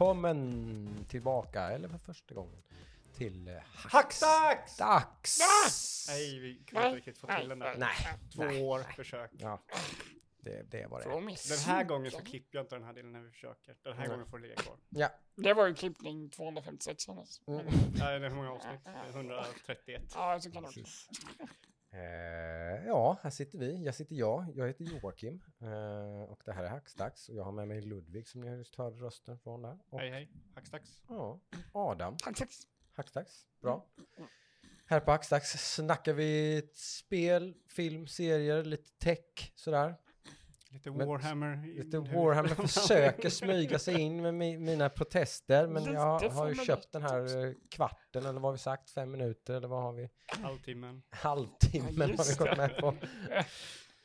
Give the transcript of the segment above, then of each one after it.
välkommen tillbaka, eller för första gången, till eh, Hackdags! Dags! Nej, vi kunde inte riktigt få till den där. Nej, Två nej. år försök. Ja, det, det var det. Den här gången så klipper jag inte den här delen när vi försöker. Den här Nej. gången får det ligga kvar. Ja. Det var ju klippning 256 annars. Mm. Nej, det är hur många avsnitt? Det är 131. Ja, så kan det vara. Eh, ja, här sitter vi. Jag sitter jag. Jag heter Joakim. Eh, och det här är Hacksdags. Och jag har med mig Ludvig som ni just hörde rösten från där. Och Hej, hej. Hackdags. ja, Adam. Tack. Hacksdags. Bra. Här på Hacksdags snackar vi spel, film, serier, lite tech sådär. Lite Warhammer. Lite Warhammer försöker smyga sig in med mi- mina protester, men Lite jag har ju köpt den här eh, kvarten, eller vad har vi sagt, fem minuter, eller vad har vi? Halvtimmen. Halvtimmen Ja, har vi gått med på.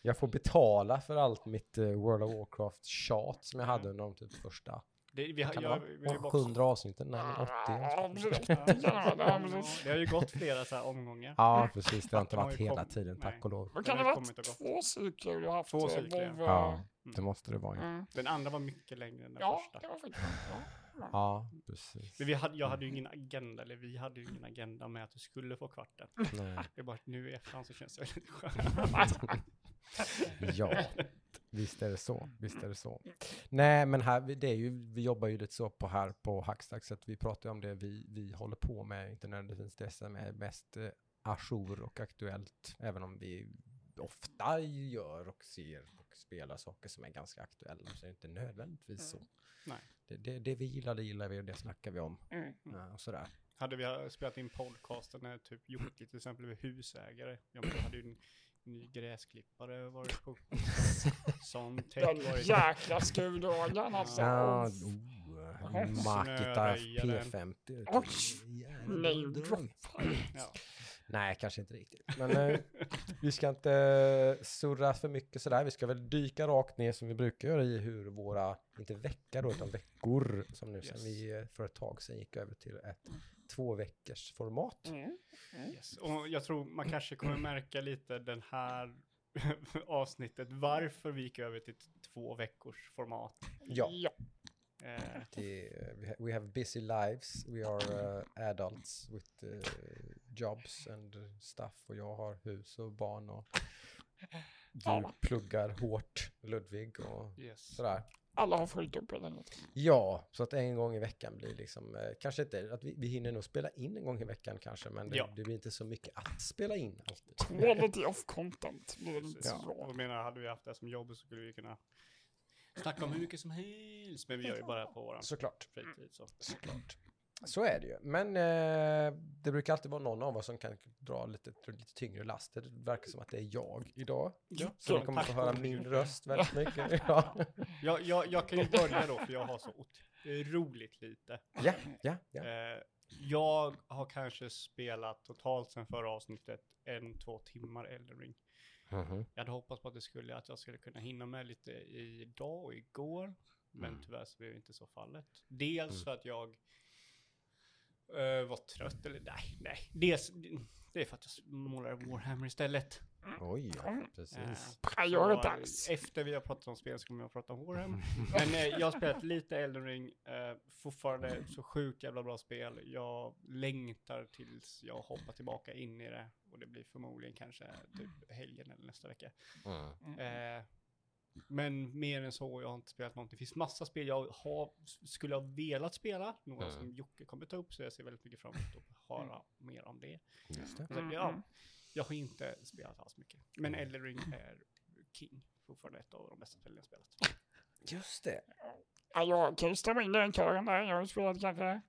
Jag får betala för allt mitt eh, World of Warcraft-tjat som jag hade under de typ första, Det, vi har, kan det jag, vara, vi har ju bara- 100 avsnitten, nej men 80. Ja, precis. Ja, Ja, ja, precis. Det har ju gått flera så här omgångar. Ja, precis, det har inte varit hela kom- tiden, tack nej. och lov. Vad kan det har ha varit? Två cykler du har haft? Två cykler, ja. Ja, det måste det vara. Mm. Den andra var mycket längre än den Ja, första. det var faktiskt ja. Ja, precis. Men vi hade, jag hade ju ingen agenda, eller vi hade ju ingen agenda med att du skulle få kvarten. Nej. Det är bara att nu i efterhand så känns det väldigt skönt. Ja, visst är det så. Visst är det så. Nej, men här, vi- det är ju, vi jobbar ju lite så på här på Hackstack, så att vi pratar ju om det vi, vi håller på med, inte nödvändigtvis det som är mest eh, ajour och aktuellt, även om vi ofta gör och ser och spelar saker som är ganska aktuella, så är det inte nödvändigtvis så. Nej. Det, det, det vi gillar, det gillar vi och det snackar vi om. Mm. Ja, och sådär. Hade vi spelat in podcasten när typ Jocke till exempel blev husägare. Ja, men då hade ju en ny gräsklippare varit på sån Den varit. jäkla skruvdragaren alltså. Ja, oh, Snöröjaren. P50. Oj, name. Ja. Nej, kanske inte riktigt. Men eh, vi ska inte eh, surra för mycket sådär. Vi ska väl dyka rakt ner som vi brukar göra i hur våra, inte veckor då, utan veckor som nu sen Yes. vi eh, för ett tag sedan gick över till ett två veckors format. Mm. Yes. Och jag tror man kanske kommer märka lite den här avsnittet varför vi gick över till två veckors format. Ja, Ja. Det, we, ha, we have busy lives. We are uh, adults with uh, jobs and stuff. Och jag har hus och barn och du Ja. pluggar hårt, Ludvig och yes. sådär. Alla har fullt upp helt enkelt. Ja, så att en gång i veckan blir liksom, eh, kanske inte, att vi, vi hinner nog spela in en gång i veckan kanske, men det, Ja. det blir inte så mycket att spela in alltid. Quality of content blir det inte Precis. så Och bra. jag menar, hade vi haft det som jobb så skulle vi kunna snacka om hur mycket som helst. Men vi gör ju bara på våran Såklart, fritid. Så. såklart. Så är det ju. Men eh, det brukar alltid vara någon av oss som kan dra lite, lite tyngre last. Det verkar som att det är jag idag. Ja, Så ni kommer få tack höra min röst väldigt mycket. Ja, Jag, jag, jag kan ju börja då, för jag har så otroligt lite. ja, ja. ja. Eh, jag har kanske spelat totalt sen förra avsnittet en, två timmar Elden Ring. Mhm. Jag hade hoppats på att det skulle, att jag skulle kunna hinna med lite idag och igår. Men Mm. tyvärr så blev inte så fallet. Dels Mm. för att jag eh, var trött, eller nej, nej. Dels, det är för att jag målar Warhammer istället. Oj, ja, Eh, precis. Prioritize. Efter vi har pratat om spel så kommer jag prata om Warhammer. Men eh, jag har spelat lite Elden Ring, eh, fortfarande så sjukt jävla bra spel. Jag längtar tills jag hoppar tillbaka in i det. Och det blir förmodligen kanske typ helgen eller nästa vecka. Mm. Eh, men mer än så, jag har inte spelat någonting. Det finns massa spel jag har, skulle ha velat spela. Några Mm. som Jocke kommer ta upp, så jag ser väldigt mycket fram emot att höra mer om det. Just det. Så, Mm, ja, mm. jag har inte spelat alls mycket. Men Mm. Elden Ring är king. Fortfarande ett av de bästa spelen jag spelat. Just det. Ja, jag kan ju stämma in i den kören där. Jag har spelat kanske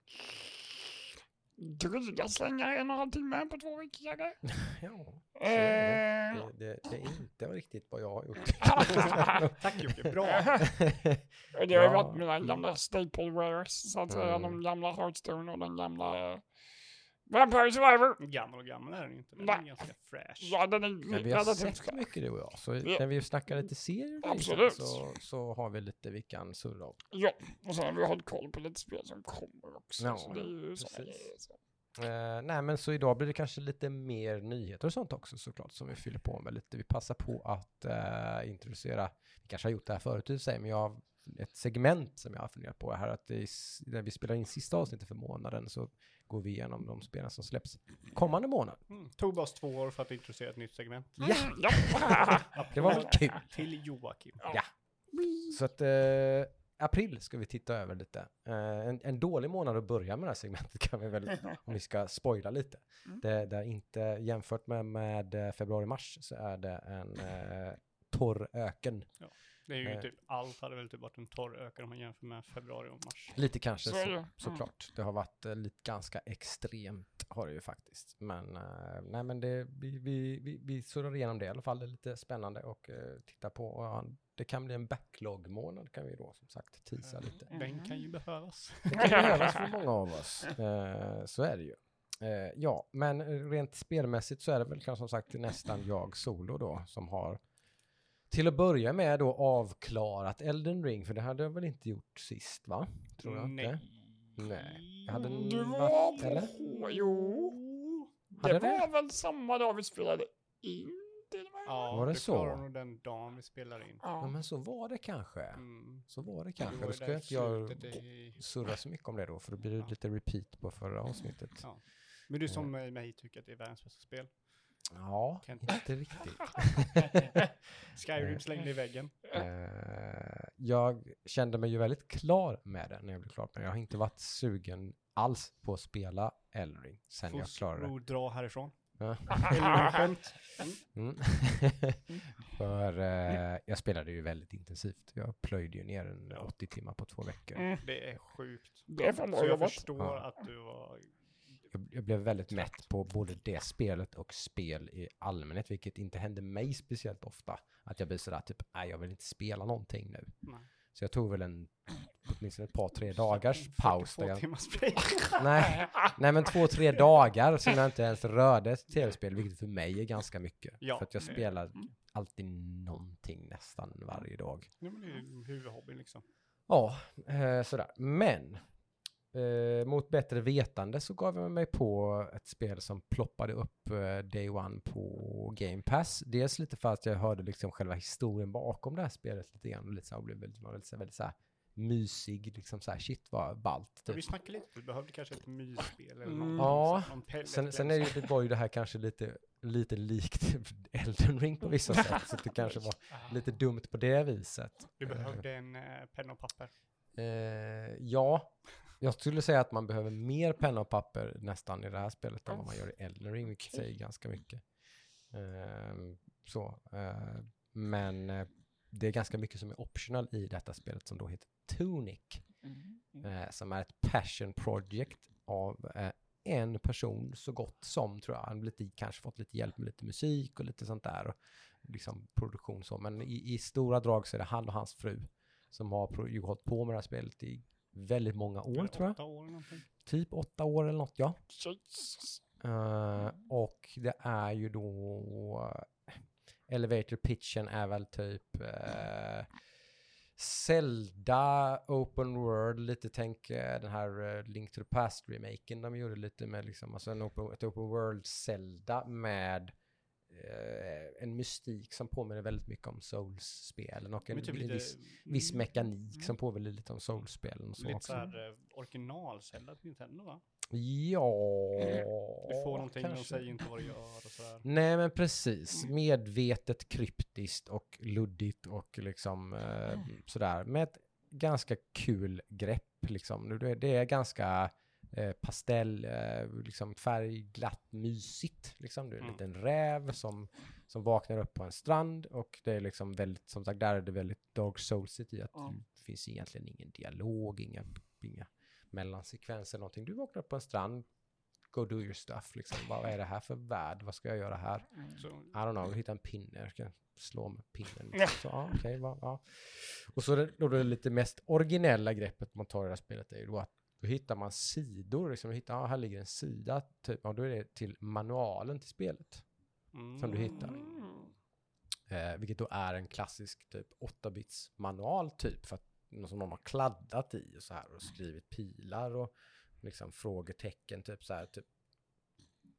dryga slängar en och en halv timme på två veckor kanske. Ja, Eh, det. Det, det, är inte riktigt vad jag har gjort. Tack Jocke, bra! det har ju varit mina gamla staplewares, så att säga. Mm. De gamla Hearthstone och den gamla eh, Vampire Survivor. Gammal och gammal är den inte, den Nej. är ganska fresh. Ja, den är Men vi har sett mycket du och jag, så Ja. när vi snackar lite serier Absolut. så, så har vi lite vi kan surra om. Ja, och sen har vi hållit koll på lite spel som kommer också. Ja, så det är ju sådana precis. grejer. Eh, nej men så idag blir det kanske lite mer nyheter och sånt också såklart som vi fyller på med lite. Vi passar på att eh, introducera, vi kanske har gjort det här förut i sig, men jag ett segment som jag har funderat på här, att det när vi spelar in sista avsnittet för månaden så går vi igenom de spelen som släpps kommande månad. Mm. Tog bara oss två år för att introducera ett nytt segment. Ja, Ja. det var väl kul. Till Joakim. Ja. Så att eh, april ska vi titta över lite. Eh, en, en dålig månad att börja med det här segmentet kan vi väl, om vi ska spoila lite. Mm. Det, det är inte, jämfört med, med februari-mars så är det en eh, torr öken. Det är ju Eh. typ, allt hade väl typ varit en torr öken om man jämför med februari och mars. Lite kanske, Så så, det. såklart. Det har varit eh, lite ganska extremt, har det ju faktiskt. Men, eh, nej men det, vi, vi, vi, vi surrar igenom det i alla fall. Det är lite spännande och eh, titta på. Och, ja, det kan bli en backlog-månad kan vi då som sagt teasa lite. Den kan ju behövas. Det kan behövas för många av oss. Eh, så är det ju. Eh, ja, men rent spelmässigt så är det väl kanske som sagt nästan jag solo då som har till att börja med då avklarat Elden Ring, för det hade jag väl inte gjort sist va? Tror jag Nej. inte. Nej. Jag hade en Du var eller? på, jo. Hade Det det? var väl samma dag vi spelade in till och med? Ja, Var det så? klarar nog den dagen vi spelar in. Ja, men så var det kanske. Mm. Så var det kanske. var Då ska inte jag surra så mycket om det då, för då blir det Ja. lite repeat på förra avsnittet. Ja. Men du som eh, mig tycker att det är världens bästa spel. Ja, Kent. inte riktigt. Skyrim slängde i väggen. Eh, jag kände mig ju väldigt klar med det när jag blev klar med det. Jag har inte varit sugen alls på att spela Elden Ring sen jag klarade det. Dra härifrån. Ja. Mm. För eh, jag spelade ju väldigt intensivt. Jag plöjde ju ner en 80 timmar på två veckor. Mm. Det är sjukt. Det är Så jag jobbat. förstår Ja. att du var... Jag, blev väldigt mätt på både det spelet och spel i allmänhet, vilket inte hände mig speciellt ofta. Att jag blir sådär typ, nej jag vill inte spela någonting nu. Nej. Så jag tog väl en, åtminstone ett par, tre dagars paus. Där 42 jag, timmars nej, nej, men två, tre dagar som jag inte ens rörde ett tv-spel, vilket för mig är ganska mycket. Ja, för att jag spelar alltid någonting nästan varje dag. Ja, men det är ju huvudhobbyn liksom. Ja, eh, sådär. Men eh, mot bättre vetande så gav jag mig på ett spel som ploppade upp eh, day one på Game Pass. Dels lite för att jag hörde liksom själva historien bakom det här spelet lite grann och lite så här, och blev väldigt, väldigt, väldigt så här mysig, liksom så här shit vad ballt. Ja, Typ. vi snackade lite, vi behövde kanske ett mysspel eller Mm. någonting. Ja, så- någon pellet Sen, sen är det, ju- det var ju det här kanske lite, lite likt Elden Ring på vissa sätt, så det kanske var lite dumt på det viset. Du behövde en eh, penna och papper. Eh, ja, jag skulle säga att man behöver mer penna och papper nästan i det här spelet än vad man gör i Elden Ring, vilket säger ganska mycket. Ehm, så, eh, men eh, det är ganska mycket som är optional i detta spelet som då heter Tunic, Mm. eh, som är ett passion project av en person så gott som tror jag. Han har lite, kanske fått lite hjälp med lite musik och lite sånt där. Och liksom produktion så. Men i, i stora drag så är det han och hans fru som har hållit på med det här spelet i väldigt många år Eller tror jag. Åtta år. Typ åtta år eller något ja. Eh, och det är ju då Elevator pitchen är väl typ uh, Zelda Open World, lite tänk eh, den här Link to the Past-remaken de gjorde lite med liksom, alltså en open, ett Open World Zelda med eh, en mystik som påminner väldigt mycket om Souls-spelen och en, typ en lite, viss, viss mm, mekanik mm. som påminner lite om Souls-spelen och så Lite också. såhär eh, original-Zelda till Nintendo va? Ja, Du får någonting, de kanske. säger inte vad det gör och sådär. Nej men precis, medvetet kryptiskt och luddigt och liksom eh, sådär med ett ganska kul grepp liksom. Det, det är ganska eh, pastell, eh, liksom färgglatt, mysigt liksom. Det är en Mm. liten räv som, som vaknar upp på en strand och det är liksom väldigt, som sagt, där är det väldigt Dark Souls i att Ja. det finns egentligen ingen dialog, inga, inga mellansekvenser, någonting. Du vaknar upp på en strand, go do your stuff liksom. Vad är det här för värld? Vad ska jag göra här? Så, I don't know, hitta en pinne, jag ska slå med pinnen. Liksom. Så, okej, va, ja. Och så det, då det lite mest originella greppet man tar i det här spelet är ju då att då hittar man sidor, liksom, hittar, ja, här ligger en sida, typ, och då är det till manualen till spelet, mm. som du hittar. Mm. Eh, vilket då är en klassisk typ 8-bits manual typ, för att någon som någon har kladdat i och så här och skrivit pilar och liksom frågetecken, typ så här, typ,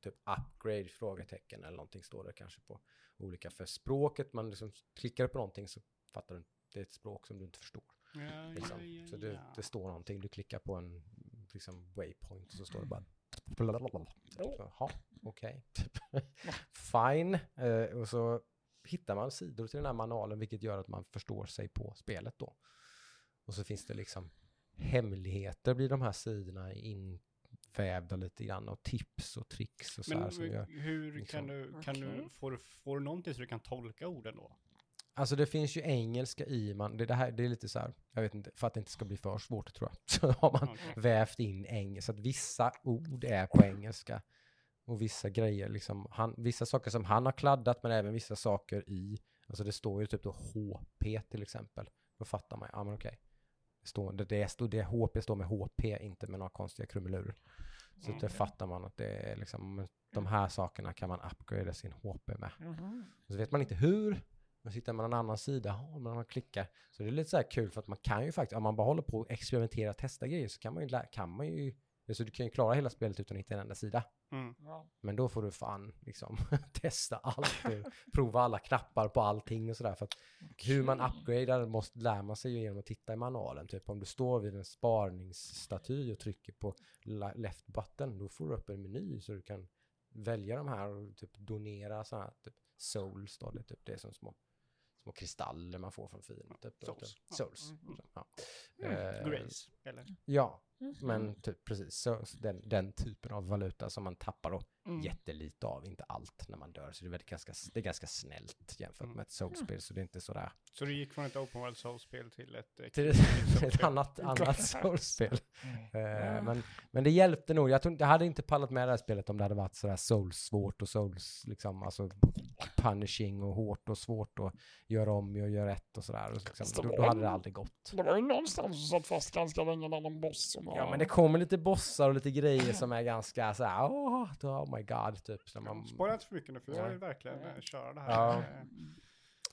typ upgrade frågetecken eller någonting står det kanske på olika för språket. Man liksom klickar på någonting så fattar du det är ett språk som du inte förstår. Ja, Liksom. ja, ja, Så det, det står någonting, du klickar på en liksom, waypoint och så står det bara blablabla. Så, Jaha, okej. Fine. Eh, och så hittar man sidor till den här manualen vilket gör att man förstår sig på spelet då. Och så finns det liksom hemligheter blir de här sidorna invävda lite grann och tips och tricks och så här Men som gör. hur liksom- kan du, kan du, Okej. får, du- får du någonting så du kan tolka orden då? Alltså det finns ju engelska i man, det, det här det är lite så här, jag vet inte, för att det inte ska bli för svårt tror jag, så har man Okej. vävt in engelska, så att vissa ord är på engelska. Och vissa grejer, liksom, han, vissa saker som han har kladdat, men även vissa saker i, alltså det står ju typ då HP till exempel. Då fattar man, ja men okej. Det, står, det, det, står, det HP står med HP, inte med några konstiga krumelurer. Så att det fattar man att det är liksom, de här sakerna kan man upgrada sin HP med. Och så vet man inte hur. Men sitter man på en annan sida, men man klickar. Så det är lite så här kul för att man kan ju faktiskt, om man bara håller på och experimenterar och testar grejer så kan man ju, kan man ju, så du kan ju klara hela spelet utan att hitta en enda sida. Mm. Ja. Men då får du fan liksom testa allt, prova alla knappar på allting och sådär. För att hur man upgradar måste, lär man sig ju genom att titta i manualen. Typ om du står vid en sparningsstaty och trycker på left button, då får du upp en meny så du kan välja de här och typ donera sådana här typ souls då, det är typ det är som små små kristaller man får från fienden. Typ, då, Souls. typ. Ja. Souls. Mhm. Ja. Mm. Eh, Grace, eller? Ja, Mhm. men typ precis. Så, så den, den typen av valuta som man tappar då Mm. jättelite av, inte allt när man dör. Så det är, ganska, det är ganska snällt jämfört Mm. med ett soulspel, så det är inte sådär. Så du gick från ett open world soul-spel till ett... eh, Till ett annat, annat soulspel. Mm. Eh, men, men det hjälpte nog. Jag, inte- jag hade inte pallat med det här spelet om det hade varit sådär souls-svårt och souls, liksom, alltså punishing och hårt och svårt och göra om och göra rätt och sådär. Och liksom, då, då hade det aldrig gått. Det var ju någonstans som satt fast ganska länge där någon boss som Ja, men det kommer lite bossar och lite grejer som är ganska såhär, oh, oh my god, typ. Så, man, inte för mycket nu, för jag vill verkligen eh, köra det här. Ja. Eh,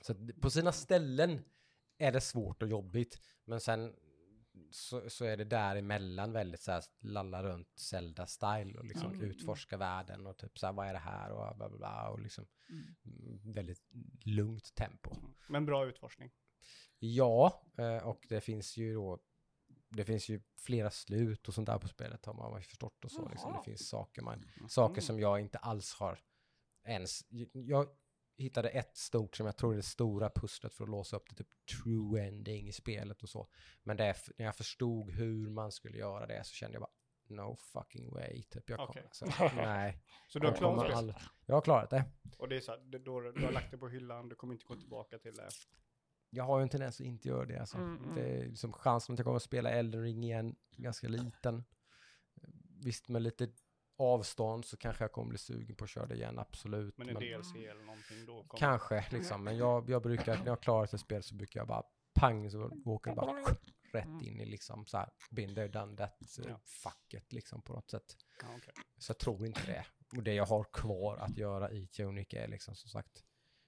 så på sina ställen är det svårt och jobbigt, men sen så, så är det däremellan väldigt såhär lalla runt Zelda-style och liksom Mm. utforska världen och typ såhär, vad är det här och bla bla bla och liksom Mm. mm, väldigt lugnt tempo. Men bra utforskning. Ja, eh, och det finns ju då det finns ju flera slut och sånt där på spelet har man förstått och så. Liksom. Det finns saker, man, Mm. saker som jag inte alls har ens... Jag hittade ett stort som jag tror är det stora pusslet för att låsa upp det typ true ending i spelet och så. Men det när jag förstod hur man skulle göra det så kände jag bara no fucking way. Typ jag Okej. kommer, så, nej. Så du har klarat det? aldrig- Jag har klarat det. Och det är så här, då, du har lagt det på hyllan, du kommer inte gå tillbaka till det. Jag har ju en tendens att inte göra det. Alltså. Mm, mm. Det är liksom chansen att jag kommer att spela Elden Ring igen ganska liten. Visst, med lite avstånd så kanske jag kommer bli sugen på att köra det igen, absolut. Men en DLC eller någonting då kommer... Kanske, liksom. Men jag, jag brukar, när jag klarar ett spel så brukar jag bara pang så åker det bara rätt in i liksom så här, been there, done that, så Ja. fuck it liksom på något sätt. Ja, okej. Så jag tror inte det. Och det jag har kvar att göra i Tunic är liksom som sagt,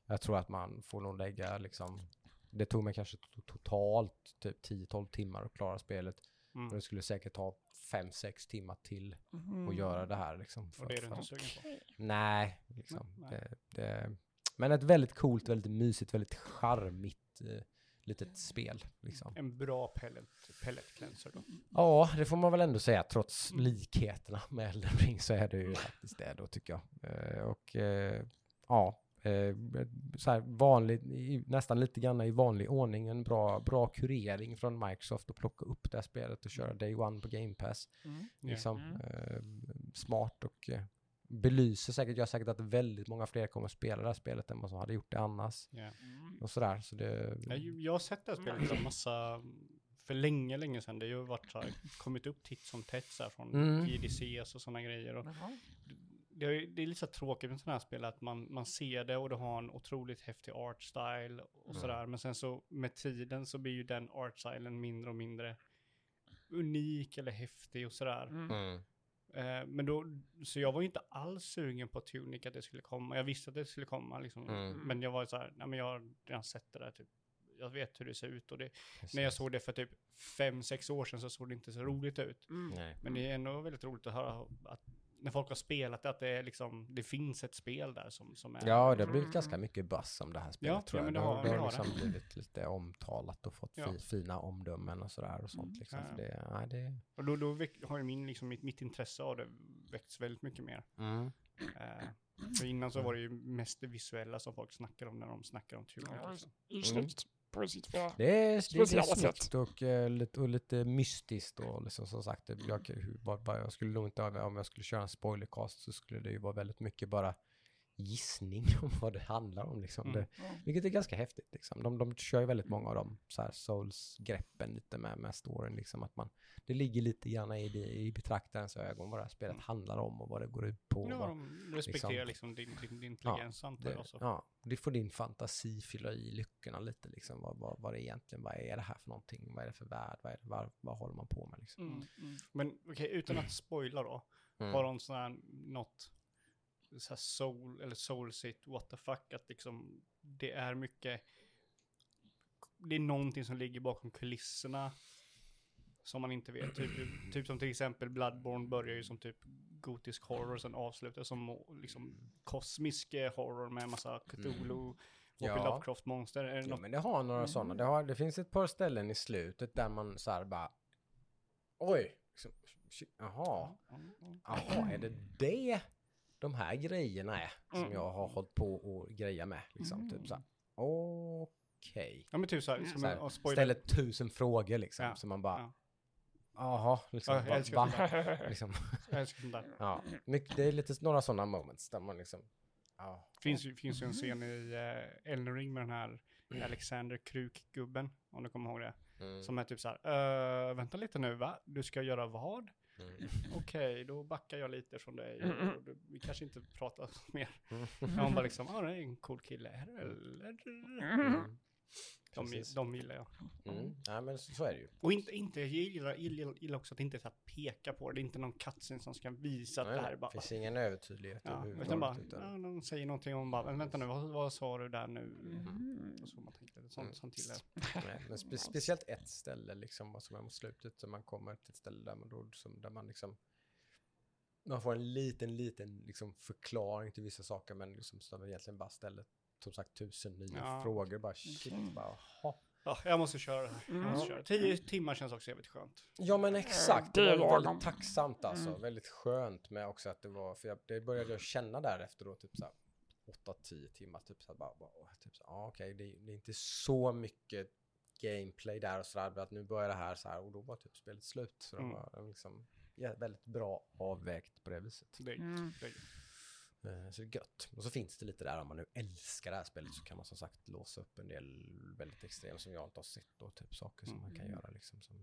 jag tror att man får nog lägga liksom, det tog mig kanske to- totalt typ 10-12 timmar att klara spelet. Mm. Och det skulle säkert ta 5-6 timmar till Mhm. att göra det här liksom. för Och det är du inte sugen på? Nej, liksom. Nej. Det, det, men ett väldigt coolt, väldigt mysigt, väldigt charmigt eh, litet spel. Liksom. En bra pellet, pellet cleanser då. Ja, det får man väl ändå säga. Trots likheterna med Elden Ring så är det ju faktiskt det då tycker jag. Eh, och eh, ja, så här vanlig, nästan lite grann i vanlig ordning. En bra, bra kurering från Microsoft att plocka upp det här spelet och köra Day One på Game Pass. Mm. Liksom, Mm. eh, smart och eh, belyser säkert, gör säkert att väldigt många fler kommer att spela det här spelet än vad som hade gjort det annars. Ja. Mm. Och sådär, så det... Jag, jag har sett det här spelet en massa, för länge, länge sedan. Det har ju varit så här, kommit upp titt som tätt så här från Mm. JDCs och sådana grejer. Och Jaha. Det, är, det är lite så tråkigt med sådana här spel att man, man ser det och det har en otroligt häftig art style och Mm. sådär. Men sen så med tiden så blir ju den art stylen mindre och mindre unik eller häftig och sådär. Mm. Mm. Eh, men då, så jag var ju inte alls sugen på Tunic att det skulle komma. Jag visste att det skulle komma liksom. Mm. Men jag var så här, nej men jag har redan sett det där typ. Jag vet hur det ser ut och det, Precis. när jag såg det för typ fem sex år sedan så såg det inte så roligt ut. Mm. Men det är ändå väldigt roligt att höra att när folk har spelat det, att det, är liksom, det finns ett spel där som, som är... Ja, det har blivit ganska mycket buzz om det här spelet Ja, tror ja, jag. men Det det har, det det har liksom blivit lite omtalat och fått Ja. fi, fina omdömen och sådär och sånt liksom. Ja. Det, ja, det, Och då, då väck, har ju min, liksom, mitt, mitt intresse av det väckts väldigt mycket mer. mm. Eh, för innan så var det ju mest det visuella som folk snackade om när de snackade om Raider. Ja, liksom. Slutet på sitt för... Det är, det, det är snyggt och, eh, lite, och lite mystiskt och liksom som sagt, jag, bara, jag skulle nog inte, om jag skulle köra en spoilercast så skulle det ju vara väldigt mycket bara gissning om vad det handlar om liksom. Mm. Det, vilket är ganska häftigt liksom. De, de kör ju väldigt många av de så souls-greppen lite med, med storyn liksom. Att man, det ligger lite grann i, i betraktarens ögon vad det här spelet Mm. handlar om och vad det går ut på. Ja, vad, de respekterar liksom, din, din, din intelligens antar det, jag. Så. ja, det får din fantasi fylla i lyckorna lite liksom. Vad, vad, vad det egentligen, vad är det här för någonting? Vad är det för värld? Vad, är det, vad, vad håller man på med liksom? Mm, mm. Men okej, utan att spoila då. Mm. Har de sån här, något, så här soul, eller soul sit, what the fuck, att liksom, det är mycket, det är någonting som ligger bakom kulisserna som man inte vet. Typ, typ som till exempel Bloodborne börjar ju som typ gotisk horror och sen avslutar som liksom kosmisk eh, horror med massa Cthulhu och Ja. Lovecraft-monster. Ja, något? men det har några sådana. Det, har, det finns ett par ställen i slutet där man så här bara, oj, liksom, shit, jaha, jaha, är det det de här grejerna är som Mm. jag har hållit på och greja med? Liksom, typ så här, okej. Ja men typ så här, som Så här, ställer tusen frågor liksom, Ja, så man bara, ja. Jaha, liksom, Ja, jag älskar va? liksom, Jag älskar sånt där. ja, mycket, det är lite några sådana moments där man liksom, ja, Finns ju, finns ju en scen i uh, Elden Ring med den här Alexander Kruk-gubben, om du kommer ihåg det. mm, Som är typ så här, "Eh, vänta lite nu va? Du ska göra vad? mm, Okej, då backar jag lite från dig. Mm. Och du, vi kanske inte pratar mer. mm, Ja, hon bara liksom, ja det är en cool kille, eller? mm, De, de gillar jag. mm. Ja, men så, är det ju. Och inte, inte jag gillar, gillar, gillar också att det inte är så peka på det. Det är inte någon cutscene som ska visa att Nej, det här är bara... finns ingen övertydlighet Ja, utan bara, utan- ja, de säger någonting om bara, men vänta nu, vad, vad sa du där nu? Mm. Och så man tänker, sånt, Mm. sånt gillar jag. Nej, men spe speciellt ett ställe liksom, vad som är mot slutet, så man kommer till ett ställe där man, då, som, där man liksom, man får en liten, liten liksom förklaring till vissa saker, men liksom som egentligen bara ställer, som sagt, tusen nya Ja. frågor, bara shit, bara, jaha. Ja, jag måste köra det här. Jag måste Mm. köra. Tio timmar känns också jävligt skönt. Ja men exakt, det Det var väldigt tacksamt alltså, Mm. väldigt skönt med också att det var, för jag, det började jag känna där efter då typ såhär 8-10 timmar, typ såhär bara, bara åh, typ så, ja okej, det, det är inte så mycket gameplay där och sådär, att nu börjar det här så här och då var typ spelet slut. Så det Mm. var liksom ja, väldigt bra avvägt på det viset. Det Mm. det Så det är gött. Och så finns det lite där om man nu älskar det här spelet så kan man som sagt låsa upp en del väldigt extrema som jag inte har sett och typ saker som man kan Mm. göra liksom. Som,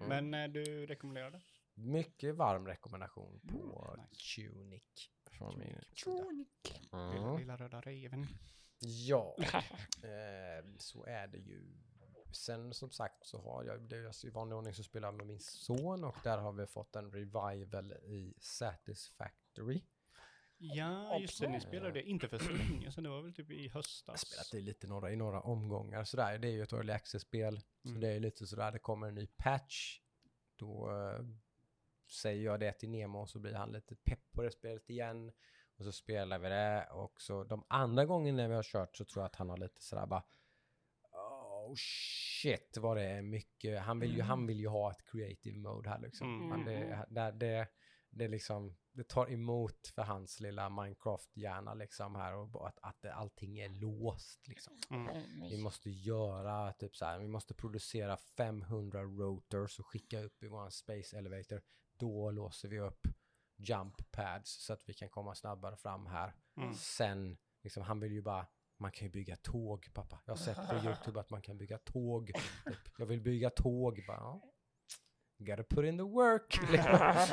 Mm. Men eh, du rekommenderar det? Mycket varm rekommendation på Mm, nice. Tunic från min Tunic. sida. Lilla, Mm. lilla röda reven. Ja, eh, så är det ju. Sen som sagt så har jag, det är i vanlig ordning så spelar jag med min son och där har vi fått en revival i Satisfactory. Ja, just det. Ni spelade det inte för så länge sedan. Det var väl typ i Jag höstas. spelat det lite några, i några omgångar sådär. Det är ju ett early access-spel. Så Mm. det är lite sådär, det kommer en ny patch. Då eh, säger jag det till Nemo och så blir han lite pepp på det spelet igen. Och så spelar vi det och så de andra gångerna vi har kört så tror jag att han har lite sådär bara Oh shit vad det är mycket. Han vill ju, han vill ju ha ett creative mode här liksom. Mm. Han, det, det, det, det liksom, det tar emot för hans lilla Minecraft-hjärna liksom här och att, att det, allting är låst liksom. Mm. Vi måste göra typ så här, vi måste producera 500 rotors och skicka upp i våran space elevator. Då låser vi upp jump pads så att vi kan komma snabbare fram här. Mm. Sen, liksom, han vill ju bara, man kan ju bygga tåg pappa. Jag har sett på YouTube att man kan bygga tåg. Typ. Jag vill bygga tåg. Bara, ja. Gotta put in the work. Ja,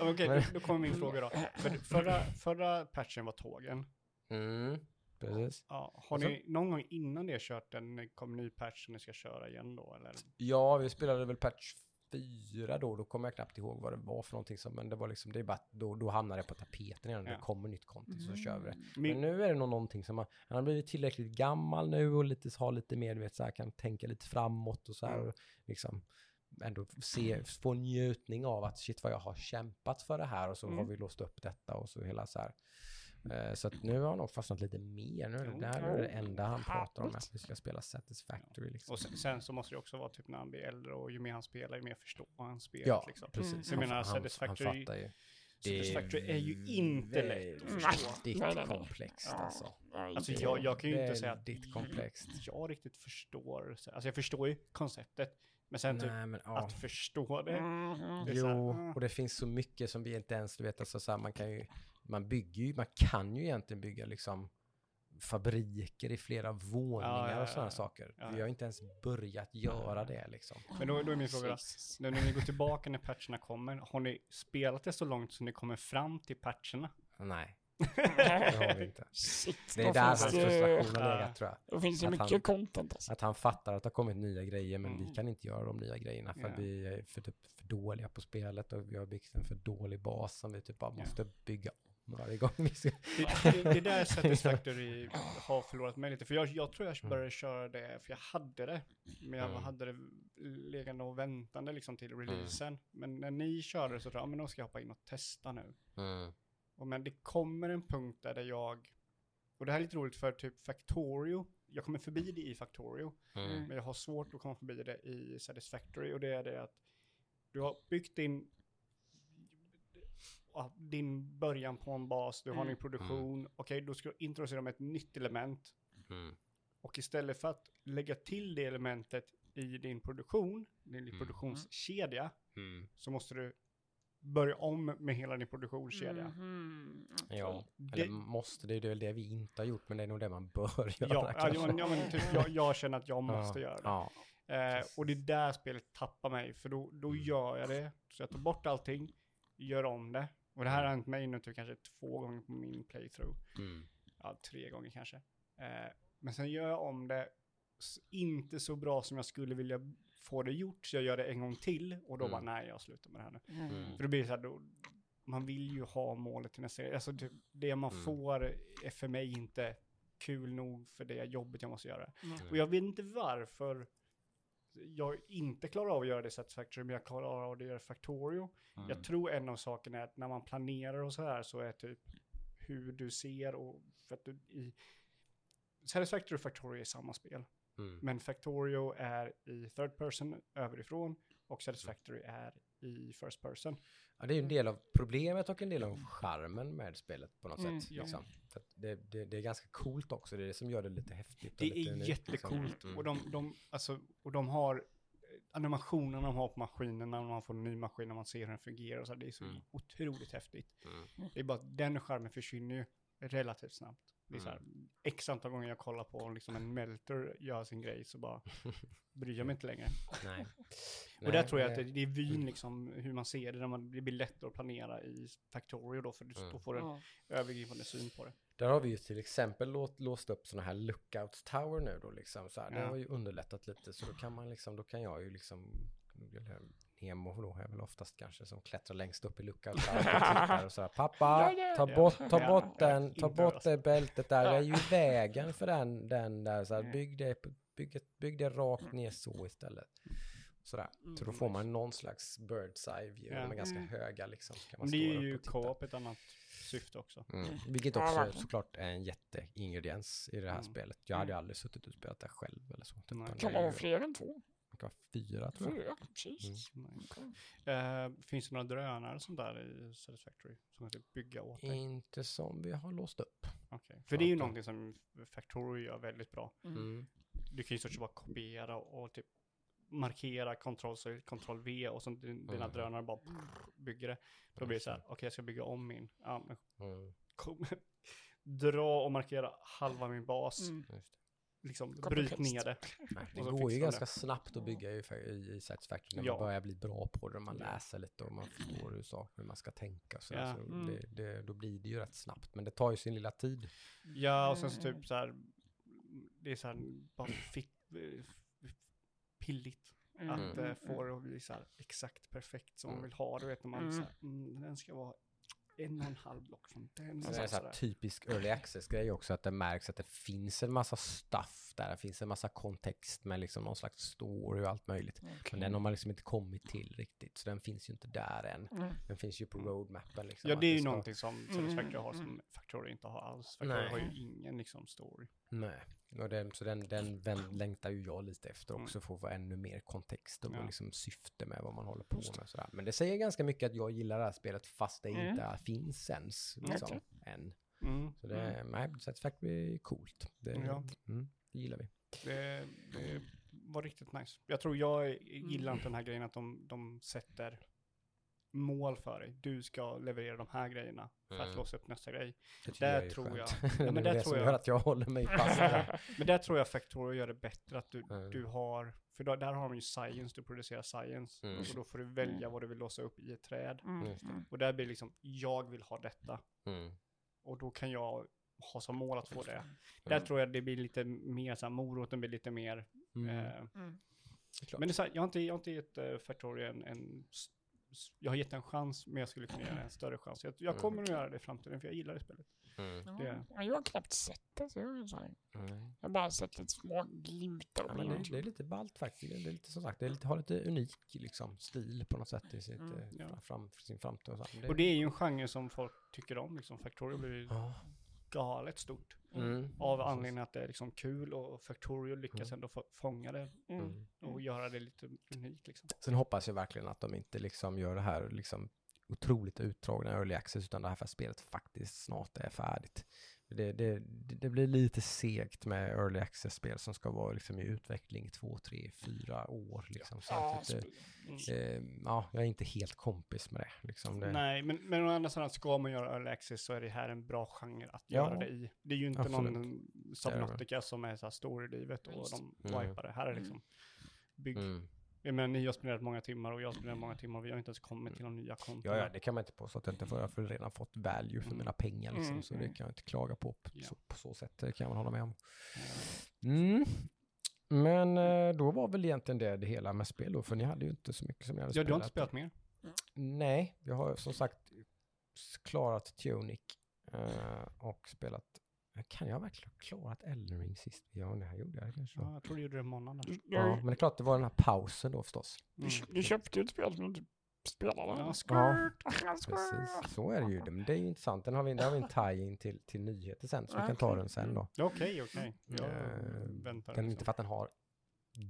Okej, Men- då, då kommer min fråga då. För, förra, förra patchen var tågen. mm, precis. Ja, har ni någon gång innan det kört den, kom ny patch som ni ska köra igen då? Eller? Ja, vi spelade väl patch 4 då, då kommer jag knappt ihåg vad det var för någonting som, men det var liksom, det är bara, att då, då hamnar det på tapeten igen, Ja. det kommer nytt content så kör vi det. Men Min, nu är det nog någonting som, man, han har blivit tillräckligt gammal nu och lite, har lite mer, du vet, så här, kan tänka lite framåt och så här, Mm. och liksom, ändå se, få njutning av att shit vad jag har kämpat för det här och så Mm. har vi låst upp detta och så hela så här. Eh, Så att nu har han nog fastnat lite mer. Nu är det, här är det enda han pratar om, att vi ska spela Satisfactory. Liksom. Och sen, sen så måste det också vara typ när han blir äldre och ju mer han spelar, ju mer förstår han spelet. Ja, liksom. precis. Så jag Han- menar, han, han Satisfactory- fattar ju. Satisfactory är ju inte lätt att förstå. Väldigt komplext alltså. Alltså jag, jag kan ju inte säga att Väldigt komplext. jag riktigt förstår. Alltså jag förstår ju konceptet. Men sen typ Nej, men, ja. att förstå det. Mhm. det Jo, ah. och det finns så mycket som vi inte ens, du vet, alltså så här, man kan ju, man bygger ju, man kan ju egentligen bygga liksom fabriker i flera våningar ja, och sådana ja. saker. Ja, Vi ja. har inte ens börjat göra det liksom. Men då, då är min fråga när ni går tillbaka när patcherna kommer, har ni spelat det så långt så ni kommer fram till patcherna? Nej, det har vi inte. Shit, Det är där hans det, frustration har legat tror jag. då finns det att mycket han- content alltså. Att han fattar att det har kommit nya grejer men vi Mm. kan inte göra de nya grejerna för att vi är för, typ, för dåliga på spelet och vi har byggt en för dålig bas som vi typ bara måste bygga om varje gång vi ska. Det, det, det där Satisfactory har förlorat mig lite, för jag, jag tror jag Mm. började köra det, för jag hade det, men jag Mm. hade det liggande och väntande liksom till releasen. Men när ni körde det så tror jag, ja, men då ska jag hoppa in och testa nu. Mm. Men det kommer en punkt där jag, och det här är lite roligt för typ Factorio, jag kommer förbi det i Factorio, Mm. men jag har svårt att komma förbi det i Satisfactory och det är det att du har byggt din din början på en bas, du har Mm. din produktion, okej då ska du introducera med ett nytt element Mm. och istället för att lägga till det elementet i din produktion, din Mm. produktionskedja, Mm. så måste du börja om med hela din produktionskedja. Mhm, okej. Ja, Det- eller måste, det är väl det vi inte har gjort, men det är nog det man bör göra Ja, ja, kanske. ja, ja, men typ, jag, jag känner att jag måste ja, göra det. Ja, Eh, och det är där spelet tappar mig, för då, då Mm. gör jag det. Så jag tar bort allting, gör om det. Och det här har hänt mig nu typ kanske två gånger på min playthrough. mm. Ja, tre gånger kanske. Eh, men sen gör jag om det inte så bra som jag skulle vilja få det gjort, så jag gör det en gång till och då Mm. bara nej, jag slutar med det här nu. Mm. För då blir det så här, då, man vill ju ha målet till nästa Alltså typ, det man Mm. får är för mig inte kul nog för det jobbet jag måste göra. Mm. Och jag vet inte varför jag inte klarar av att göra det Satisfactory, men jag klarar av att göra Factorio. Mm. Jag tror en av sakerna är att när man planerar och så här så är typ hur du ser och för att du i Satisfactory och Factorio är samma spel. Mm. Men Factorio är i third person överifrån och Satisfactory är i first person. Ja, det är en del av problemet och en del av charmen med spelet på något Mm, sätt. ja. Liksom. Det, det, det är ganska coolt också, det är det som gör det lite häftigt. Det lite är unikt, jättecoolt liksom. Mm. och, de, de, alltså, och de har eh, animationerna de har på maskinerna när man får en ny maskin när man ser hur den fungerar och så det är så Mm. otroligt häftigt. Mm. Det är bara att den skärmen försvinner ju relativt snabbt. Det är så här, Mm. x antal gånger jag kollar på liksom en melter gör sin grej så bara bryr jag mig inte längre. Nej. och där tror jag att det, det... det är vyn liksom hur man ser det, när man, det blir lättare att planera i Factorio då, för du, Mm. då får du en Ja. övergripande syn på det. Där har vi ju till exempel låst, låst upp sådana här lookouts tower nu då liksom. Så här. Det Ja. har ju underlättat lite så då kan man liksom, då kan jag ju liksom, Nemo då är väl oftast kanske som klättrar längst upp i tower och och så här, pappa, ta bort, ta bort den, ta bort det bältet där, det är ju vägen för den, den där, så här, bygg det, bygg, ett- bygg det rakt ner så istället. Sådär. Så då Mm. får man någon slags bird's eye view, Ja. de är ganska Mm. höga liksom. Kan man det är ju co-op ett annat syfte också. Mm. Vilket också såklart är en jätteingrediens i det här Mm. spelet. Jag hade ju Mm. aldrig suttit och spelat det själv eller så. Utan Kan det vara fler än två? Det kan vara fyra tror jag. Fyra? Precis. Nej. Eh, finns det några drönare sånt där i Satisfactory som kan typ bygga åt dig? Inte som vi har låst upp. Okej. För det är ju någonting som Factory gör väldigt bra. Mm. Mm. Du kan ju stort bara kopiera och typ markera kontroll, så kontroll V och så din- dina Mm. drönare bara bygger det. Då blir det så här, okej jag ska bygga om min. Ja, men Mm. kom, dra och markera halva min bas. Mm. Liksom bryt ner det. Det går ju ganska det. snabbt att bygga i, i, i Satisfactory när Ja. man börjar bli bra på det och man läser lite och man förstår hur, saker, hur man ska tänka. Så, Ja. så Mm. det, det, då blir det ju rätt snabbt, men det tar ju sin lilla tid. Ja, och sen så Mm. typ så här, det är så här bara fitt, pilligt. Mm. Att Mm. eh, få det att bli så här exakt perfekt som man Mm. vill ha det. Vet, när man Mm. så här, mm, den ska vara en och en halv block från den. Så och det är en så sån typisk early access-grej också, att det märks att det finns en massa stuff där, det finns en massa kontext med liksom någon slags story och allt möjligt. Men den har man liksom inte kommit till riktigt, så den finns ju inte där än. Mm. Den finns ju på roadmappen liksom. Ja, det är ju ska- någonting som Satisfactory har som Factory inte har alls. Factory Nej. har ju ingen liksom story. Nej, och den, så den, den längtar ju jag lite efter också, Mm. för att få ännu mer kontext och Ja. liksom syfte med vad man håller på med. Sådär. Men det säger ganska mycket att jag gillar det här spelet fast det Mm. inte finns ens, liksom, Okej. än. Mm. Så det, nej, Satisfactory är coolt. Det, Ja. mm, det gillar vi. Det, det var riktigt nice. Jag tror jag gillar inte den här grejen att de, de sätter mål för dig. Du ska leverera de här grejerna för att Mm. låsa upp nästa grej. Det Där jag är tror skönt. jag- det Ja, är men det där som tror gör jag- att jag håller mig fast. Men där tror jag Factorio gör det bättre att du, Mm. du har, för då, där har de ju science, du producerar science. Mm. Och då får du välja vad du vill låsa upp i ett träd. Mm. Det. Mm. Och där blir liksom, jag vill ha detta. Mm. Och då kan jag ha som mål att få det. det. Där tror jag det blir lite mer så här, moroten blir lite mer. Mm. Eh, Mm. Det är men det är så här, jag har inte, jag har inte gett uh, Factorio en, en, jag har gett en chans, men jag skulle kunna göra en större chans. Jag, jag Mm. kommer att göra det i framtiden, för jag gillar det spelet. Mm. Det- Ja, jag har knappt sett det. Så jag, så. Mm. jag har bara sett lite små glimtar. Ja, men det, det är lite ballt faktiskt. Det är lite som sagt, det är lite, har lite unik liksom, stil på något sätt i sitt, Mm, eh, ja. fram, fram, sin framtid. Och, så. Och det är ju en genre som folk tycker om, liksom. Factorio blir ju Ja. Galet stort. Mm. Av Precis. anledningen att det är liksom kul och Factorio lyckas Mm. ändå få, fånga det Mm. Mm. och göra det lite unikt liksom. Sen hoppas jag verkligen att de inte liksom gör det här liksom otroligt utdragna early access utan det här för spelet faktiskt snart är färdigt. Det, det, det blir lite segt med early access-spel som ska vara liksom i utveckling två, tre, fyra år. Liksom. Så Ja, att det, så- Mm. eh, ja, jag är inte helt kompis med det. Liksom det Nej, men, men å andra sidan ska man göra early access så är det här en bra genre att Ja, göra det i. Det är ju inte absolut. någon Subnautica som är så här story-drivet och Just. de Mm. wipar det. Här är liksom bygg. Mm. Jag menar, ni har spenderat många timmar och jag har spenderat många timmar och vi har inte ens kommit till de nya konton. Ja, ja, det kan man inte påstå att jag inte får. Jag har redan fått value för Mm. mina pengar liksom, Mm, så det mm. kan jag inte klaga på på, Ja. så, på så sätt. Det kan man hålla med om. Eh, Mm. Men eh, då var väl egentligen det det hela med spel då, för ni hade ju inte så mycket som jag hade Ja, du har inte spelat. spelat mer? Nej, jag har som sagt klarat Tunic eh, och spelat kan jag verkligen ha klarat Elden Ring sist? Ja, det här gjorde jag kanske. Ja, jag tror du gjorde det annars. Du, Ja, men det är klart det var den här pausen då förstås. Mm. du köpte ju ett spel som du inte spelade. Ja, Ja, Skirt, Precis, så är det ju. Men det är ju intressant. Den har vi, där har vi en tie-in till, till nyheter sen, så vi kan ta okej. den sen då. Okej, okej. Jag Eh, väntar. Den, liksom. inte för att den har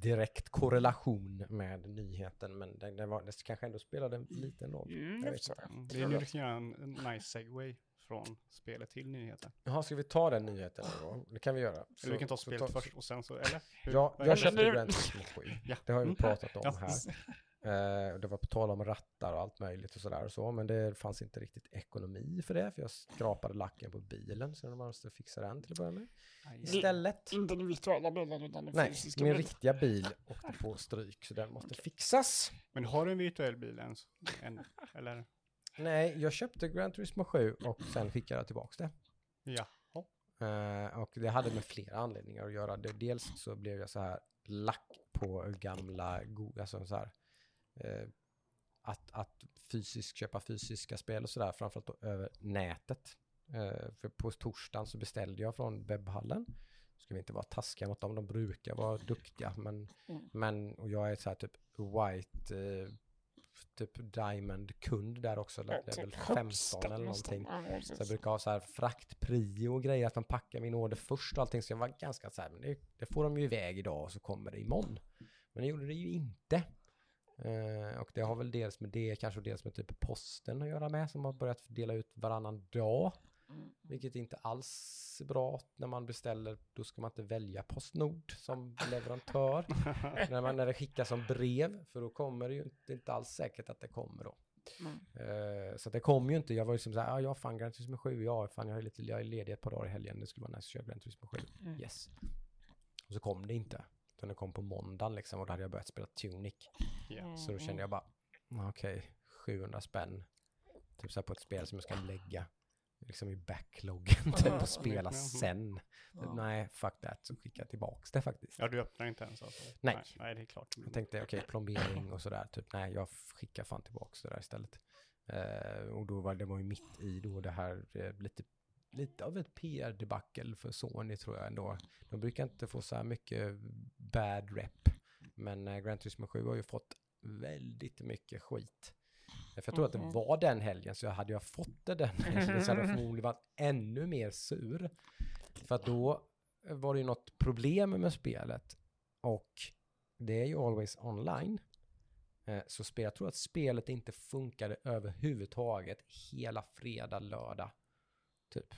direkt korrelation med nyheten, men den, den, var, den kanske ändå spelade en liten roll. Mm, Jag det vet. Mm, Det är nu du kan göra en, en nice segway från spelet till nyheten. Jaha, ska vi ta den nyheten då? Det kan vi göra. Så- Eller vi kan ta spelet ta- först och sen så, eller? Hur- Ja, jag köpte Gran Turismo 7. Ja. Det har vi pratat om här. Eh, det var på tal om rattar och allt möjligt och sådär och så, men det fanns inte riktigt ekonomi för det, för jag skrapade lacken på bilen, så jag måste fixa den till att börja med. Istället, Inte den virtuella bilden utan den nej, fysiska min bilden. riktiga bil åkte på stryk, så den måste fixas. Men har du en virtuell bil ens? En, eller? Nej, jag köpte Gran Turismo 7 och sen skickade jag tillbaka det. Ja. Eh, och det hade med flera anledningar att göra. Det, dels så blev jag så här lack på gamla, go- alltså så här, eh, att, att fysiskt köpa fysiska spel och sådär, framförallt då över nätet. Eh, för på torsdagen så beställde jag från webbhallen. Ska vi inte vara taskiga mot dem, de brukar vara duktiga, men, Mm. men och jag är så här typ white, typ diamond-kund där också, Ja, level typ 15 högsta eller någonting. Så jag brukar ha så här fraktprio och grejer, att de packar min order först och allting. Så jag var ganska så här, men det, det får de ju iväg idag och så kommer det imorgon. Men det gjorde det ju inte. Eh, och det har väl dels med det, kanske dels med typ posten att göra med, som har börjat dela ut varannan dag. Mm. Vilket inte alls är bra när man beställer, då ska man inte välja Postnord som leverantör. när, man, när det skickas som brev, för då kommer det ju inte, inte alls säkert att det kommer då. Mm. Eh, så det kom ju inte. Jag var ju som såhär, ja, jag fan Gran Turismo 7, ja, fan jag är, lite, jag är ledig ett par dagar i helgen, det skulle vara nice att köra Gran Turismo 7. Mm. Yes. Och så kom det inte. Utan det kom på måndagen liksom och då hade jag börjat spela Tunic. Ja. Så då kände jag bara, "Ah, okej, 700 spänn. Typ så här på ett spel som jag ska lägga liksom i backloggen typ och spela sen. Ja. Nej, fuck that, så skickade jag tillbaks det faktiskt. Ja, du öppnar inte ens alltså? Nej. Nej, nej det är klart. Jag tänkte okej, plombering och sådär, typ nej, jag skickar fan tillbaks det där istället. Eh, och då var det var ju mitt i då det här eh, lite, lite av ett PR-debacle för Sony tror jag ändå. De brukar inte få så här mycket bad rep. Men eh, Gran Turismo 7 har ju fått väldigt mycket skit. För jag tror att det var den helgen, så hade jag fått det den helgen så hade jag förmodligen varit ännu mer sur. För att då var det ju något problem med spelet. Och det är ju always online. Eh, Så spel, jag tror att spelet inte funkade överhuvudtaget hela fredag, lördag. Typ.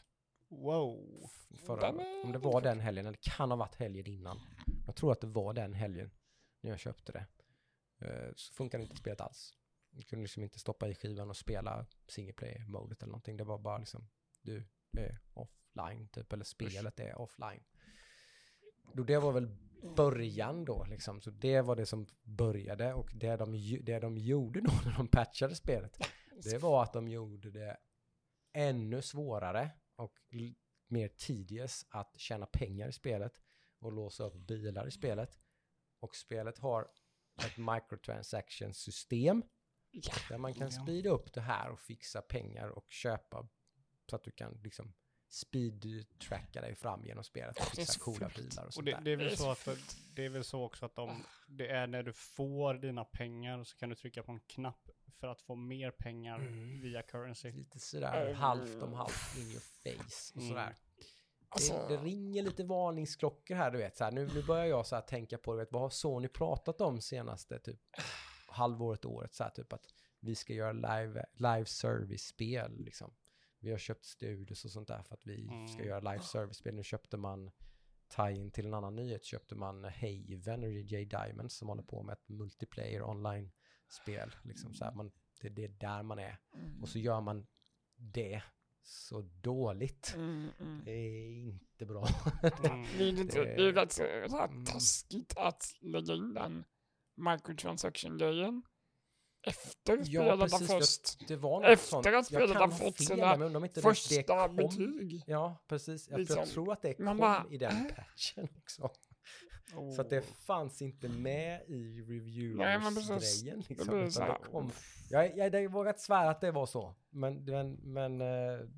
Wow. Förra, om det var den helgen, eller det kan ha varit helgen innan. Jag tror att det var den helgen när jag köpte det. Eh, Så funkade inte spelet alls. Du kunde liksom inte stoppa i skivan och spela single player-modet eller någonting. Det var bara liksom, du är offline typ, eller spelet är offline. Då det var väl början då liksom. Så det var det som började och det de, det de gjorde då när de patchade spelet, det var att de gjorde det ännu svårare och mer tedious att tjäna pengar i spelet och låsa upp bilar i spelet. Och spelet har ett microtransaction-system Ja. där man kan speeda upp det här och fixa pengar och köpa så att du kan liksom speed-tracka dig fram genom spelet och fixa coola bilar och Och sånt det, det, är väl så att det, det är väl så också att de, det är när du får dina pengar så kan du trycka på en knapp för att få mer pengar Mm. via currency. Lite sådär halvt om halvt in your face och Mm. sådär. Alltså, Det, det ringer lite varningsklockor här, du vet. Så här, nu, nu börjar jag så här tänka på, du vet, vad har Sony pratat om senaste typ halvåret, året? Så här, typ att vi ska göra live, live service-spel, liksom. Vi har köpt studios och sånt där för att vi ska Mm. göra live service-spel. Nu köpte man tie-in till en annan nyhet, köpte man Haven och J Diamond som håller på med ett multiplayer online-spel. Liksom, så här, man, det, det är där man är. Och så gör man det så dåligt. mm, mm. Det är inte bra. Mm. Det är, Det- det är rätt Mm. taskigt att lägga in den microtransaction-grejen efter Ja, precis, för först. Det var Efter sånt. att spelet har ha fått fel, sina Första betyg. Ja, precis. Jag, Liksom. jag tror att det kom bara, i den äh? patchen också. Så att det Oh. fanns inte med i. Det Liksom, det kom, jag, jag, jag vågar inte svära att det var så. Men, men, men eh,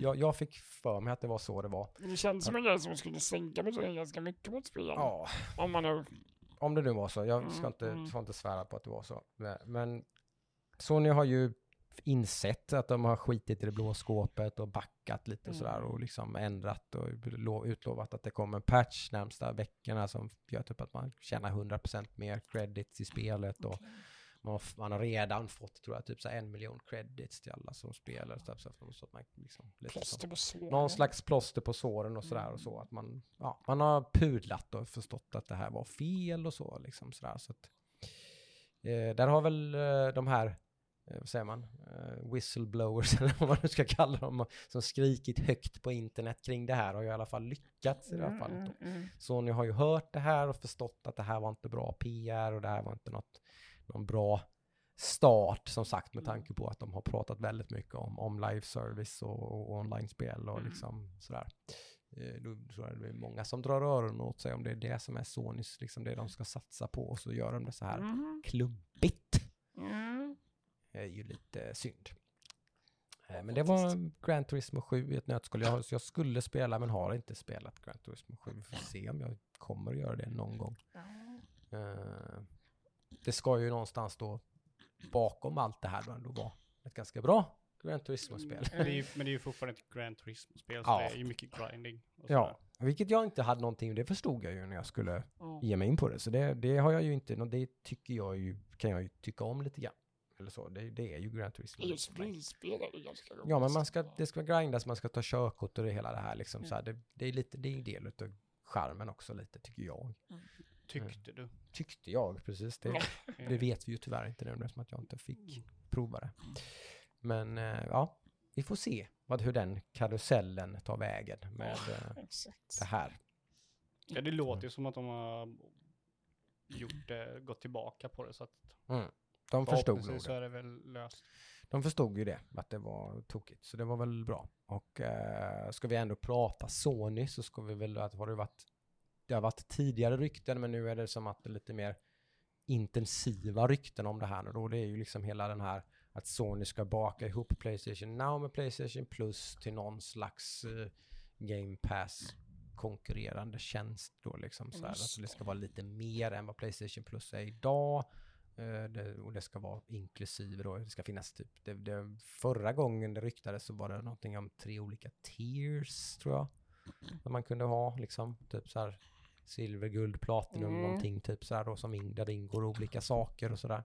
jag, jag fick för mig att det var så det var. Det känns som en grej som skulle sänka betygen ganska mycket på ett spel. Ja, Om man nu... om det nu var så. Jag ska Mm, inte, mm. får inte svära på att det var så. Men- Sony har ju insett att de har skitit i det blå skåpet och backat lite och sådär och liksom ändrat och lo- utlovat att det kommer en patch närmsta veckorna som gör typ att man tjänar 100% mer credits i spelet och man har, man har redan fått tror jag typ så här en miljon credits till alla som spelar så, så, att- så att man liksom så Plåster på såren. någon slags plåster på såren och sådär och så. Att man, ja, man har pudlat och förstått att det här var fel och så. Liksom sådär. Så att, eh, där har väl eh, de här, eh, vad säger man, eh, whistleblowers eller vad man nu ska kalla dem, som skrikit högt på internet kring det här har ju i alla fall lyckats i det här fallet. Då. mm. Sony har ju hört det här och förstått att det här var inte bra PR och det här var inte något, någon bra start som sagt med tanke på att de har pratat väldigt mycket om, om live service och, och online-spel och Mm. liksom sådär. Eh, Då tror jag det är många som drar öronen åt sig om det är det som är Sonys, liksom det de ska satsa på och så gör de det så här Mm. klumpigt. Mm. Det är ju lite synd. Eh, Men det var Gran Turismo 7 i ett nötskal. Jag, jag skulle spela men har inte spelat Gran Turismo 7. Vi får se om jag kommer att göra det någon gång. Eh, det ska ju någonstans då bakom allt det här då ändå vara ett ganska bra Gran Turismo-spel. Men det är ju, men det är ju fortfarande ett Grand Turismo-spel, så Ja. det är ju mycket grinding. Och Ja, vilket jag inte hade någonting, det förstod jag ju när jag skulle Mm. ge mig in på det. Så det, det har jag ju inte, och det tycker jag ju, kan jag ju tycka om lite grann. Eller så, det, det är ju Gran Turismo. Just bilspel är ju ganska roligt. Ja, men man ska, det ska grindas, man ska ta körkort och det hela det här liksom. Mm. Så här, det, det är lite, det är en del av charmen också lite, tycker jag. Tyckte du? Tyckte jag, precis. Det, Eh, det vet vi ju tyvärr inte nu eftersom att jag inte fick prova det. Men eh, ja, vi får se vad, hur den karusellen tar vägen med eh, Exakt. det här. Ja, det låter ju som att de har gjort det, gått tillbaka på det, så att Mm. De förstod nog så är det väl löst. De förstod ju det, att det var tokigt. Så det var väl bra. Och eh, ska vi ändå prata Sony så ska vi väl, att har det varit, det har varit tidigare rykten men nu är det som att det är lite mer intensiva rykten om det här nu då. Det är ju liksom hela den här att Sony ska baka ihop Playstation Now med Playstation Plus till någon slags eh, Game Pass konkurrerande tjänst då liksom så här, att det ska vara lite mer än vad Playstation Plus är idag. Eh, det, och det ska vara inklusive då, det ska finnas typ, det, det, förra gången det ryktades så var det någonting om tre olika tiers tror jag. Som man kunde ha liksom, typ så här silver, guld, platinum, Mm. någonting typ så här då som in, där det ingår olika saker och sådär.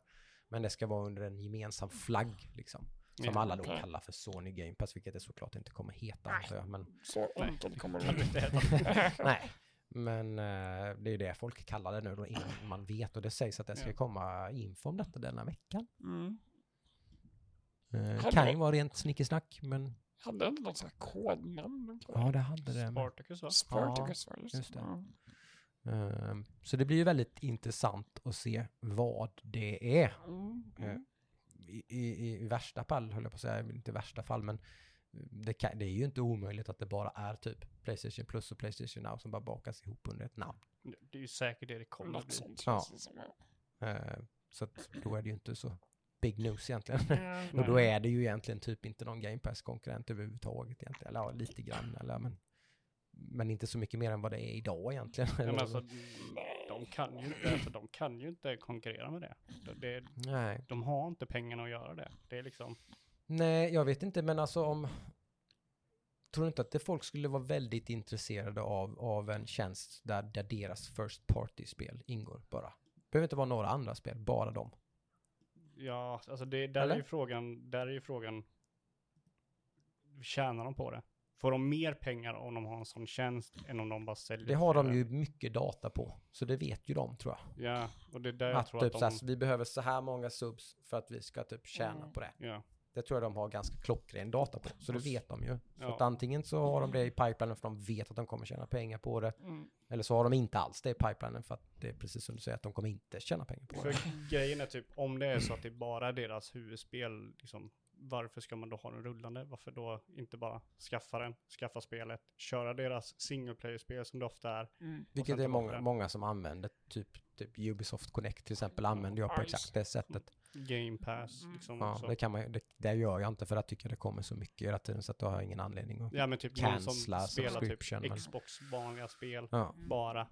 Men det ska vara under en gemensam flagg liksom. Som Ja, alla då kallar för Sony Game Pass, vilket det såklart inte kommer heta Nej. antar jag. Men, Så enkelt kommer det inte heta. nej. Men eh, det är ju det folk kallar det nu då innan man vet och det sägs att det ska Ja. komma info om detta denna veckan. mm. Eh, kan ju vara rent snickesnack men Hade inte något sånt här kodnamn? ja det hade det. Men, Spartacus va? Spartacus just, just det. Ja. Eh, så det blir ju väldigt intressant att se vad det är. Mm. Mm. i, i, I värsta fall, höll jag på att säga, inte värsta fall, men det, kan, det är ju inte omöjligt att det bara är typ Playstation Plus och Playstation Now som bara bakas ihop under ett namn. Det är ju säkert det det kommer att Något sånt Ja. ja. Så att då är det ju inte så big news egentligen. Mm. och då är det ju egentligen typ inte någon Game Pass-konkurrent överhuvudtaget egentligen. Eller ja, lite grann, eller men, men inte så mycket mer än vad det är idag egentligen. Ja, men alltså, de, kan ju inte, alltså, de kan ju inte konkurrera med det. Det- det. Nej. De har inte pengarna att göra det. Det är liksom, Nej, jag vet inte, men alltså om... Tror du inte att det folk skulle vara väldigt intresserade av, av en tjänst där, där deras first party-spel ingår bara? behöver inte vara några andra spel, bara dem. ja, alltså det, där Eller? är ju frågan, där är ju frågan, tjänar de på det? Får de mer pengar om de har en sån tjänst än om de bara säljer? Det har de ju mycket data på, så det vet ju de tror jag. Ja, och det är där jag Att tror typ att de, här, vi behöver så här många subs för att vi ska typ tjäna Mm. på det. ja, Det tror jag de har ganska klockren data på, så det vet de ju. Så Ja. att antingen så har de det i pipelinen för de vet att de kommer tjäna pengar på det, Mm. eller så har de inte alls det i pipelinen för att det är precis som du säger, att de kommer inte tjäna pengar på det. För grejen är typ, om det är så att det bara är deras huvudspel, liksom, varför ska man då ha den rullande? Varför då inte bara skaffa den, skaffa spelet, köra deras single player-spel som det ofta är? Mm. Vilket är många, många som använder, typ, typ Ubisoft Connect till exempel använder jag på just exakt det sättet. Game pass, Mm. liksom Ja, också. det kan man det, det gör jag inte för att jag tycker det kommer så mycket hela tiden så att då har jag ingen anledning att... Ja men typ någon som Cancella spelar typ Xbox vanliga spel Ja, bara.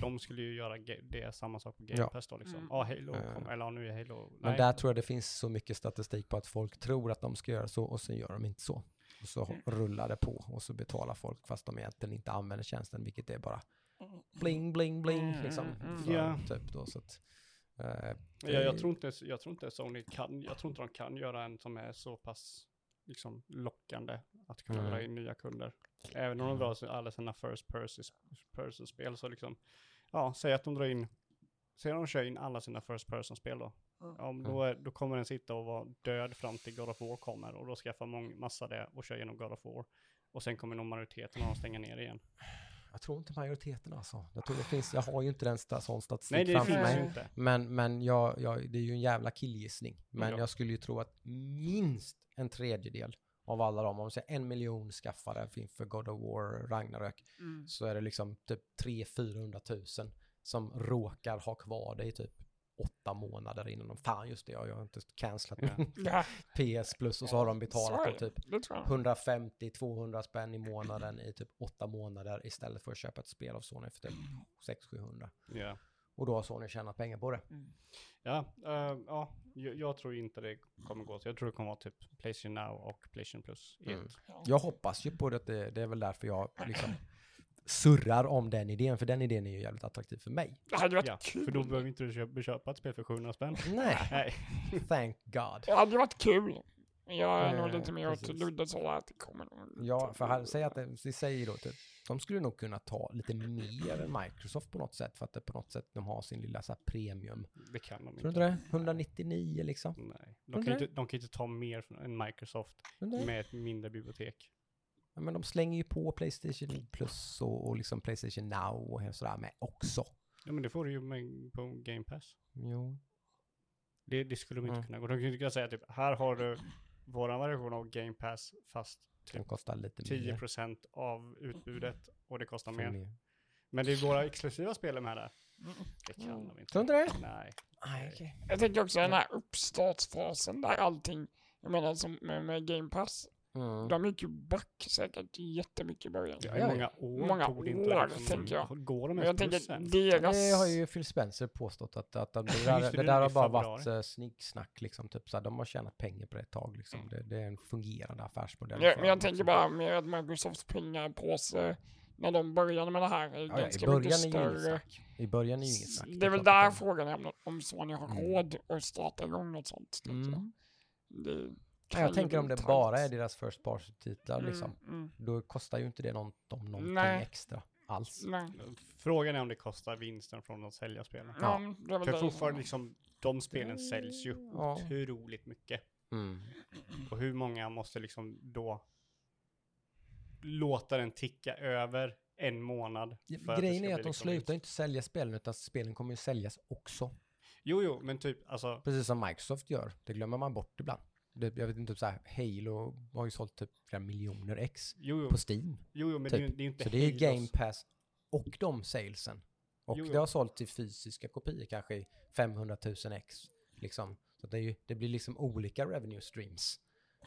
De skulle ju göra det samma sak på Game Ja. Pass då liksom. Mm. Ja, Halo, Eh. kom, eller ja, nu är Halo. men nej. där tror jag det finns så mycket statistik på att folk tror att de ska göra så och sen gör de inte så. Och så Mm. rullar det på och så betalar folk fast de egentligen inte använder tjänsten vilket är bara Mm. bling bling bling Mm, liksom. mm, För, Ja. typ då så att... eh, Ja, jag, tror inte, jag tror inte Sony kan, jag tror inte de kan göra en som är så pass liksom lockande att kunna Mm. dra in nya kunder. Även om de drar sig alla sina first person- person-spel så liksom, ja, säg att de drar in, säg att de kör in alla sina first person-spel då. Mm. Då, är, då kommer den sitta och vara död fram till God of War kommer och då skaffar många, massa det och kör igenom God of War. Och sen kommer nog majoriteten dem stänga ner igen. Jag tror inte majoriteten alltså. Jag tror det finns, jag har ju inte den sta, sån statistik Nej, det framför finns mig. inte. Men, men jag, jag, det är ju en jävla killgissning. Men Ja. jag skulle ju tro att minst en tredjedel av alla dem, om man säger en miljon skaffare inför God of War Ragnarök, Mm. så är det liksom typ 300-400 tusen som råkar ha kvar det i typ åtta månader innan de, fan just det, jag jag har inte cancelat min PS plus och så har de betalat typ Det tror jag. 150-200 spänn i månaden i typ åtta månader istället för att köpa ett spel av Sony för typ 600-700. Ja. Och då har Sony tjänat pengar på det. Mm. Ja, eh, ja jag, jag tror inte det kommer gå så. Jag tror det kommer vara typ Playstation Now och Playstation Plus Mm. ett. Jag hoppas ju på det, att det, det är väl därför jag liksom surrar om den idén, för den idén är ju jävligt attraktiv för mig. Det hade varit Ja, kul. för då behöver inte du köpa, köpa ett spel för 700 spänn. Nej, Nej. thank God. Det hade varit kul. Jag är nog Eh, lite mer åt precis. Ludde så att det kommer Ja, för här, säg att det, vi säger då typ, de skulle nog kunna ta lite mer än Microsoft på något sätt, för att det på något sätt, de har sin lilla så här premium. Det kan de Tror du inte. inte det? 199 liksom. Nej. De kan, inte, de kan inte ta mer än Microsoft inte med ett mindre bibliotek. Ja, men de slänger ju på Playstation Plus och, och liksom Playstation Now och sådär med också. Ja men det får du ju med, på Game Pass. Jo. Det, det skulle de inte Mm. kunna gå. De inte kunna säga typ, här har du våran version av Game Pass fast Den kostar lite 10% mer. av utbudet och det kostar mer. mer. Men det är våra exklusiva spel med där. Mm. Det kan de inte. Tror du inte det? Nej. Nej, okej. Jag tänker också den här uppstartsfasen där allting Jag menar som med, med Game Pass, Mm. de gick ju back säkert jättemycket i början. Ja, Ja, ja. många år Många tog det inte? år, liksom, tänker jag. Går de Men jag tänker än? deras... Det har ju Phil Spencer påstått att, att, att det, där, det, det det där är har bara varit uh, snicksnack liksom. Typ, så här, de har tjänat pengar på det ett tag liksom. Det, det är en fungerande affärsmodell. Ja, men jag dem, tänker liksom. bara med att Microsofts pengar på sig när de började med det här är Ja, ja, I ganska början mycket är ju inget större. I början är ju inget snack. Det är väl där de- frågan är om- om Sony har Mm. råd att starta igång något sånt. Mm. Det Ja, kan Jag tänker om det bara är deras first party-titlar liksom. Mm, mm. Då kostar ju inte det någon, dem någonting Nej. extra alls. Nej. Frågan är om det kostar vinsten från att sälja spelen. Ja. Ja, För fortfarande liksom, de spelen säljs ju Ja. otroligt mycket. Mm. Och hur många måste liksom då låta den ticka över en månad? Grejen är att de liksom slutar vinst? inte sälja spelen utan spelen kommer ju säljas också. Jo, jo, men typ alltså, Precis som Microsoft gör. Det glömmer man bort ibland. Det, jag vet inte, typ så här, Halo har ju sålt typ flera miljoner ex jo, jo, på Steam. jo, jo men typ. det, är ju- det är ju inte Så det är Game Pass och de salesen. Och Jo, det har sålt till fysiska kopior kanske i 500 000 ex. Liksom. Så det, ju, det blir liksom olika revenue streams.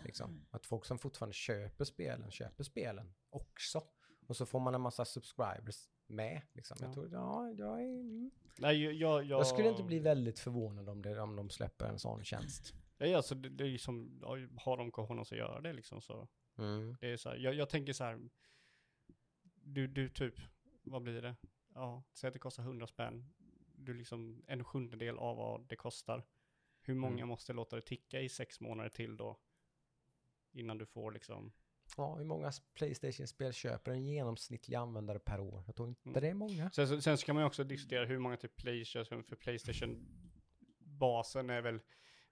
Liksom. Att folk som fortfarande köper spelen, köper spelen också. Och så får man en massa subscribers med. Liksom. Jag, Ja. tror, ja, jag, är, mm. Nej, jag, jag, jag, jag skulle inte bli väldigt förvånad om, det, om de släpper en sån tjänst. Ja, alltså det, det är ju som, ja, har de cojones att göra det liksom så. Mm. Det är så här, jag, jag tänker så här. Du, du typ, vad blir det? Ja, säg att det kostar 100 spänn. Du liksom en sjundedel av vad det kostar. Hur många Mm. måste låta det ticka i sex månader till då? Innan du får liksom, Ja, hur många Playstation-spel köper en genomsnittlig användare per år? Jag tror inte Mm. det är många. sen, så- sen så kan man ju också diskutera hur många typ Playstation, för Playstation-basen är väl,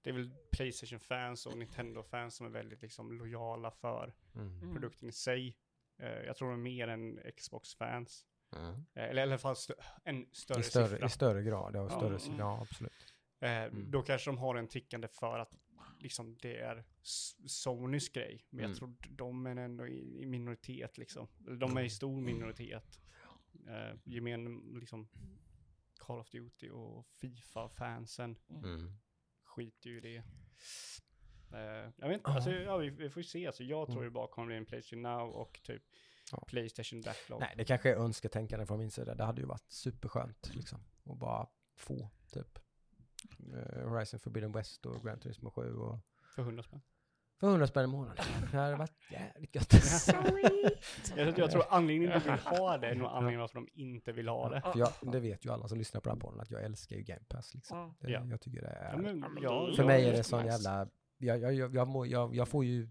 det är väl Playstation-fans och Nintendo-fans som är väldigt liksom lojala för Mm. Mm. produkten i sig. Eh, jag tror de är mer än Xbox-fans. Mm. Eh, eller i alla fall stö- en större, I, större, siffra. I större grad, ja. Större, mm. ja absolut. Eh, Mm. Då kanske de har en tickande för att liksom, det är Sonys grej. Men Mm. jag tror d- de är ändå i, i minoritet liksom. Eller De är i stor minoritet. Eh, gemen, liksom, Call of Duty och Fifa-fansen Mm. Skiter ju i det. Eh, jag vet inte, alltså, ja, vi, vi får ju se. Alltså, jag tror Mm. det bara kommer bli en Playstation Now och typ Ja. Playstation Backlog. Nej, det kanske är önsketänkande från min sida. Det hade ju varit superskönt liksom. att bara få typ eh, Horizon Forbidden West och Gran Turismo 7 och För 100 spänn. För 100 spänn i månaden. Det hade varit jävligt gött. Jag, jag tror anledningen till att de vill ha det är nog anledningen varför de inte vill ha det. För jag, det vet ju alla som lyssnar på den här podden att jag älskar ju Game Pass liksom. Ja. Det, Ja. Jag tycker det är... Ja, men, Ja, För ja, mig är det sån jävla... Jag, jag, jag, jag, må, jag, jag får ju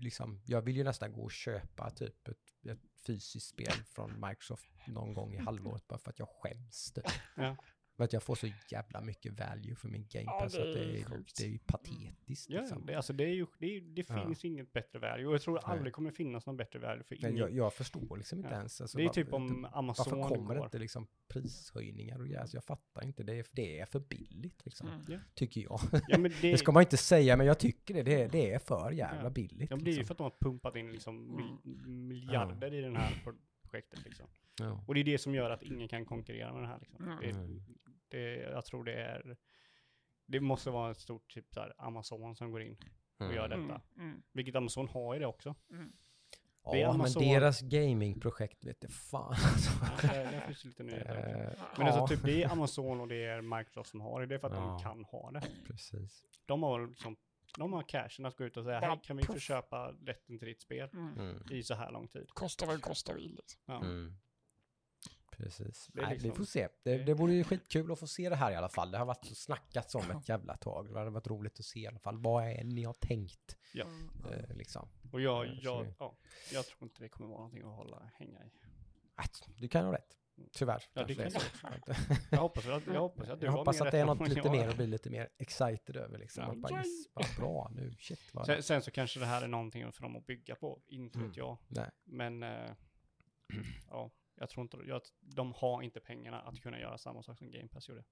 liksom... Jag vill ju nästan gå och köpa typ ett, ett fysiskt spel från Microsoft någon gång i halvåret bara för att jag skäms typ. Ja. För att jag får så jävla mycket value för min Game Ja, Pass det att det är är, sjukt. det är ju patetiskt Ja, liksom. det, alltså det, är ju, det, är, det Ja. finns inget bättre värde. Och jag tror Nej. aldrig kommer finnas någon bättre värde för Men ingen. jag, jag förstår liksom inte Ja. ens. Alltså, det är var- typ om Amazon Varför kommer det inte liksom prishöjningar och grejer? Alltså, jag fattar inte. Det är, det är för billigt liksom. Mm. Ja. Tycker jag. Ja, men det, Det ska man inte säga, men jag tycker det. Det är, det är för jävla Ja. billigt. ja, men det är ju liksom. för att de har pumpat in liksom mil, miljarder i den här pro- projektet liksom. Ja. Och det är det som gör att ingen kan konkurrera med det här liksom. Mm. Det, Mm. Det, jag tror det är, det måste vara ett stort typ så här Amazon som går in och gör Mm. detta. Mm. Mm. Vilket Amazon har ju det också. Mm. Det Ja, men Amazon. deras gamingprojekt vet jag fan alltså. Ja, det, finns lite nyheter också. Eh, Men ja, alltså typ det är Amazon och det är Microsoft som har det. Det är för att Ja. de kan ha det. precis. De har liksom, de har cashen att gå ut och säga, hej kan vi få köpa rätten till ditt spel Mm. Mm. i så här lång tid? Kostar vad det kostar vill. Liksom. Ja. Mm. Precis. Det är Nej, liksom- vi får se. Det, det- vore ju skitkul att få se det här i alla fall. Det har varit snackats om ett jävla tag. Det hade varit roligt att se i alla fall. Vad är ni har tänkt? Ja. Eh, liksom. Och jag, Ja, så jag, ja, jag tror inte det kommer vara någonting att hålla, hänga i. Äh, du kan ha rätt. Tyvärr. Ja, det kan så. Jag hoppas att, jag hoppas att du Jag hoppas att det är något lite jag mer har. att bli lite mer excited över liksom. Ja. Att bara, yes, vad bra nu, shit vad Sen, sen så kanske det här är någonting för dem att bygga på, inte Mm. vet jag. Nej. Men eh, ja, jag tror inte, jag, de har inte pengarna att kunna göra samma sak som Game Pass gjorde.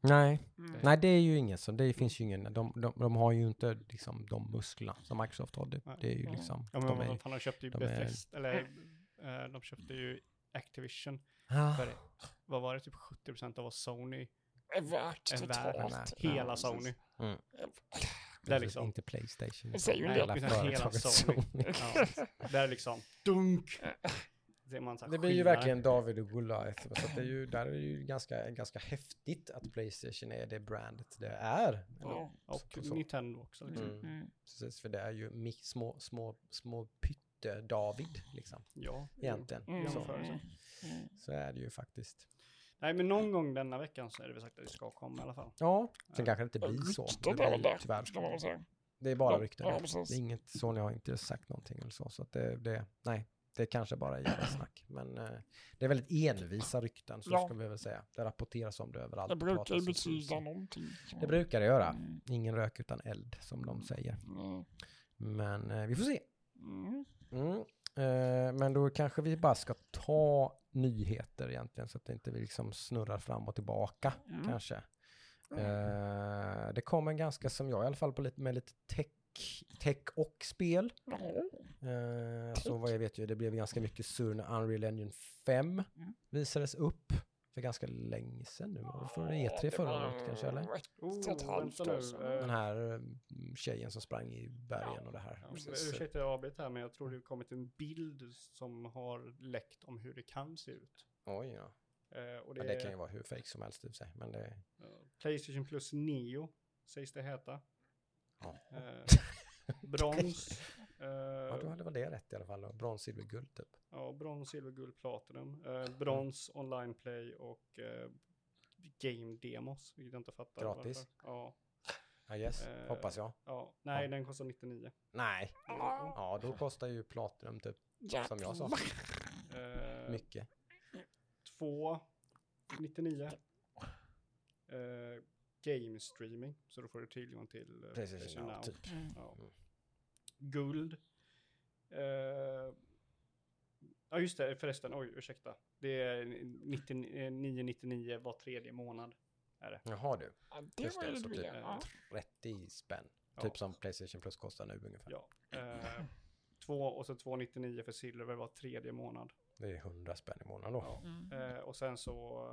Nej. Mm. Nej, det är ju ingen som, det finns ju ingen, de, de, de har ju inte liksom de musklerna som Microsoft har. Det, Nej. det är ju Mm. liksom, Ja, men de är, fan, de köpte ju de är- Bethesda, eller eh, de köpte ju Activision Ah, för, vad var det, typ 70% av vad Sony Är värt är totalt. Nej. Hela Ja, Sony. mm. Det är liksom- Inte Playstation. Det säger ju en Nej, del. utan hela företaget Sony. Sony. Ja, det är liksom dunk. Ser man så Det blir ju verkligen David och Goliath. Så att det är ju, där är det ju ganska, ganska häftigt att Playstation är det brandet det är. Ja. Och Så- så. Nintendo också. Liksom. Mm. Mm. Precis, för det är ju små, små, små pytte-David liksom. Ja, Egentligen. Mm. Så. Mm. så är det ju faktiskt. Nej, men någon gång denna veckan så är det väl sagt att det ska komma i alla fall. Ja, sen kanske det inte blir så. Det blir tyvärr. ska man väl säga. Det är bara rykten. ja, det är inget, Sony har inte sagt någonting eller så. Så att det, det, nej, det är kanske bara jävla snack. Men eh, det är väldigt envisa rykten, så Ja. ska vi väl säga. Det rapporteras om det överallt. Det brukar betyda någonting. Det brukar det göra. Mm. Ingen rök utan eld, som de säger. Mm. Men eh, vi får se. Mm. Mm. Eh, men då kanske vi bara ska ta nyheter egentligen, så att det inte vi liksom snurrar fram och tillbaka, Mm. kanske. Eh, det kom en ganska, som jag i alla fall, på lite, med lite tech, tech och spel. Ja. Eh, så vad jag vet ju, det blev ganska mycket surr när Unreal Engine 5 Mm. visades upp för ganska länge sedan nu. Var det För E3 förra året kanske, eller? Oh, Den här eh, tjejen som sprang i bergen och det här. Ja. Ursäkta jag avbryter här, men jag tror det har kommit en bild som har läckt om hur det kan se ut. Oj, ja. Eh, och det, ja. Det kan ju vara hur fake som helst i sig, men det... Playstation Plus Neo, sägs det heta. Ja. Eh, brons. eh, Ja, då hade väl det rätt i alla fall. Brons, silver, guld typ. ja, brons, silver, guld, platinum. Eh, brons, online play och eh, game demos, vilket jag inte fattar. Gratis? varför. Ja, Ja, yes. Eh, Hoppas jag. ja. Nej, Ja. den kostar 99. Nej. Ja. Ja, då kostar ju Platinum typ, som jag sa, Eh, mycket. 2 99. Eh, game streaming, så då får du tillgång till eh, Playstation Now, Now. typ. Mm. Ja. Mm. Guld. Eh, ja just det, förresten, oj ursäkta. Det är 99,99 var tredje månad. Är det. Jaha du, Ja, det Just var det, så lite typ- mer. Ja. 30 spänn. Ja. Typ som Playstation Plus kostar nu ungefär. Ja. Eh, två, och så 2,99 för silver var tredje månad. Det är 100 spänn i månaden då. Ja. Mm. Eh, och sen så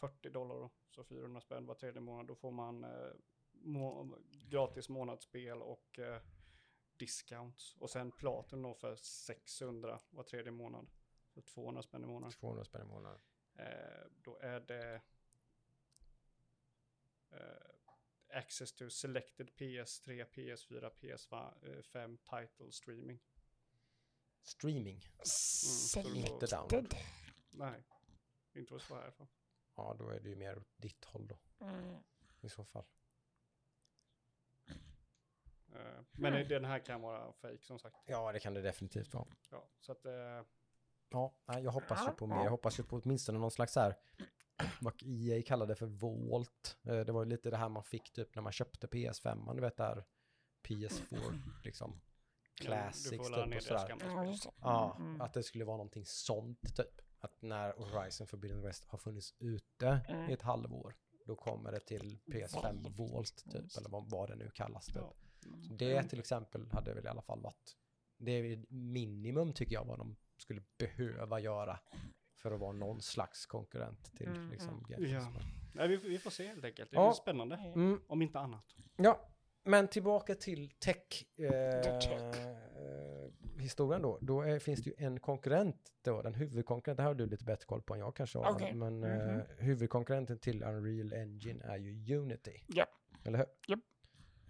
40 dollar så 400 spänn var tredje månad. Då får man eh, må gratis månadsspel och eh, discounts. Och sen Platinum då för 600 var tredje månad. Så 200 spänn i månaden. 200 spänn i månaden. Eh, då är det eh, access to selected PS3, PS4, PS5 title streaming. Streaming. Inte Selected. Nej, inte vad det står härifrån. Ja, då är det ju mer åt ditt håll då, Mm. i så fall. Eh, men Mm. den här kan vara fake som sagt. Ja, det kan det definitivt vara. Ja, så att eh, Ja, jag hoppas ju på mer. Jag hoppas ju på åtminstone någon slags så här, vad EA kallade för Vault. Eh, Det var ju lite det här man fick typ när man köpte PS5, du vet där PS4, liksom. Classics får typ och sådär. Ja. Ja, Mm. att det skulle vara någonting sånt typ. Att när Horizon Forbidden West har funnits ute Mm. i ett halvår, då kommer det till PS5 Vault. Vault typ, eller vad, vad det nu kallas typ. Ja. Så det till exempel hade väl i alla fall varit, det är minimum tycker jag vad de skulle behöva göra för att vara någon slags konkurrent till Mm, liksom mm. Ja. Nej, vi, vi får se helt enkelt. Det Ja. blir spännande. Mm, Om inte annat. ja, men tillbaka till tech. Eh, tech. Historien då, då är, finns det ju en konkurrent då, den huvudkonkurrenten, det här har du lite bättre koll på än jag kanske har, Okej. men Mhm. eh, huvudkonkurrenten till Unreal Engine är ju Unity. Ja. Eller hur? Japp.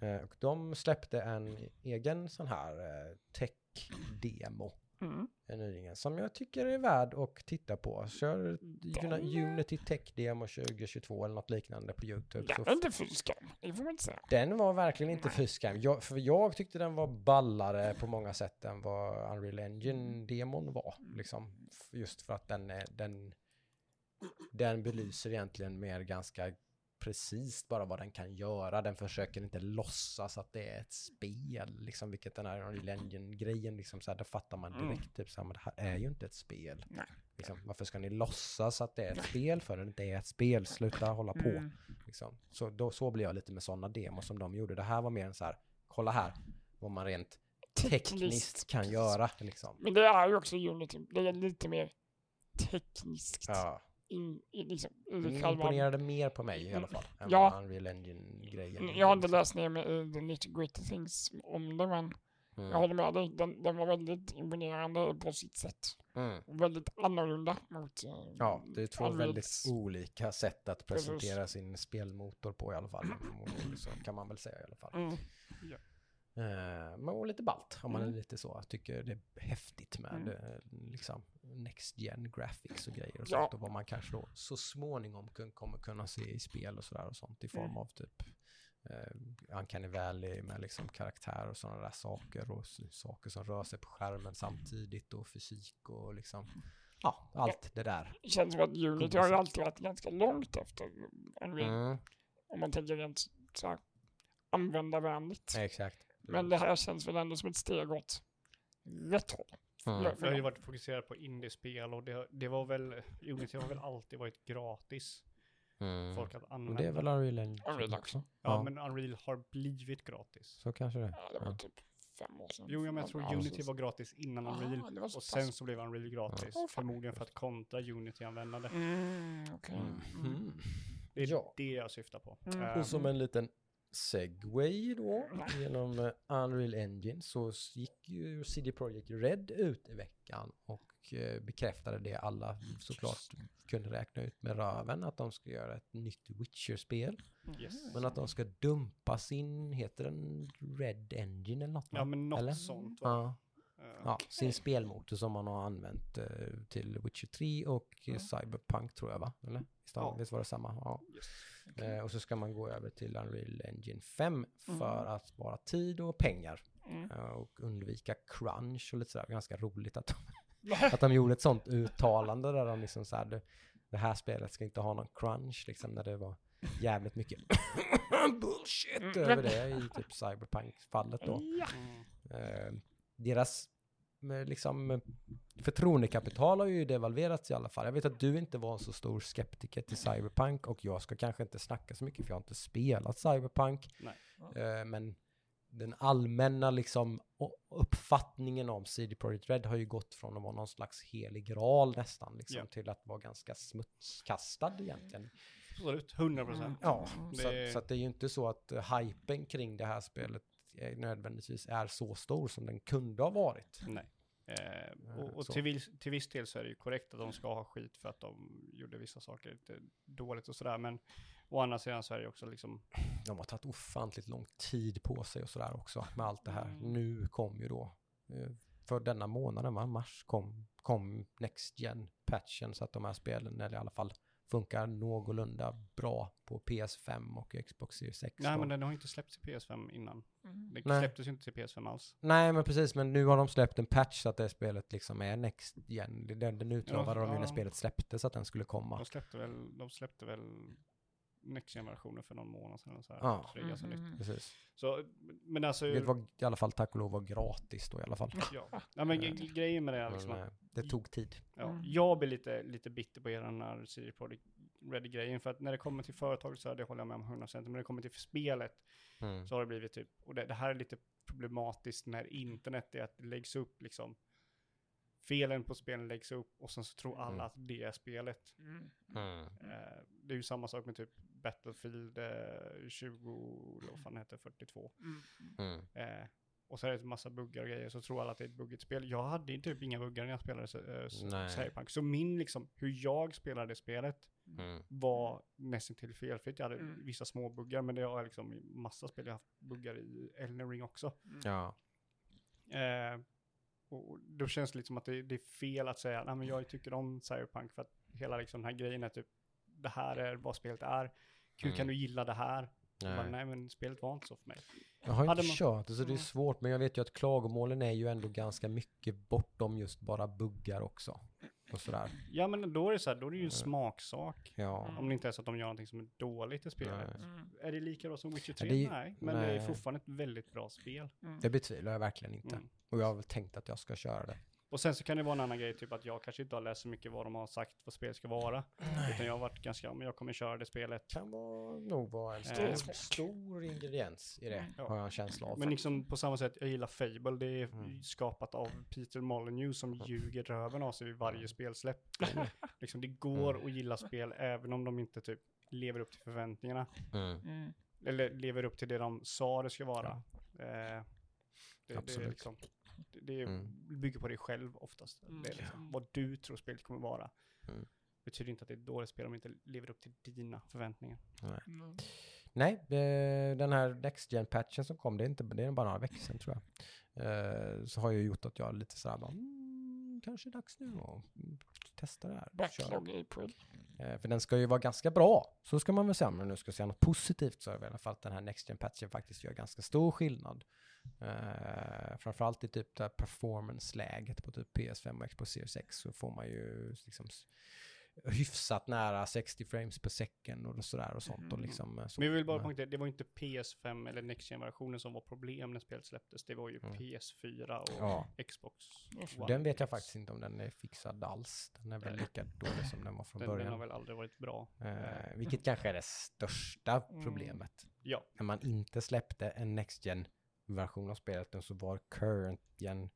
Eh, och de släppte en egen sån här eh, tech-demo Mm. nyligen som jag tycker är värd att titta på. Kör Unity Tech Demo 2022 eller något liknande på YouTube. Den är inte fy skam, det får man inte säga. den var verkligen inte fyskam. Jag, för jag tyckte den var ballare på många sätt än vad Unreal Engine-demon var. Liksom. F- Just för att den, är, den, den belyser egentligen mer ganska precis bara vad den kan göra. Den försöker inte låtsas att det är ett spel, liksom, vilket den här Unreal Engine-grejen, liksom, så här, fattar man Mm. direkt. Typ, så här, men det här är ju inte ett spel. Liksom, varför ska ni låtsas att det är ett spel för det inte är ett spel? Sluta hålla på. Mm. Liksom. Så, då, så blir jag lite med sådana demos som de gjorde. Det här var mer en så här, kolla här vad man rent tekniskt kan göra. Liksom. Men det är ju också Unity, det är lite mer tekniskt Ja. In, i, liksom, i Det själva... imponerade mer på mig i alla fall än Ja. Unreal Engine grejen. Jag har inte läst ner mig i the nitty gritty things om det, men Mm. jag håller med dig. Den, den var väldigt imponerande på sitt sätt. Mm. Väldigt annorlunda mot eh, Ja, det är två Unreals. väldigt olika sätt att presentera sin spelmotor på i alla fall. Så kan man väl säga i alla fall. Mm. Eh, men och lite ballt om man är Mm. lite så. Tycker det är häftigt med Mm. eh, liksom next gen graphics och grejer och Ja. sånt. Och vad man kanske då så småningom kun, kommer kunna se i spel och sådär och sånt i form Mm. av typ eh, Uncanny Valley med liksom karaktär och sådana där saker och saker som rör sig på skärmen samtidigt och fysik och liksom ja, allt det där. Det känns som att Unity har ju alltid varit ganska långt efter Unreal. Mm, Om man tänker rent så här användarvänligt. exakt. Men det här känns väl ändå som ett steg åt rätt håll. Mm. Ja, Det har ju varit fokuserat på indiespel och det, det var väl, Unity har väl alltid varit gratis Mm. folk att Och använda. det är väl Unreal Engine Unreal också? också. Ja, men Unreal har blivit gratis. Så kanske det. Ja, det var Ja. typ fem år sedan. Jo, ja, men jag tror Ja, Unity var gratis innan Ah, Unreal. Och pass. sen så blev Unreal gratis. Ja. Förmodligen för att kontra Unity-användare. Mm, okej. Mm. Mm. Det är Ja. det jag syftar på. Mm. Eh, Och som en liten segway då genom eh, Unreal Engine så gick ju CD Projekt Red ut i veckan och eh, bekräftade det alla såklart kunde räkna ut med röven att de ska göra ett nytt Witcher-spel. yes. Men att de ska dumpa sin, heter den Red Engine eller något? Ja, men något Eller? sånt. Va? Ja, Eh, ja, sin spelmotor som man har använt eh, till Witcher 3 och eh, Cyberpunk tror jag va? Eller? Visst, Ja. ja. visst var det samma? Ja. yes. Eh, och så ska man gå över till Unreal Engine 5 för Mm. att spara tid och pengar Mm. eh, och undvika crunch och lite sådär. Ganska roligt att de, att de gjorde ett sånt uttalande där de liksom såhär, det, det här spelet ska inte ha någon crunch liksom när det var jävligt mycket bullshit Mm. över det i typ Cyberpunk-fallet då. Ja. Mm. Eh, deras liksom förtroendekapital har ju devalverats i alla fall. Jag vet att du inte var en så stor skeptiker till Cyberpunk och jag ska kanske inte snacka så mycket för jag har inte spelat Cyberpunk. Nej. Eh, men den allmänna liksom uppfattningen om CD Projekt Red har ju gått från att vara någon slags helig graal nästan liksom Ja. till att vara ganska smutskastad egentligen. Absolut, 100 procent. Ja, Mm. så, Det- att, så att det är ju inte så att hypen kring det här spelet nödvändigtvis är så stor som den kunde ha varit. Nej. Eh, och och så. till, viss, till viss del så är det ju korrekt att de ska ha skit för att de gjorde vissa saker lite dåligt och sådär. Men å andra sidan så är det också liksom, De har tagit ofantligt lång tid på sig och sådär också med allt det här. Mm. Nu kom ju då, eh, för denna månaden, va? mars, kom, kom Next Gen-patchen så att de här spelen, eller i alla fall funkar någorlunda bra på PS5 och Xbox Series X. nej då. men den har inte släppts till PS5 innan. Mm. Det Nej. släpptes ju inte till PS5 alls. Nej, men precis, men nu har de släppt en patch så att det spelet liksom är Next Gen. Den, den utlovade Ja, de ju när ja. spelet släpptes att den skulle komma. De släppte väl, de släppte väl Next Gen-versioner för någon månad sedan. Så, här. Ja. så det är ganska nytt. Precis. Så, men alltså, Det var i alla fall tack och lov var gratis då i alla fall. ja. ja men gre- grejen med det är liksom Men, att eh, det tog tid. Ja, Mm. Jag blir lite, lite bitter på hela den här CD Projekt Red-grejen, för att när det kommer till företag så är det håller jag med om 100%, men när det kommer till spelet Mm. så har det blivit typ, och det, det här är lite problematiskt när internet är att det läggs upp liksom, felen på spelen läggs upp och sen så tror alla Mm. att det är spelet. Mm. Mm. Eh, det är ju samma sak med typ Battlefield eh, 20, eller vad fan heter det, 42. Mm. Mm. Eh, och så är det en massa buggar och grejer, så tror alla att det är ett buggigt spel. Jag hade ju typ inga buggar när jag spelade Nej. Cyberpunk. Så min liksom, hur jag spelade spelet Mm. var nästan till felfritt. Jag hade Mm. vissa små buggar, men det har liksom i massa spel. Jag har haft buggar i Elden Ring också. Ja. Eh, och då känns det liksom att det, det är fel att säga, nej men jag tycker om Cyberpunk för att hela liksom den här grejen är typ, det här är vad spelet är. Hur Mm. kan du gilla det här? Nej. Bara, Nej. nej men spelet var inte så för mig. Jag har inte man- kört det så det är svårt men jag vet ju att klagomålen är ju ändå ganska mycket bortom just bara buggar också. Och sådär. Ja men då är det så här, då är det ju en Mm. smaksak. Ja. Om det inte är så att de gör någonting som är dåligt i spelet. Nej. Mm. Är det lika bra som Witcher Ja, 3? det nej, men det är nej. fortfarande ett väldigt bra spel. Mm. Det betvivlar jag verkligen inte. Mm. Och jag har väl tänkt att jag ska köra det. Och sen så kan det vara en annan grej, typ att jag kanske inte har läst så mycket vad de har sagt vad spelet ska vara. Utan jag har varit ganska, men jag kommer köra det spelet. Kan vara, nog vara en Eh, stor, svårt. stor ingrediens i det. Ja. Har jag en känsla av. Men liksom på samma sätt, jag gillar Fable. Det är Mm. skapat av Peter Molyneux som ljuger röven av sig vid varje spelsläpp. Mm. liksom det går att gilla spel även om de inte typ lever upp till förväntningarna. Mm. Mm. eller lever upp till det de sa det ska vara. Eh, det, det, är Absolut. liksom, det, det är- Mm. bygger på dig själv oftast. Mm. Det är liksom, vad du tror spelet kommer vara. Mm. Betyder inte att det är ett dåligt spel om det inte lever upp till dina förväntningar. Mm. Nej, den här Next gen patchen som kom, det är, inte, det är bara några veckor sedan tror jag. Eh, så har ju gjort att jag lite sådär bara, mm, kanske dags nu att testa det här. Backlog April. Eh, för den ska ju vara ganska bra, så ska man väl säga. Man nu ska säga något positivt så är det i alla fall att den här Next gen patchen faktiskt gör ganska stor skillnad. Eh, framförallt i typ det performance-läget på typ PS5 och Xbox Series X så får man ju liksom hyfsat nära 60 frames per second och sådär och sånt. Och Mm. liksom, eh, så, Men vi vill bara eh, poängtera, det var inte PS5 eller Next Gen-versionen som var problem när spelet släpptes. Det var ju Mm. PS4 och Ja. Xbox One Den vet jag faktiskt inte om den är fixad alls. Den är väl lika dålig som den var från Den, den början. har väl aldrig varit bra. Eh, vilket kanske är det största Mm. problemet. Ja, När man inte släppte en Next gen version av spelet och så var current gen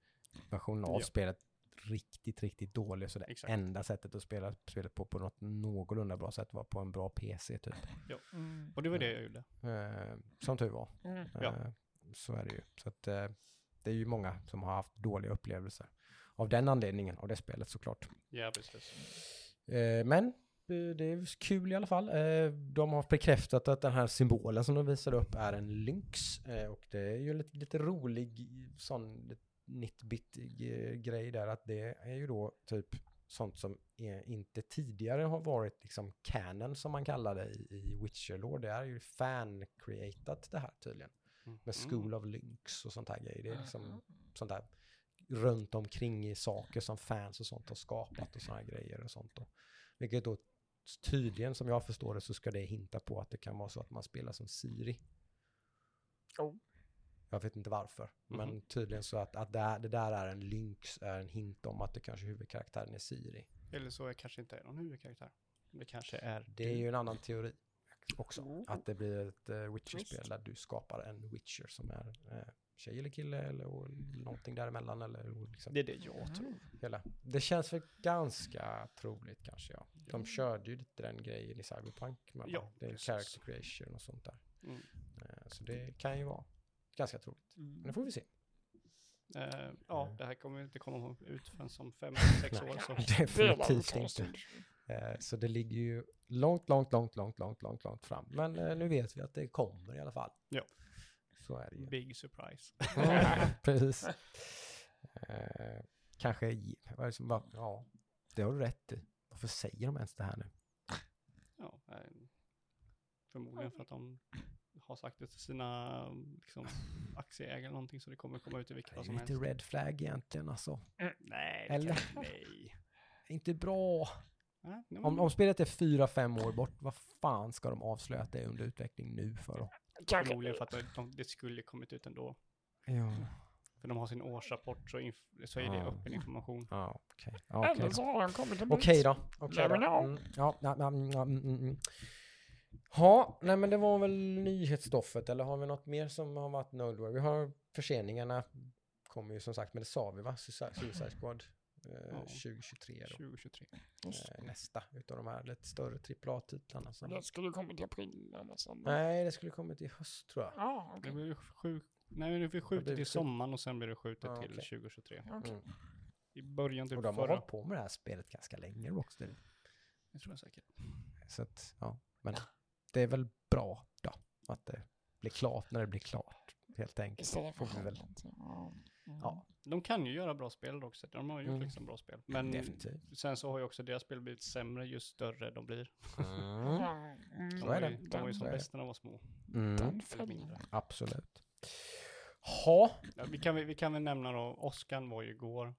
versionen av Ja. spelet riktigt, riktigt dålig. Så det Exakt. enda sättet att spela spelet på på något någorlunda bra sätt var på en bra PC typ. Mm. och det var det jag gjorde. Eh, som tur var. Mm. Ja. Eh, så är det ju. Så att eh, det är ju många som har haft dåliga upplevelser. Av den anledningen, av det spelet såklart. Ja, precis. Eh, men det är kul i alla fall. Eh, de har bekräftat att den här symbolen som de visar upp är en lynx. Eh, och det är ju lite, lite rolig sån nitbit eh, grej där att det är ju då typ sånt som är, inte tidigare har varit liksom canon som man kallar det i, i Witcher-lore. Det är ju fan-creatat det här tydligen. Mm. Med School of Lynx och sånt här grejer. Det är liksom sånt där runt omkring i saker som fans och sånt har skapat och såna här grejer och sånt. Då. Vilket då tydligen, som jag förstår det, så ska det hinta på att det kan vara så att man spelar som Siri. Oh. Jag vet inte varför, men Mhm. tydligen så att, att det, här- det där är en lynx, är en hint om att det kanske huvudkaraktären är Siri. Eller så är kanske inte är någon huvudkaraktär. Det kanske är Det är ju en annan teori också. Oh. Att det blir ett uh, Witcher-spel där du skapar en Witcher som är uh, tjej eller kille eller någonting däremellan. Eller, liksom Det är det jag tror. hela. Det känns väl ganska troligt kanske ja. De körde ju lite den grejen i Cyberpunk. Med Ja, det är precis. character creation och sånt där. Mm. Eh, Så det kan ju vara ganska troligt. Men det får vi se. Eh, ja, Mm. det här kommer inte komma ut förrän som fem, sex år. Så. Definitivt inte. Eh, Så det ligger ju långt, långt, långt, långt, långt, långt, långt fram. Men eh, nu vet vi att det kommer i alla fall. Ja. Så är det ju. Big surprise. Mm, Precis. Eh, kanske, är det var, ja, det har du rätt i. Varför säger de ens det här nu? Ja, eh, förmodligen för att de har sagt det till sina liksom, aktieägare eller någonting så det kommer komma ut i vilket Det är som helst. lite red flag egentligen alltså. Nej, Eller? det nej. Inte bra. Nej, Om, om spelet är fyra, fem år bort, vad fan ska de avslöja att det är under utveckling nu för då? Kanske. Förmodligen för att de, de, det skulle kommit ut ändå. Ja, För de har sin årsrapport så, inf- så är det Ja. öppen information. ja okej. Eller då. så har kommit Okej då. Okej Never då. Mm, ja, ja, ja, mm, mm, mm, mm. Ja, nej men det var väl nyhetsstoffet eller har vi något mer som har varit noteworthy? Vi har förseningarna kommer ju som sagt, men det sa vi va? Suicide Squad eh, Ja. 2023 då. 2023. Just Eh, nästa utav de här lite större AAA-titlarna. Som... Det skulle kommit i april eller så. Nej, det skulle kommit i höst tror jag. Ja, Det okej. blir ju sjuk... Nej, det blir Det skjutet blir till skjut- sommaren och sen blir det skjutet Ja, till okej. 2023. Okej. Mm. I början typ Och de har förra... hållit på med det här spelet ganska länge, Rocksteady. Det tror jag säkert. Så att, ja, men det är väl bra då att det blir klart när det blir klart, helt enkelt. Istället för väl. skämt. Ja. Mm. Ja, De kan ju göra bra spel också. De har ju gjort Mm. liksom bra spel. Men definitivt. sen så har ju också deras spel blivit sämre ju större de blir. Mm. Mm. De Så är det. ju, de var ju som bäst när de var små. Mm. Absolut. Ha. Ja, vi, kan, väl- vi kan väl nämna då, Oscar var ju igår.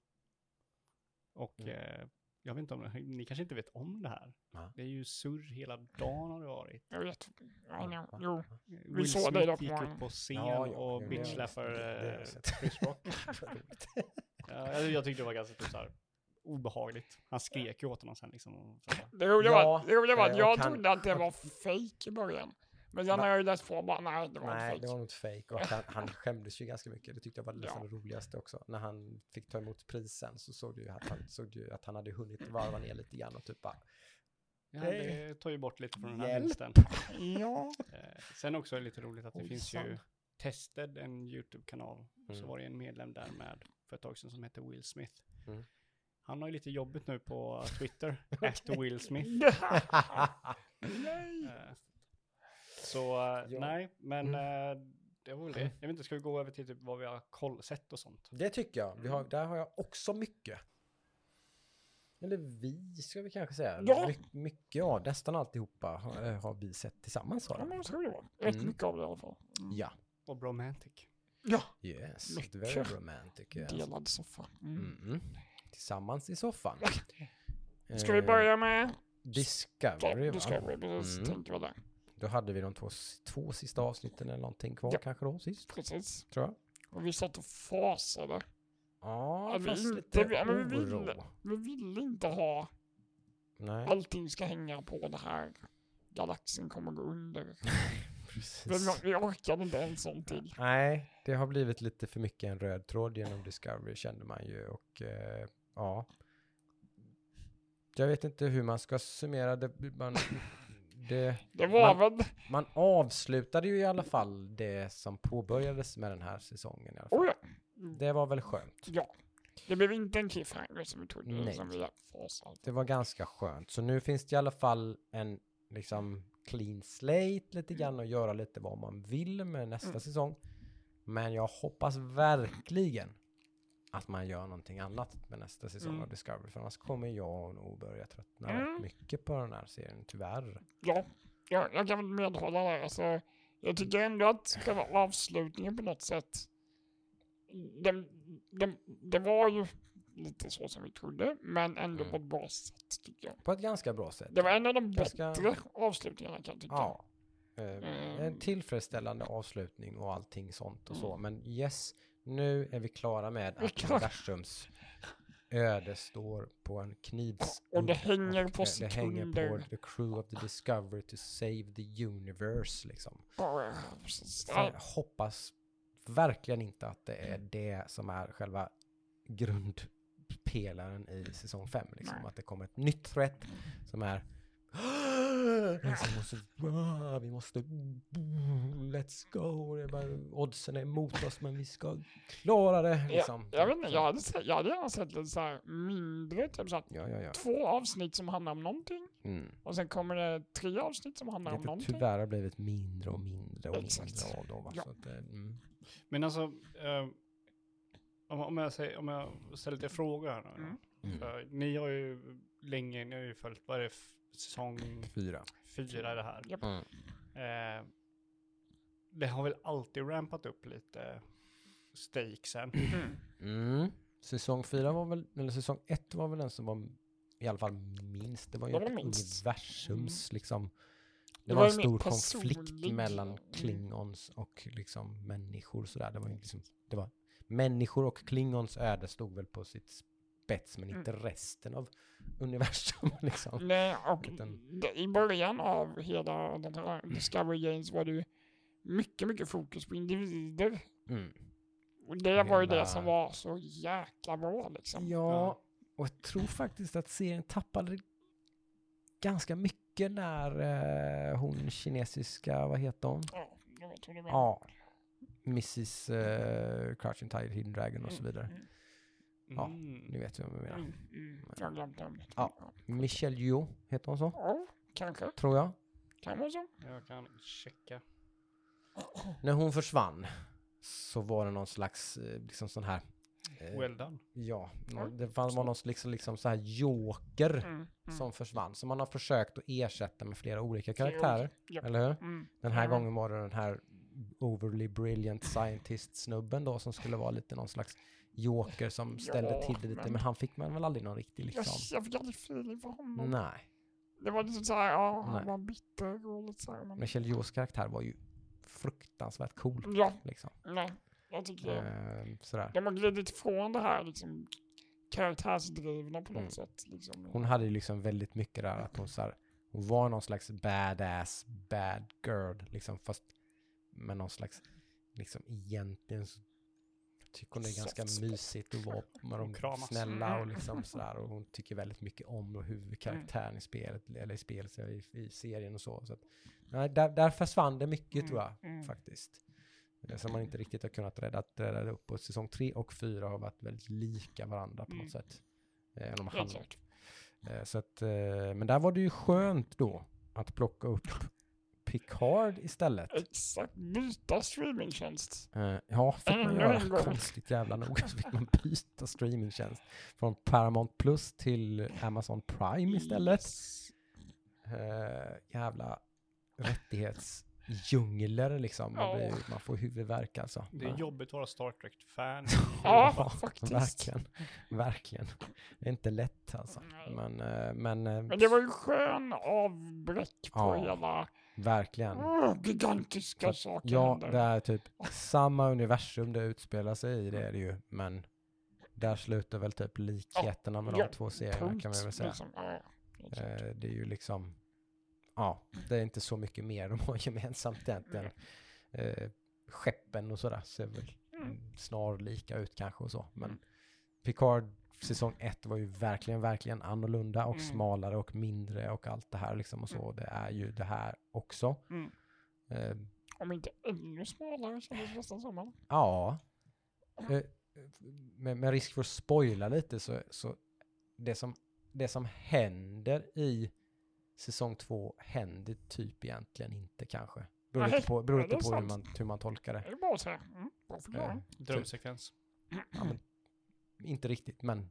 Och Mm. eh, jag vet inte om ni kanske inte vet om det här. Va? Det är ju surr hela dagen har det varit. Jag vet. I know. Jo. Will såg det Smith dock gick på upp en- på scen Ja, ja, och jag sett. Chris Rock. Ja, jag, jag tyckte det var ganska typ så här, obehagligt. Han skrek ju åt honom sen liksom. Och. Det roliga Ja, var, det roliga var eh, att jag han- trodde att det var fake i början. Men Va? har jag ju läst på och bara, nej det var Nej, inte det var fake. nog inte fake. Och han, han skämdes ju ganska mycket. Det tyckte jag var nästan Ja. det roligaste också. När han fick ta emot prisen så såg du ju att han, såg du ju att han hade hunnit varva ner lite grann och typ bara Ja, det tar ju bort lite från den här vinsten. Ja. Eh, sen också är det lite roligt att det finns ju. Tested, en YouTube-kanal. Så Mm. var det en medlem där med för ett tag sedan som heter Will Smith. Mm. Han har ju lite jobbigt nu på Twitter, at Will Smith. Nej. Så eh, Ja. nej, men Mm. eh, det var väl det. Jag vet inte, ska vi gå över till typ vad vi har koll, sett och sånt? Det tycker jag. Vi har, där har jag också mycket. Eller vi ska vi kanske säga. Ja. My, mycket, ja, nästan alltihopa har, eh, har vi sett tillsammans. Ja, Har men jag. så tror det var. Rätt Mm. mycket av det i alla fall. Mm. Ja, Och Bromantic. Ja. yes. Mycket. Very romantic. Yes. Delad soffa. Mm. Mm. Tillsammans i soffan. Ska vi börja med Discovery, ja, va? Discovery? Precis, Mm. tänkte jag där. Då hade vi de två, två sista avsnitten eller någonting kvar Ja. kanske då sist, Precis. tror jag. Och vi satt och fasade. Ja, vi fast inte- lite men vi oro. ville- Vi ville inte ha Nej, allting ska hänga på det här. Galaxen kommer gå under. precis. Vi, vi orkade inte en sån till. Nej, det har blivit lite för mycket en röd tråd genom Discovery kände man ju och eh, ja. Jag vet inte hur man ska summera det. Man, det. Det var Man- väl... man avslutade ju i alla fall det som påbörjades med den här säsongen. I alla fall. Oh ja. Det var väl skönt. ja. Det blev inte en cliffhanger som vi trodde. Nej. Som vi. Det var ganska skönt. Så nu finns det i alla fall en liksom clean slate lite grann och göra lite vad man vill med nästa Mm. säsong. Men jag hoppas verkligen att man gör någonting annat med nästa säsong Mm. av Discovery. För annars kommer jag nog börja tröttna Mm. rätt mycket på den här serien, tyvärr. Ja, jag, jag kan väl medhålla där. Alltså, jag tycker ändå att själva avslutningen på något sätt, den, den, det var ju lite så som vi trodde, men ändå Mm. på ett bra sätt tycker jag. På ett ganska bra sätt. Det var en av de Jag ska- bättre avslutningarna kan jag tycka. Ja. Mm. En tillfredsställande avslutning och allting sånt och så. Mm. Men yes, nu är vi klara med att universums öde står på en knivs... Och det hänger på eh, Det hänger på sekunder. the crew of the Discovery to save the universe liksom. Jag hoppas verkligen inte att det är det som är själva grundpelaren i säsong 5. Liksom. Att det kommer ett nytt threat som är liksom måste, "Ah, vi måste let's go. Det är bara, oddsen är emot oss men vi ska klara det. Liksom. Jag, vet inte, jag hade, jag hade gärna sett lite så här mindre, typ så här, Ja, ja, ja. två avsnitt som handlar om någonting. Mm. Och sen kommer det tre avsnitt som handlar om Det någonting. tyvärr har blivit mindre och mindre och Exakt. mindre av dem. Ja. Att, det- mm. Men alltså, eh, om, om, jag säger, om jag ställer lite frågor här nu. Mm. Mm. För ni har ju länge, ni har ju följt, vad är det, säsong Fyra. fyra är det här. Japp. Mm. Eh, det har väl alltid rampat upp lite stakesen. Mm. Säsong fyra var väl, eller säsong ett var väl den som var i alla fall minst. Det var ju Det var ett minst. universums liksom. Det, Det var var en stor konflikt personlig, mellan mm. klingons och liksom människor sådär. Det var ju liksom, det var människor och klingons öde stod väl på sitt spets men inte resten av universum liksom. Nej, och Utan- det- i början av hela den här Discovery Games var det ju mycket, mycket fokus på individer. Mm. Och det var ju Hela- det som var så jäkla bra liksom. Ja, och jag tror faktiskt att serien tappade ganska mycket när eh, hon kinesiska, vad heter hon? Ja, jag vet vad du menar. Ja, Mrs uh, Crouching Tiger, Hidden Dragon och så vidare. Mm, Ja, Mm. Ni vet vem jag menar. mm, mm. Jag glömt namnet. Ja. Michelle Yeoh, heter hon så? Ja, kanske. Tror jag. Kan vara så. Jag kan checka. När hon försvann så var det någon slags eh, liksom sån här eh, Well done. Ja, Ja, det var någon liksom, liksom så här joker Mm, mm. som försvann. Som man har försökt att ersätta med flera olika karaktärer. Ja. Eller hur? Mm. Den här gången var det den här overly brilliant scientist-snubben då som skulle vara lite någon slags joker som ställde Ja, till det lite. men- Men han fick man väl aldrig någon riktig liksom. jag fick aldrig feeling för honom. Nej. Det var lite såhär, ja, han Nej. var bitter och lite såhär. Men... Michelle Yeohs karaktär var ju fruktansvärt cool. Ja, Liksom. nej. Jag tycker Eh, sådär. de har glidit ifrån det här liksom karaktärsdrivna på något Mm. sätt. Liksom. Hon hade ju liksom väldigt mycket där att hon så här, hon var någon slags badass bad girl liksom fast med någon slags liksom egentligen så tycker hon är ganska Soft mysigt att vara med de kramas. snälla och liksom sådär. Och hon tycker väldigt mycket om huvudkaraktären Mm. i spelet, eller i spelet, i, i serien och så. så att, nej, där, där försvann det mycket Mm, tror jag, mm. faktiskt. Eh, Som man inte riktigt har kunnat rädda, rädda det upp. Och säsong tre och fyra har varit väldigt lika varandra på Mm. något sätt. Eh, de Helt hand- klart. Eh, Så att, eh, men där var det ju skönt då att plocka upp Picard istället. Exakt, byta streamingtjänst. Eh, ja, fick man göra gång. konstigt jävla nog. Så fick man byta streamingtjänst från Paramount Plus till Amazon Prime istället. Yes. Eh, jävla rättighetsdjungler liksom. Man, Ja. blir, man får huvudvärk alltså. Det är Ja. jobbigt att vara Star Trek-fan. Ja, faktiskt. Verkligen, verkligen. Det är inte lätt alltså. Men, eh, men, eh, Men det var ju skön avbräck på Ja. hela verkligen. oh, gigantiska Så saker. Ja, händer. det är typ samma universum det utspelar sig i, det är det ju. Men där slutar väl typ likheterna med ja, de två serierna Punkt, kan man väl säga. liksom. Ja. Eh, det är ju liksom, ja, det är inte så mycket mer de har gemensamt egentligen. Eh, skeppen och sådär ser väl Mm. snarlika ut kanske och så. Men Mm. Picard säsong ett var ju verkligen, verkligen annorlunda och Mm. smalare och mindre och allt det här liksom och så. Det är ju det här också. Mm. Eh, Om inte ännu smalare kändes det nästan som. Ja. Eh, Med, med risk för att spoila lite så, så det, som, det som händer i säsong två händer typ egentligen inte kanske. Beror lite på, beror lite på hur man, hur man tolkar det. Det är bara att säga. Mm, förklaring. Drömsekvens. Ja, men, inte riktigt, men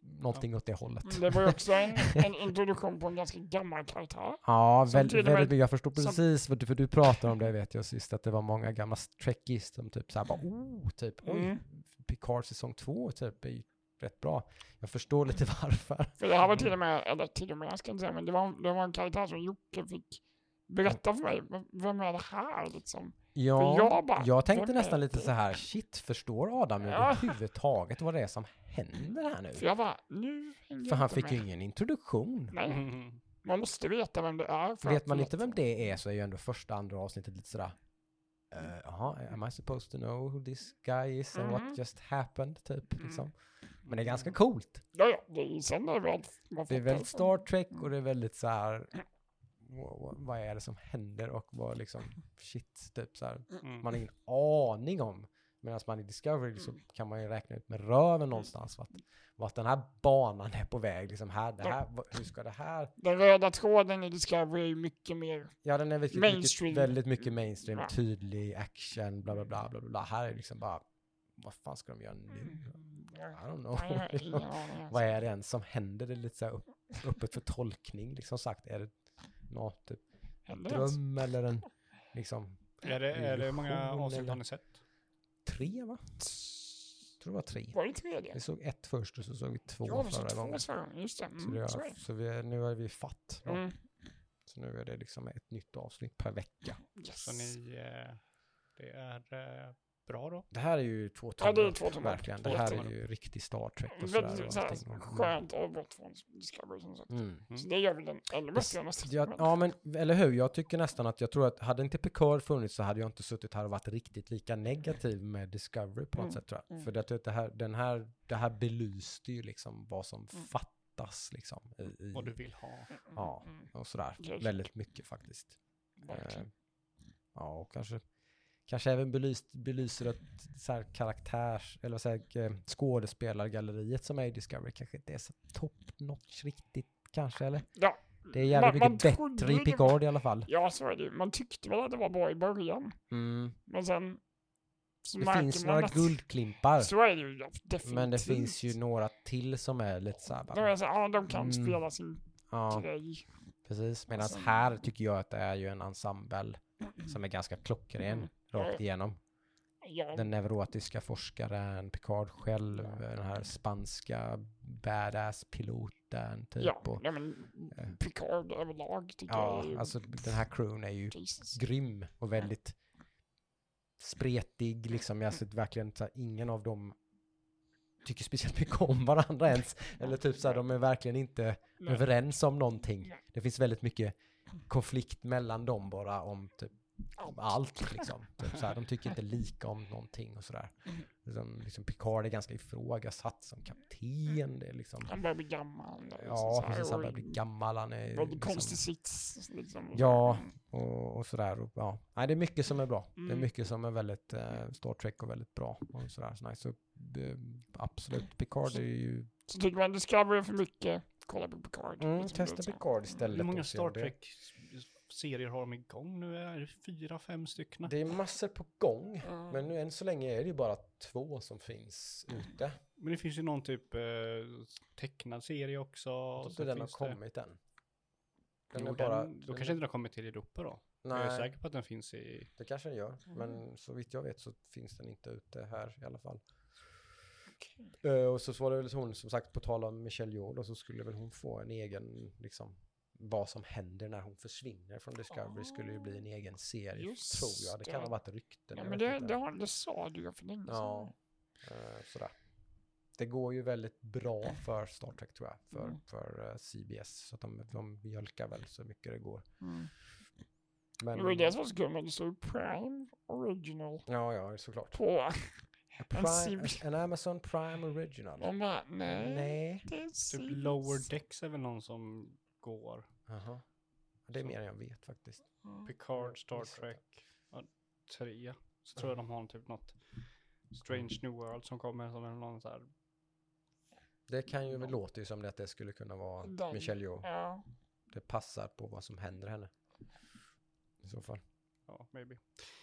någonting åt det hållet. Mm, Det var ju också en, en introduktion på en ganska gammal karaktär. Ja, väldigt mycket. Jag förstår som- precis vad du, för du pratar om det vet jag sist, att det var många gamla trekkies som typ såhär bara oh, typ oj, Mm. Picard säsong två typ är ju rätt bra. Jag förstår lite varför. För det här var till och med, eller till och med, jag ska inte säga, men det var, det var en karaktär som Jocke fick berätta för mig. Vem är det här liksom? Ja, jag jag, bara, tänkte vem nästan lite så här, shit, förstår Adam Ja. överhuvudtaget vad det är som händer här nu? För jag bara, nu För jag han fick ju med. ingen introduktion. Nej, Mm. man måste veta vem det är. för Vet man inte vem det är så är ju ändå första, andra avsnittet lite sådär, eh, jaha, am I supposed to know who this guy is and what just happened, typ, Mm. liksom. Men det är ganska coolt. Ja, ja, det är, sen är det väl... Det är väldigt det. Star Trek och det är väldigt så här, vad, är det som händer och vad liksom, shit, typ så här, Mm. man har ingen aning om. Medan man i Discovery så kan man ju räkna ut med röven någonstans vart, vart den här banan är på väg. Liksom här, det här, hur ska det här? Den röda tråden i Discovery är mycket mer... Ja, den är väldigt, Mainstream. mycket, väldigt mycket mainstream, tydlig action, bla bla bla bla bla. Här är liksom bara, vad fan ska de göra nu? I don't know. Har alltså. vad är det ens som händer? Det är lite så här upp, öppet för tolkning, liksom sagt. Är det något typ det dröm eller en, liksom, Är det, är det många Illusion avsnitt eller- har ni sett? tre va? Jag tror det var tre. Var det tredje? Vi såg ett först och så såg vi två Ja, vi såg förra två gången. förra gången. Just det. Mm, det så är är, det. så vi är, nu är vi fatt. Då. Mm. Så nu är det liksom ett nytt avsnitt per vecka. Yes. Så ni, eh, det är eh, bra då? Det här är ju två Ja, tummar det är två tummar upp. verkligen. Det här är ju riktig Star Trek och sådär. Väldigt och så här skönt avbrott från Discovery som sagt. Mm. Så det gör väl den ännu bättre nästan. Ja, ja, men eller hur? Jag tycker nästan att jag tror att hade inte Picard funnits så hade jag inte suttit här och varit riktigt lika negativ med Discovery på något Mm, sätt tror jag. mm. För jag tror att det här, den här, det här belyste ju liksom vad som Mm. fattas liksom i, i Vad du vill ha? Mm, Ja. mm, och sådär. Okej. Väldigt mycket faktiskt. verkligen. Eh, ja, och kanske, kanske även belyst, belyser att så här karaktärs, eller vad säger eh, skådespelargalleriet som är i Discovery kanske inte är så top notch riktigt kanske, eller? Ja, Det är jävligt man- man mycket trodde bättre i Picard i alla fall. Ja, så är det ju. Man tyckte väl att det var bra i början. Mm. Men sen så Det finns man några att- guldklimpar, Så är det ju ja, definitivt. men det finns ju några till som är lite så här, De, bara, är så, ja, de kan Mm. spela sin ja, grej. precis. Medan Alltså- här tycker jag att det är ju en ensemble som är ganska klockren Mm. Rakt igenom. Ja, Den neurotiska forskaren, Picard själv, den här spanska badass-piloten typ. ja, och, nej, men eh, Picard överlag tycker ja, jag är alltså den här crewen är ju Jesus. grym och väldigt spretig liksom. Jag har sett verkligen så här, ingen av dem tycker speciellt mycket om varandra ens. Eller typ så här, de är verkligen inte Nej. överens om någonting. Nej. Det finns väldigt mycket konflikt mellan dem bara om typ allt liksom. Typ så här, de tycker inte lika om någonting och sådär. Liksom, liksom Picard är ganska ifrågasatt som kapten. Det är liksom, Han börjar bli gammal. liksom ja, precis. Han börjar bli gammal. Han är Väldigt liksom, konstig sits. Liksom. Ja, och, och sådär. Och, ja. Nej, det är mycket som är bra. Det är Mm. mycket som är väldigt eh, Star Trek och väldigt bra. Och sådär. Så, nej, så eh, absolut, Picard är ju... Så tycker man Discovery är för mycket, kolla på Picard. Mm, liksom, testa det. Picard istället. Hur många Star det- Trek-serier har de igång nu? Är det fyra, fem stycken? Det är massor på gång. Ja. Men nu än så länge är det ju bara två som finns ute. Men det finns ju någon typ eh, tecknad serie också. Jag tror inte så den har finns det- kommit än. Den Jo, är bara... den, då den kanske inte den har kommit till Europa då. Jag Nej, är säker på att den finns i... det kanske den gör. Mm. Men så vitt jag vet så finns den inte ute här i alla fall. Okej. Eh, och så, så var det väl hon, som sagt, på tal om Michelle Yeoh, så skulle väl hon få en egen, liksom, vad som händer när hon försvinner från Discovery skulle ju bli en egen serie, Just tror jag. Det kan ha varit rykten. Ja, men det, det, har, det sa du ju för länge Ja. sedan. Eh, sådär. Det går ju väldigt bra för Star Trek tror jag, för, Mm. för eh, CBS. Så att de, de mjölkar väl så mycket det går. Mm. Men, Det var ju det som var så kul, men det stod Prime Original Ja, ja, såklart. på. Prime, en Amazon Prime Original. De bara, nej. Nej. Det är Typ CBS. Lower Decks är väl någon som går. Jaha. Det är Så. mer än jag vet faktiskt. Mm. Picard, Star Trek, ja, tre. Så tror jag de har typ något Strange New World som kommer som är någon så här. Det kan ju, väl låter ju som det att det skulle kunna vara Den. Michelle Yeoh. Ja. Det passar på vad som händer henne. I så fall. Ja, maybe.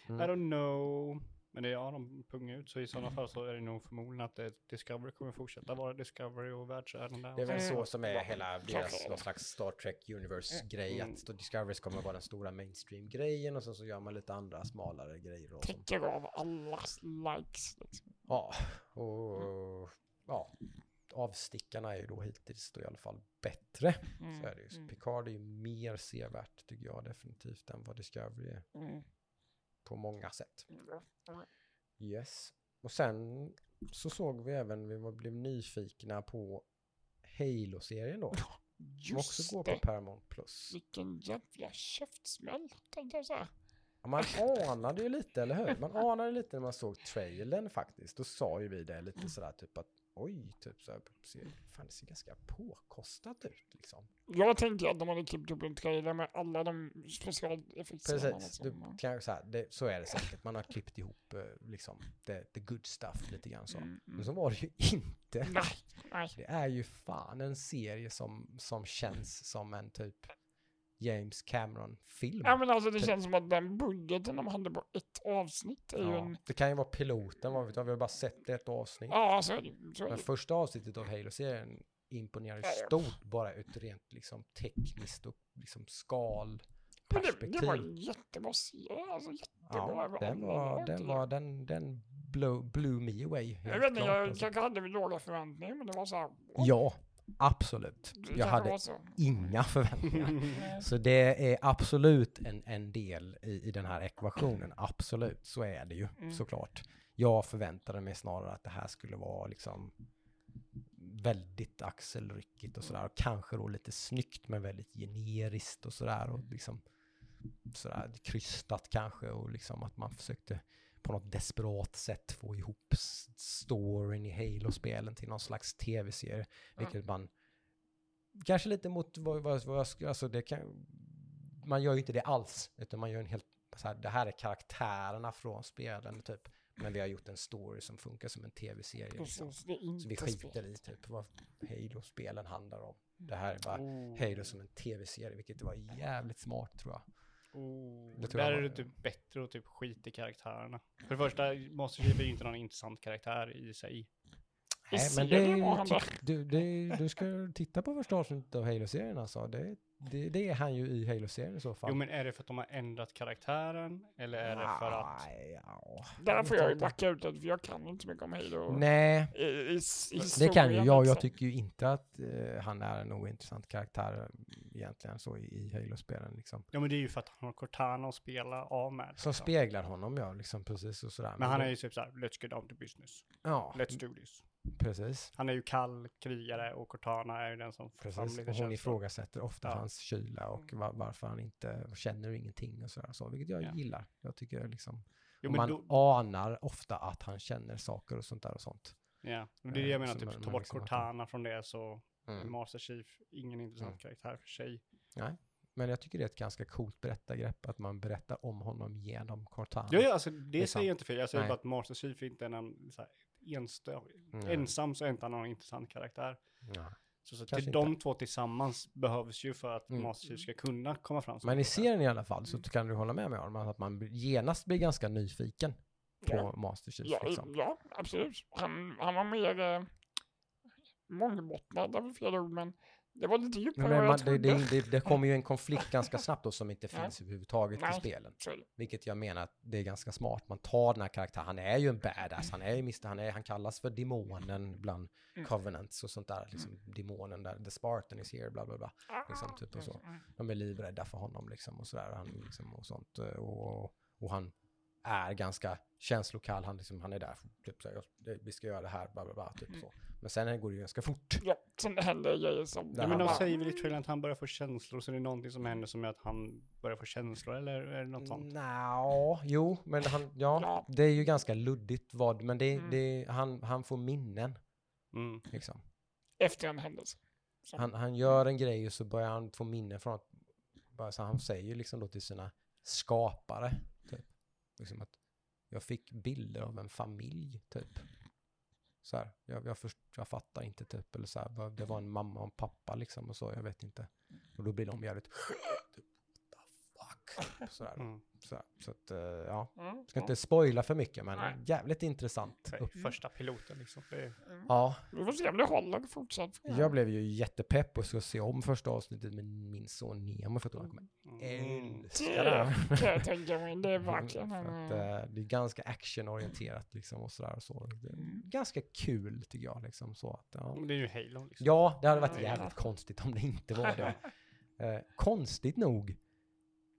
Mm. I don't know. Men det är ja, de pungar ut. Så i sådana fall så är det nog förmodligen att Discovery kommer fortsätta vara Discovery och världsärenden där. Det är väl Mm. så som är hela deras någon slags Star Trek Universe-grej. Mm. Att Discovery kommer vara den stora mainstream-grejen och sen så gör man lite andra smalare grejer. Och Täcker av allas likes. Liksom. ja, och ja, avstickarna är ju då hittills då i alla fall bättre. Mm. Så är det ju. Mm. Picard är ju mer sevärt tycker jag definitivt än vad Discovery är Mm. På många sätt. Ja. Yes. Och sen så såg vi även, vi blev nyfikna på Halo-serien då. Som också Just går på. Paramount Plus. Vilken jävla käftsmäll, tänkte jag säga. Ja, Man anade ju lite, eller hur? Man anade lite när man såg trailern faktiskt. Då sa ju vi det lite sådär typ att oj, typ så här, fan det ser ganska påkostat ut liksom. Jag tänkte att de hade klippt upp en trailer med alla de specialeffekterna. Precis, du, kan, så, här, det, så är det säkert. Man har klippt ihop eh, liksom the, the good stuff lite grann så. Mm, Men mm. så var det ju inte. Nej, nej. Det är ju fan en serie som, som känns som en typ James Cameron-film. Ja men alltså det Typ. känns som att den budgeten de hade på ett avsnitt är ju Ja, en... Det kan ju vara piloten, vad vet jag, vi har bara sett ett avsnitt. Ja, så är det så är Men det. första avsnittet av Halo-serien imponerar ju Ja, stort bara ut rent liksom tekniskt och liksom skal Men det, perspektiv. det var en jättebra serie, alltså jättebra. ja, den var, den var, den, den blew, blew me away. Jag vet inte, jag alltså. kanske hade låga förväntningar men det var så här... Ja, absolut. Jag hade inga förväntningar. Nej. Så det är absolut en, en del i, i den här ekvationen. Absolut, så är det ju Mm. såklart. Jag förväntade mig snarare att det här skulle vara liksom väldigt axelryckigt och sådär. Och kanske då lite snyggt men väldigt generiskt och sådär. Och liksom sådär krystat kanske och liksom att man försökte på något desperat sätt få ihop storyn i Halo-spelen till någon slags tv-serie. Vilket man kanske lite mot vad, vad, vad jag skulle, alltså det kan, man gör ju inte det alls, utan man gör en helt, så här, det här är karaktärerna från spelen typ. Men vi har gjort en story som funkar som en tv-serie. Liksom. Så vi skiter i typ vad Halo-spelen handlar om. Det här är bara Oh. Halo som en tv-serie, vilket var jävligt smart tror jag. Oh. Det Där är det typ bättre att typ skita i karaktärerna. För det första, Master Chief är ju inte någon intressant karaktär i sig. Nej, men det, tyck- du, det, du ska titta på första avsnittet av Halo-serien alltså. Det, det, det är han ju i Halo-serien i så fall. Jo men är det för att de har ändrat karaktären? Eller är det för att... Nej, ja. Där får jag ju backa ut för jag kan inte så mycket om Halo. Nej, I, i, i det kan ju jag. Jag liksom. tycker ju inte att eh, han är en ointressant karaktär eh, egentligen så i, i Halo-spelen liksom. Ja men det är ju för att han har Cortana att spela av med. Som liksom. speglar honom ja, liksom precis och sådär. Men han då- är ju typ såhär, let's get down to business. Ja, Let's do this. precis. Han är ju kall krigare och Cortana är ju den som Precis, och hon ifrågasätter ofta Ja. Hans kyla och va- varför han inte känner ingenting och sådär. Så, vilket jag Ja. gillar. Jag tycker liksom, Jo, men man då, anar ofta att han känner saker och sånt där och sånt. ja, det är det jag eh, menar, så typ ta bort liksom att Cortana från det så Mm. Master Chief, ingen intressant Mm. karaktär för sig. Men jag tycker det är ett ganska coolt berättargrepp att man berättar om honom genom Cortana. Ja, ja, alltså det Liksom. säger jag inte fel. Jag säger Nej. bara att Master Chief inte är här, enstö- Mm. ensam så är inte han någon intressant karaktär. Ja. Så, så till de två tillsammans behövs ju för att Mm. Master Chief ska kunna komma fram. Men i serien i alla fall så kan du hålla med mig om att man genast blir ganska nyfiken på Ja. Master Chief. Ja, Liksom. ja absolut. Han, han var mer eh, mångbottnad, väl fel ord, men det var lite djupare Men än vad jag det, trodde. det, det, det kommer ju en konflikt ganska snabbt då som inte finns överhuvudtaget i Nej. spelen. Är det. Vilket jag menar att det är ganska smart. Man tar den här karaktären, han är ju en badass, han är ju Mr. Han, är, han kallas för demonen bland Mm. Covenants och sånt där. Liksom demonen där, the Spartan is here, bla bla bla. Liksom, typ och så. Mm. De är livrädda för honom liksom och sådär. Han, liksom, och sånt. Och, och han är ganska känslokall. Han, liksom, han är där, typ så här, "Jag- vi ska göra det här, bla bla bla. Typ så. Men sen går det ju ganska fort. Ja, sen händer grejer som... Där Ja, men de säger väl i trailern att han börjar få känslor, så det är någonting som händer som gör att han börjar få känslor, eller är det något sånt? Nja, jo, men han, ja, Ja. det är ju ganska luddigt vad, men det, Mm. det, han, han får minnen Mm. liksom. Efter en händelse. Så. Han, han gör en grej och så börjar han få minnen från att, bara så han säger ju liksom då till sina skapare. Liksom att jag fick bilder av en familj, typ. Så här, jag, jag, först, jag fattar inte typ, eller så här, det var en mamma och en pappa liksom och så, jag vet inte. Och då blir de jävligt, typ, what the fuck, så, där, Mm. så, här, så att, eh, ja. Mm. Ska inte spoila för mycket, men Nej. jävligt intressant. Första piloten liksom. Det är, Mm. Ja, Vi får se om det håller fortsatt. jag blev ju jättepepp och ska se om första avsnittet med min son Nemo för att han kommer mm. älska det här. Det kan jag tänka mig. Det är verkligen att, eh, det är ganska actionorienterat liksom och sådär och så. Det är Mm. ganska kul tycker jag liksom så att, ja. Men Det är ju Halo liksom. ja, det hade varit jävligt konstigt om det inte var det. Eh, konstigt nog,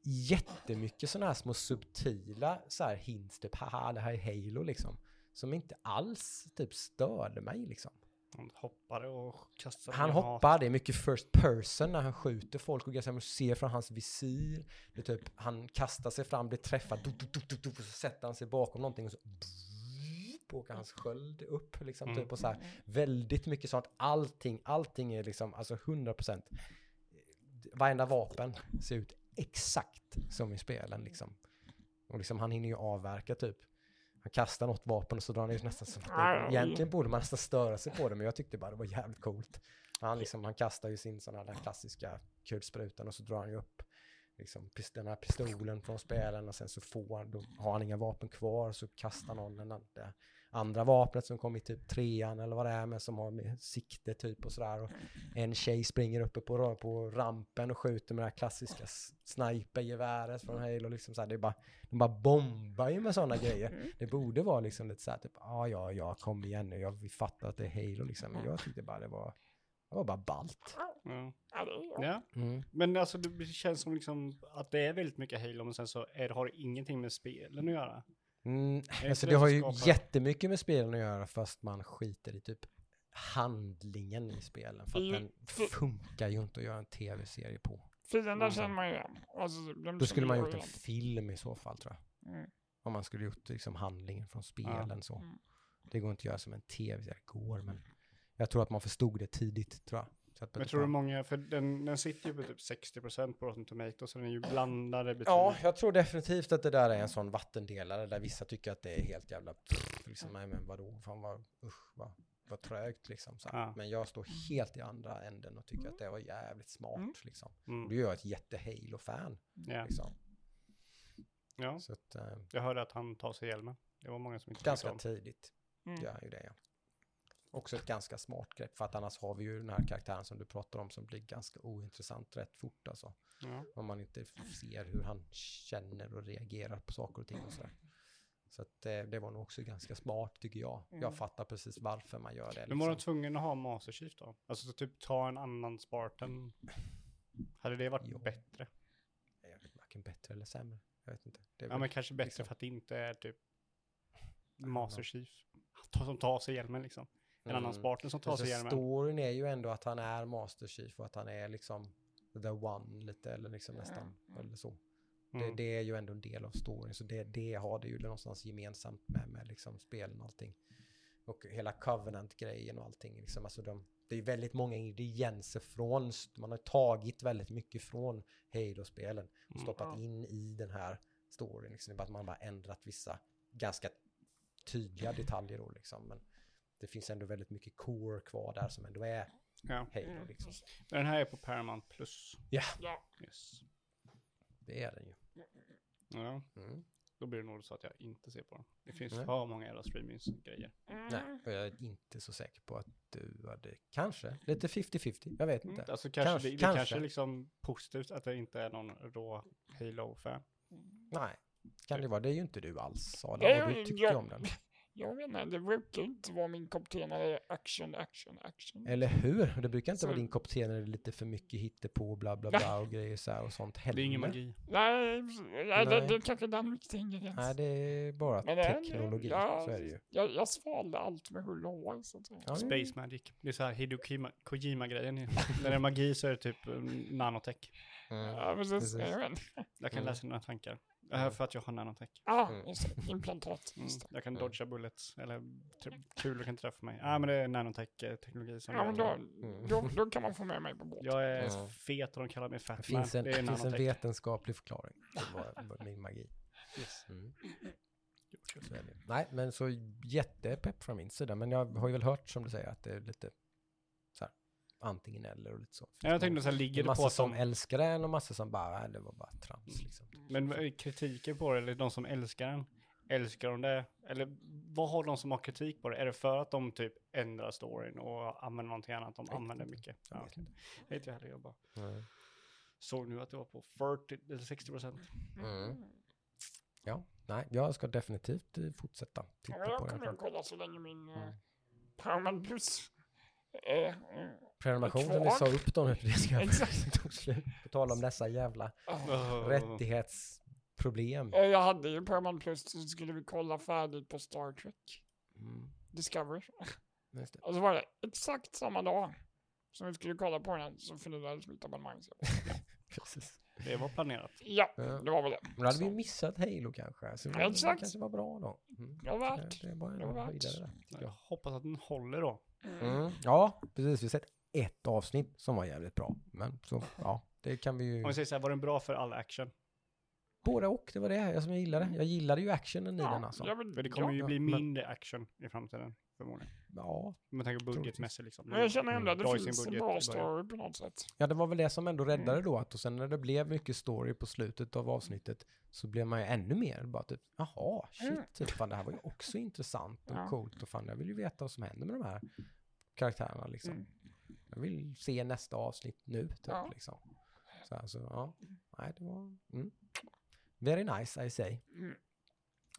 jättemycket sådana här små subtila så här hints, typ haha det här är Halo liksom. Som inte alls typ störde mig liksom. Han hoppade och kastade Han hoppar, det är mycket first person när han skjuter folk och ganska man ser från hans visir. Det typ, han kastar sig fram, blir träffad, du, du, du, du, och så sätter han sig bakom någonting och så åker hans sköld upp liksom Mm. typ och så här. Väldigt mycket sånt, allting, allting är liksom, alltså 100% varenda vapen ser ut exakt som i spelen liksom. Och liksom han hinner ju avverka typ. Han kastar något vapen och så drar han ju nästan som att det, egentligen borde man nästan störa sig på det men jag tyckte bara det var jävligt coolt. Han, liksom, han kastar ju sin sån här klassiska kulsprutan och så drar han ju upp liksom, den här pistolen från spelen och sen så får då har han inga vapen kvar så kastar någon den andra, vapnet som kom i typ trean eller vad det är med som har med sikte typ och sådär och en tjej springer uppe på, på rampen och skjuter med det här klassiska snipergeväret från Halo liksom så här, det är bara, de bara bombar ju med sådana grejer. Mm. Det borde vara liksom lite så här typ, ja ja ja kom igen nu, jag, fattar att det är Halo liksom, men jag tyckte bara det var, det var bara ballt. Är ja. Mm. Men alltså det känns som liksom att det är väldigt mycket Halo, men sen så är, har det ingenting med spelen att göra. Mm, det alltså det det har ju skapar- jättemycket med spelen att göra fast man skiter i typ handlingen i spelen. För att Mm, den funkar ju inte att göra en tv-serie på. Fienden Mm. känner man ju igen. Alltså, Då skulle man gjort en film i så fall tror jag. Mm. Om man skulle gjort liksom handlingen från spelen så. Mm. Det går inte att göra som en tv-serie, går men jag tror att man förstod det tidigt tror jag. Men tror du många, för den, den sitter ju på typ 60% på Rotten Tomatoes, så den är ju blandade betyg. Ja, jag tror definitivt att det där är en sån vattendelare där vissa tycker att det är helt jävla pff, liksom, nej men vadå, fan vad, usch, vad, vad trögt liksom. Så. Ja. Men jag står helt i andra änden och tycker att det var jävligt smart Mm. liksom. Mm. Du är jag ett jätte-Halo-fan Ja. liksom. ja, Så att, eh, jag hörde att han tar sig hjälmen. Det var många som inte ganska tidigt Mm. gör han ju det ja. Också ett ganska smart grepp för att annars har vi ju den här karaktären som du pratar om som blir ganska ointressant rätt fort alltså. Ja. Om man inte ser hur han känner och reagerar på saker och ting och sådär. Så att det, det var nog också ganska smart tycker jag. Mm. Jag fattar precis varför man gör det. Men var de Liksom. tvungna att ha Master Chief då? Alltså så typ ta en annan Spartan. Hade det varit Jo. bättre? Varken bättre eller sämre. Jag vet inte. Ja väl- men kanske bättre liksom- för att det inte är typ Master. Chief. Som tar sig hjälmen liksom. En annan Mm. Spartan som tar Alltså, sig hjälmen. storyn är ju ändå att han är Master Chief och att han är liksom the one lite eller liksom nästan eller så. Det, Mm. det är ju ändå en del av storyn så det, det har det ju någonstans gemensamt med, med liksom spelen och allting. Och hela Covenant-grejen och allting. Liksom. Alltså de, det är väldigt många ingredienser från, man har tagit väldigt mycket från Halo-spelen och Mm. stoppat Ja. in i den här storyn. Liksom. Det är bara att man bara ändrat vissa ganska tydliga detaljer då liksom. Men det finns ändå väldigt mycket core kvar där som ändå är Ja. Halo liksom. Men den här är på Paramount Plus. Ja, Yes. Det är den ju. Ja, Mm. då blir det nog så att jag inte ser på den. Det finns Nej. för många jävla streamingsgrejer. Mm. Nej, och jag är inte så säker på att du hade, kanske, lite 50-50, jag vet inte. Mm. Alltså kanske, Kanske- det, det kanske. kanske är liksom positivt att det inte är någon rå Halo-fan. Nej, kan det vara, det är ju inte du alls Adam, och du tyckte om den. Jag vet inte, det brukar inte vara min kopp te när det är action, action, action. Eller hur? Det brukar inte Så- vara din kopp te när det är lite för mycket hittepå, bla bla bla och grejer så här och sånt heller. Det är ingen magi. Nej, nej, Nej. Det, det är kanske den viktiga ingrediensen. Nej, det är bara Men teknologi, ja, så är det ju. Jag, jag svalde allt med hull och hår. Ja, Space Magic. Det är så här Hideo Kojima-grejen. När det är magi så är det typ um, nanotech. Mm. Ja, precis. Precis. Jag kan Mm. läsa dina tankar. Uh, för att jag har nanotech. Ja, Mm. just det. Implantat. Mm. Jag kan Mm. dodga bullets. Eller tr- kulor kan inte träffa mig. Ja, ah, men det är nanotech-teknologi som Ja, men då. Mm. då, då kan man få med mig på båt. Jag är Ja. fet och de kallar mig Det Fatman. finns en, Det är finns en vetenskaplig förklaring till min magi. Mm. Är det. Nej, men så jättepepp från min sida. Men jag har ju väl hört som du säger att det är lite antingen eller och lite så. Ja, jag tänkte så här, ligger det på att som de... älskar den och massa som bara, "Nej, det var bara trams liksom. Men är kritiken på det, eller de som älskar den, älskar de det? Eller vad har de som har kritik på det? Är det för att de typ ändrar storyn och använder någonting annat? De använder inte. mycket. Jag Ja, vet okej. Jag vet inte heller, jag bara Mm. såg nu att det var på 40 eller 60 procent. Mm. Ja, nej, jag ska definitivt eh, fortsätta titta Ja, på jag den. kommer att kolla så länge min Mm. mm. Paramount Plus. Eh, Prenumerationen, vi kvar. sa upp dem nu för det ska Exakt. tog slut. På tal om dessa jävla ah. rättighetsproblem. Eh, Jag hade ju Paramount Plus så skulle vi kolla färdigt på Star Trek Mm, Discovery. just det. Och så var det exakt samma dag som vi skulle kolla på den så förlorades mitt abonnemang. Så- Precis. Det var planerat. Ja, det var väl det. Men då hade vi Så. missat Halo kanske. Så det Exakt. kanske var bra då. Mm. Det var värt. Det, det bara Det var värt. jag. hoppas att den håller då. Mm. Ja, precis. Vi har sett ett avsnitt som var jävligt bra. Men så, ja, det kan vi ju... Om vi säger så här, var den bra för all action? Både och, det var det jag som jag gillade. Jag gillade ju actionen i den alltså. vill, För det kommer ja. ju bli men- mindre action i framtiden, förmodligen. Ja, Om man tänker budgetmässigt liksom. Men jag känner ändå att det sin finns en bra story på något sätt. Ja, det var väl det som ändå räddade Mm. då. Att och sen när det blev mycket story på slutet av avsnittet så blev man ju ännu mer bara typ, jaha, shit, Mm. typ, fan det här var ju också intressant och Ja. coolt och fan jag vill ju veta vad som händer med de här karaktärerna liksom. Mm. Jag vill se nästa avsnitt nu, typ Ja. liksom. Så alltså, ja, nej det var, mm. Very nice I say. Mm.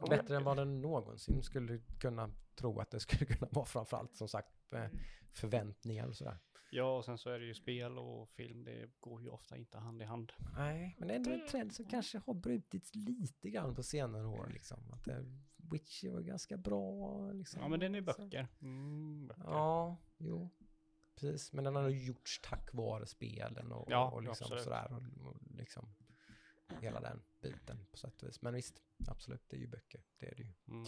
Bättre än vad den någonsin skulle kunna tro att det skulle kunna vara framförallt som sagt med förväntningar och sådär. Ja, och sen så är det ju spel och film, det går ju ofta inte hand i hand. Nej, men ändå en Det- trend som kanske har brutits lite grann på senare år. Liksom. Att det, Witcher var ganska bra. Liksom. Ja, men den är böcker. Mm, böcker. Ja, jo. Precis, men den har ju gjorts tack vare spelen och, Ja, och liksom sådär. Och, och liksom hela den biten på sätt och vis. Men visst, absolut, det är ju böcker. Det är det ju. Mm.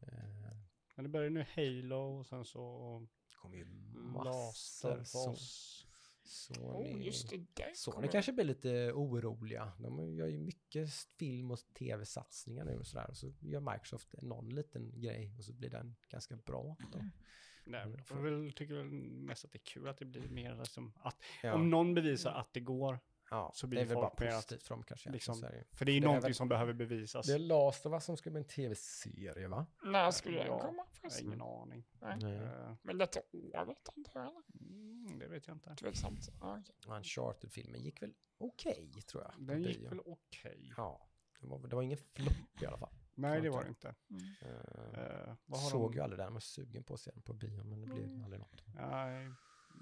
Eh, Men det börjar nu Halo och sen så det kommer ju massor. Så, Laserboss. Sony, Oh, just det. Där Sony kanske blir lite oroliga. De gör ju mycket film och tv-satsningar nu och sådär. Och så gör Microsoft någon liten grej och så blir den ganska bra. Då. Nej, Mm, jag får väl, tycker väl mest att det är kul att det blir mer som att Ja, om någon bevisar att det går, ja, så blir det är väl bara positivt för dem kanske. liksom, för det är ju Det är någonting väl- som behöver bevisas. Det är Last of Us som ska bli en tv-serie va? När skulle den komma Jag har förresten? ingen aning. Nej. Nej. Eh, Men detta året antar jag? eller? mm, det vet jag inte. Tveksamt. Ja, okej. Uncharted-filmen gick väl okej tror jag. Den gick väl okej. Ja, det var, det var ingen flopp i alla fall. Nej, det var det inte. Mm. Uh, vad har såg de? ju aldrig den, jag var sugen på att se den på bio men det blev Mm. aldrig något. Nej,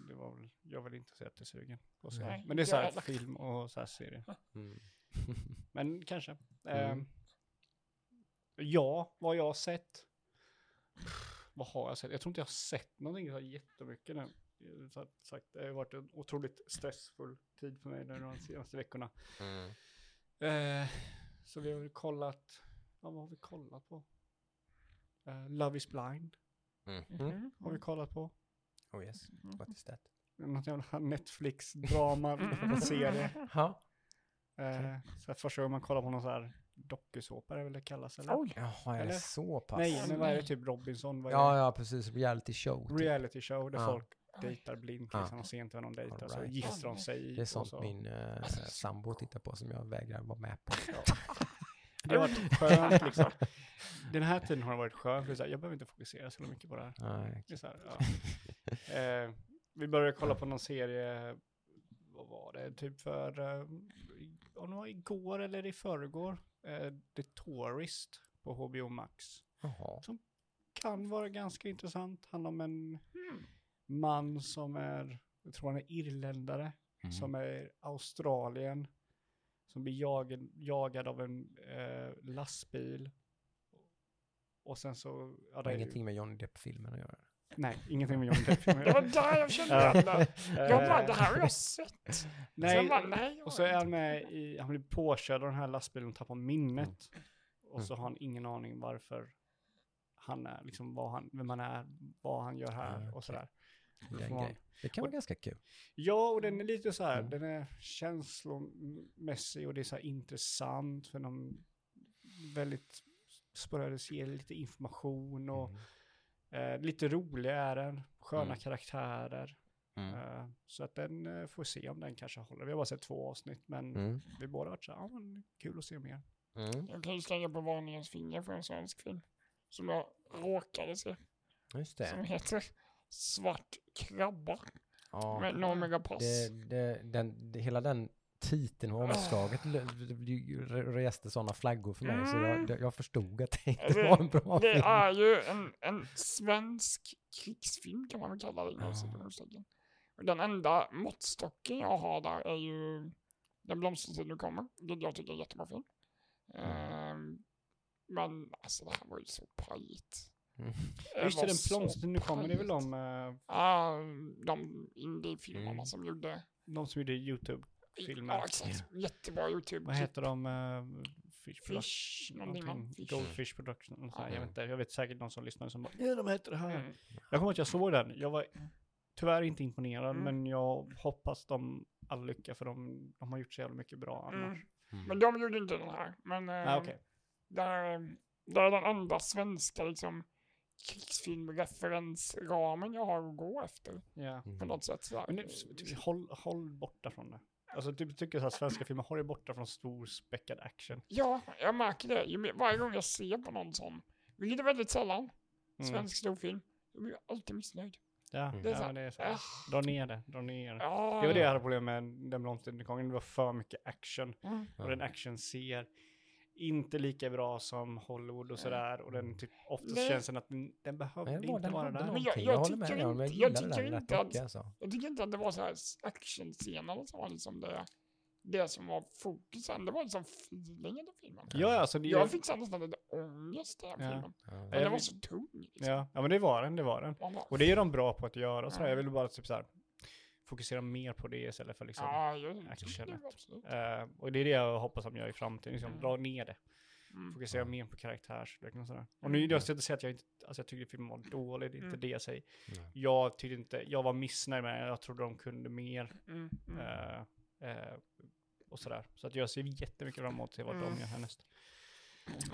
det var väl, jag var väl inte så jättesugen på att se. Nej, Men det är så här jävlar. film och så här serie. Mm. Men kanske. Mm. Eh, ja, vad jag har sett. Vad har jag sett? Jag tror inte jag har sett någonting så här jättemycket nu. Så sagt, det har varit en otroligt stressfull tid för mig de senaste veckorna. Mm. Eh, så vi har väl kollat, ja, vad har vi kollat på? Eh, Love is blind Mm. Mhm. har vi kollat på. Oh yes, what is that? Något jävla Netflix-drama-serie. Ja. Eh, så här första gången man kollar på någon så här dokusåpa, det väl det kallas? Eller? Oj, Jaha, är Eller? det så pass? Nej, men vad är det? Typ Robinson? Vad är Ja, ja, precis. Reality show. det? typ. Reality show där Ja. folk dejtar blint, Ja. liksom, och ser inte vad någon dejtar, så Alright. gifter de sig. Det är sånt så. min uh, sambo tittar på som jag vägrar vara med på. Det har varit skönt liksom. Den här tiden har det varit skönt, för så här, jag behöver inte fokusera så mycket på det här. Nej. Det är så här, ja. eh, vi började kolla på någon serie, vad var det, typ för, eh, om det var igår eller i förrgår, eh, The Tourist på HBO Max. Jaha. Kan vara ganska intressant, handlar om en man som är, jag tror han är irländare, Mm. som är Australien, som blir jagad, jagad av en eh, lastbil. Och sen så... Ja, Det har ju- ingenting med Johnny Depp-filmen att göra. Nej, ingenting med Johnny Depp. Det var där jag kände igen det. Jag bara, Eh, det här har jag sett. Nej, bara, nej. jag och så är han med i, han blir påkörd av den här lastbilen och tappar minnet. Och så Mm. har han ingen aning varför han är, liksom vad han, vem han är, vad han gör här Ah, och sådär. Det, kan vara ganska kul. Ja, och den är lite så här, Mm. den är känslomässig och det är så här intressant för de väldigt sporadiskt ger lite information och Mm. Eh, lite rolig är den, sköna Mm. karaktärer. Mm. Eh, så att den eh, får se om den kanske håller. Vi har bara sett två avsnitt, men Mm. vi båda har varit så här, ja men kul att se mer. Mm. Jag kan ju slänga på varningens finger för en svensk film. Som jag råkade se. Just Som det. heter Svart krabba. Ja. Med Noomi Rapace. Det, det, den, det, hela den titeln och omslaget re- reste sådana flaggor för mig så jag, det- jag förstod att det inte Det- var en bra Det film. är ju en, en svensk krigsfilm kan man väl kalla det Ja. Och Den enda måttstocken jag har där är ju Den blomstertid nu kommer, vilket jag tycker är en jättebra film. Ehm, men alltså det här var ju så pajigt. Mm. Just det, den plomstern nu kommer, det är väl de, eh, Ja, de indie-filmerna Mm. som gjorde... de som gjorde YouTube-filmer. Ja, exakt. Jättebra YouTube. Vad heter de? Uh, Fish, Production- Fish, någonting någonting. Goldfish Production. och så här, Ja. Jag, vet inte, jag vet säkert någon som lyssnar som bara, ja de heter det här. Mm. Jag kommer att jag såg den, jag var tyvärr inte imponerad, Mm. men jag hoppas de all lycka för de, de har gjort så jävla mycket bra annars. Mm. Men de gjorde inte den här. Men eh, Ah, okej. där, där är den enda svenska liksom, krigsfilmreferensramen jag har att gå efter Ja. på något sätt. Sådär. Men typ, håll, håll borta från det. Alltså typ, tycker här, svenska filmer, håll er borta från stor späckad action. Ja, jag märker det. Ju Varje gång jag ser på någon sån, vilket är väldigt sällan, Mm. svensk storfilm, jag blir alltid missnöjd. Ja, Mm. Det är ja så men det är så. Ah, Dra ner det, dra ner det. ja, Det var det jag hade problem med den blomstergången, det var för mycket action. Mm. Ja. Och den action ser inte lika bra som Hollywood och sådär. Och den typ oftast Nej. känns den att den, behövde var, inte den vara där. Men jag- jag Jag, håller med tycker jag inte- jag gillade tycker inte att- mycket alltså. Jag tycker inte att det var så här actionscener som var liksom det, det som var fokusen. Det var liksom feelingen i filmen. Ja, alltså det, Jag fick så här nästan lite ångest i den Ja. filmen. Ja. Men jag den var så tung. Liksom. ja, ja, men det var den, det var den. Och det är de bra på att göra. Så Ja. Jag ville bara typ så här, fokusera mer på det istället för liksom. ja, jag action. tycker det, absolut. Eh, och det är det jag hoppas att de gör i framtiden. Liksom, Mm. dra ner det. Mm. Fokusera mer på karaktärsutvecklning och sådär. Och nu jag ska inte säga att jag inte, alltså jag tyckte filmen var dålig, det är inte Mm. det jag säger. Nej. Jag tyckte inte, jag var missnöjd med den, jag trodde de kunde mer. Mm. Mm. eh, eh, och sådär. Så att jag ser jättemycket fram emot till vad de Mm. gör härnäst.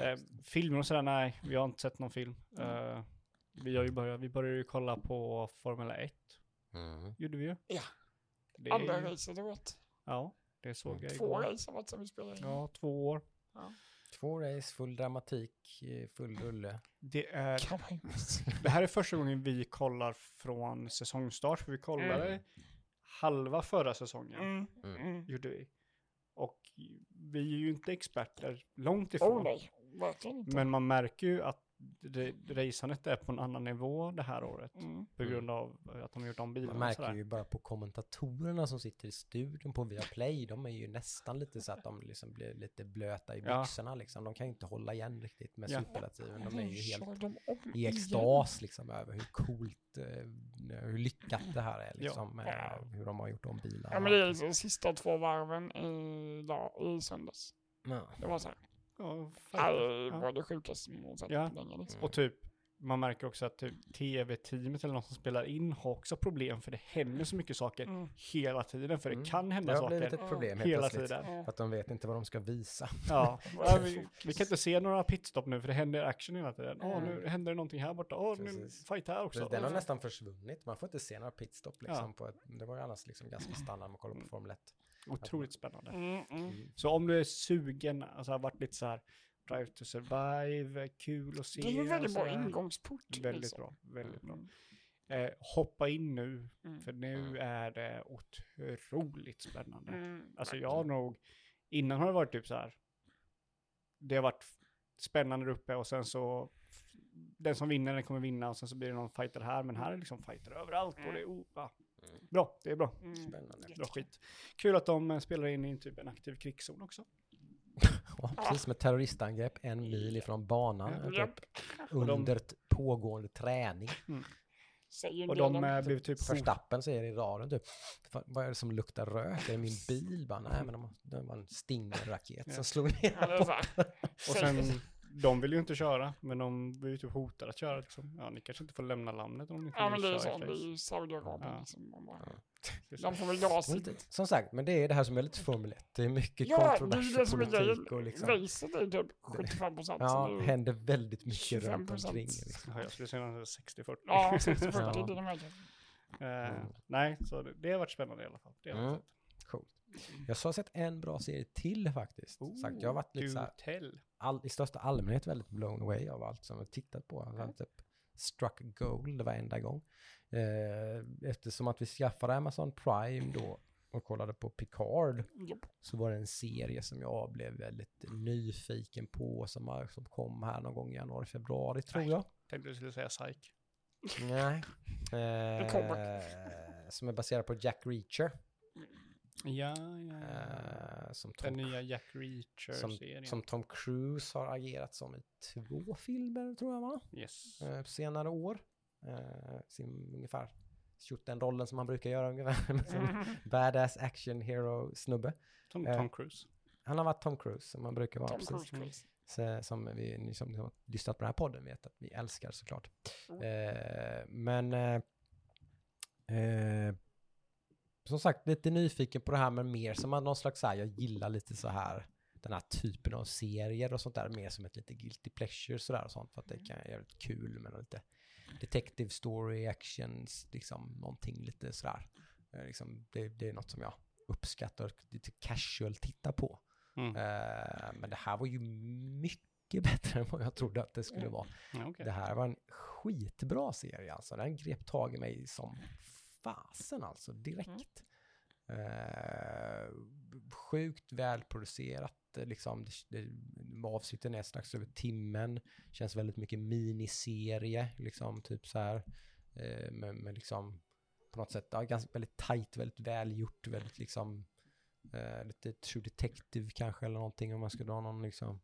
Eh, filmer och sådär, nej, vi har inte sett någon film. Mm. Vi har ju börjat, vi började ju kolla på Formel 1, Mm. gjorde vi ju. Ja. Det Andra ju, racet, du vet. ja, det såg jag Två igår. race har varit som vi spelade in. Ja, två år. Två race, full dramatik, eh, full rulle. Det är Det här är första gången vi kollar från säsongstart, för vi kollade Mm. halva förra säsongen, Mm. Mm. Mm. gjorde vi. Och vi är ju inte experter, långt ifrån. Oh nej, verkligen inte. men man märker ju att det- racandet är på en annan nivå det här året. Mm. På grund av att de har gjort om Man bilarna och märker ju bara på kommentatorerna som sitter i studion på Viaplay, de är ju nästan lite så att de liksom blir lite blöta i Ja. byxorna liksom. De kan ju inte hålla igen riktigt med Ja. superlativen. De är ju helt i extas liksom över hur coolt, eh, hur lyckat det här är liksom. Ja. eh, Hur de har gjort om bilarna. Ja men det är liksom sista två varven i, dag, i söndags. Ja. Det var så här. Ja, Ja, det ja. var det sjukaste man sett Ja. på länge liksom. Och typ, man märker också att typ, tv-teamet eller någon som spelar in har också problem för det händer så mycket saker Mm. hela tiden. För det Mm. kan hända Det saker ett problem hela plötsligt. tiden. Ja. Att de vet inte vad de ska visa. Ja, ja vi, vi kan inte se några pitstop nu för det händer action hela tiden. Åh, Mm. nu händer det någonting här borta. Åh, nu Precis. fight här också. Den har nästan försvunnit. Man får inte se några pitstop liksom. På ett, det var ju annars liksom ganska standard man kollar på Mm. Formel 1. Otroligt spännande. Mm, mm. Så om du är sugen, alltså har varit lite så här Drive to Survive, kul att se. Det är en väldigt bra ingångsport. Väldigt liksom. bra, väldigt bra. Mm. Eh, hoppa in nu, Mm. för nu är det otroligt spännande. Mm, Alltså jag har nog, innan har det varit typ så här, det har varit spännande där uppe och sen så, den som vinner den kommer vinna och sen så blir det någon fighter här, men här är liksom fighter överallt och det är, oh, ja. bra, det är bra. Mm. Spännande. Bra skit. Kul att de eh, spelar in i en typ en aktiv krigszon också. Ja, precis med terroristangrepp en mil ifrån banan. De- Under pågående träning. Säger en Och de om- eh, blev typ Verstappen säger i radion typ, "Fan, vad är det som luktar rök? Är det min bil? Bara, Nej, men de- det var en Stinger-raket Ja. som slog ner Ja. Och sen, de vill ju inte köra, men de blir ju typ hotade att köra. Liksom. Ja, ni kanske inte får lämna landet om ni inte Ja men vill det är så, i det är ju Saudiarabien Ja. liksom. Det. De får väl dra Men sig. lite- Som sagt, men det är det här som är lite Formel 1. Det är mycket Ja, det är ju kontrovers det och som är politik och grejen. liksom. Racet är typ 75 procent. Ja, händer väldigt mycket runt 25%. omkring. Liksom. Ja, jag skulle säga någon 60-40. Ja, 60-40 Ja. det är det med. Eh, Mm. Nej, så det, det har varit spännande i alla fall. Det har Mm. Coolt. Jag har sett en bra serie till faktiskt. fett. sagt, jag har varit lite så här. All, i största allmänhet väldigt blown away av allt som jag tittat på. Har typ struck gold varenda gång. Eh, eftersom att vi skaffade Amazon Prime då och kollade på Picard Japp. så var det en serie som jag blev väldigt nyfiken på som, som kom här någon gång i januari, februari tror Nej. jag. Tänkte du skulle säga psych. Nej. Eh, som är baserad på Jack Reacher. Ja, ja, ja. Eh, som, Den Tom, nya Jack som, Reacher-serien. som Tom Cruise har agerat som i två filmer tror jag va? Yes. Eh, på senare år. Eh, sin ungefär gjort den rollen som han brukar göra ungefär. Mhm. Badass action hero snubbe. Tom, Tom Cruise. Han har varit Tom Cruise som man brukar vara. Tom precis. Cruise. Så, som vi ni som har lyssnat på den här podden vet att vi älskar såklart. Mm. Eh, men eh, som sagt lite nyfiken på det här med mer som någon slags så här, jag gillar lite så här den här typen av serier och sånt där mer som ett lite guilty pleasure sådär och sånt för att det kan vara jävligt kul med lite detective story actions liksom någonting lite sådär. Eh, liksom, det, det är något som jag uppskattar och lite casual titta på. Mm. Eh, men det här var ju mycket bättre än vad jag trodde att det skulle Mm. vara. Ja, okej. Det här var en skitbra serie alltså. Den grep tag i mig som fasen alltså, direkt. Eh, sjukt välproducerat, eh, liksom. Det, det, avsnitten är strax över timmen. Känns väldigt mycket miniserie, liksom typ så här. Eh, med, med liksom på något sätt, ja, ganska väldigt tajt, väldigt välgjort, väldigt liksom eh, lite True Detective kanske eller någonting om man skulle ha någon liksom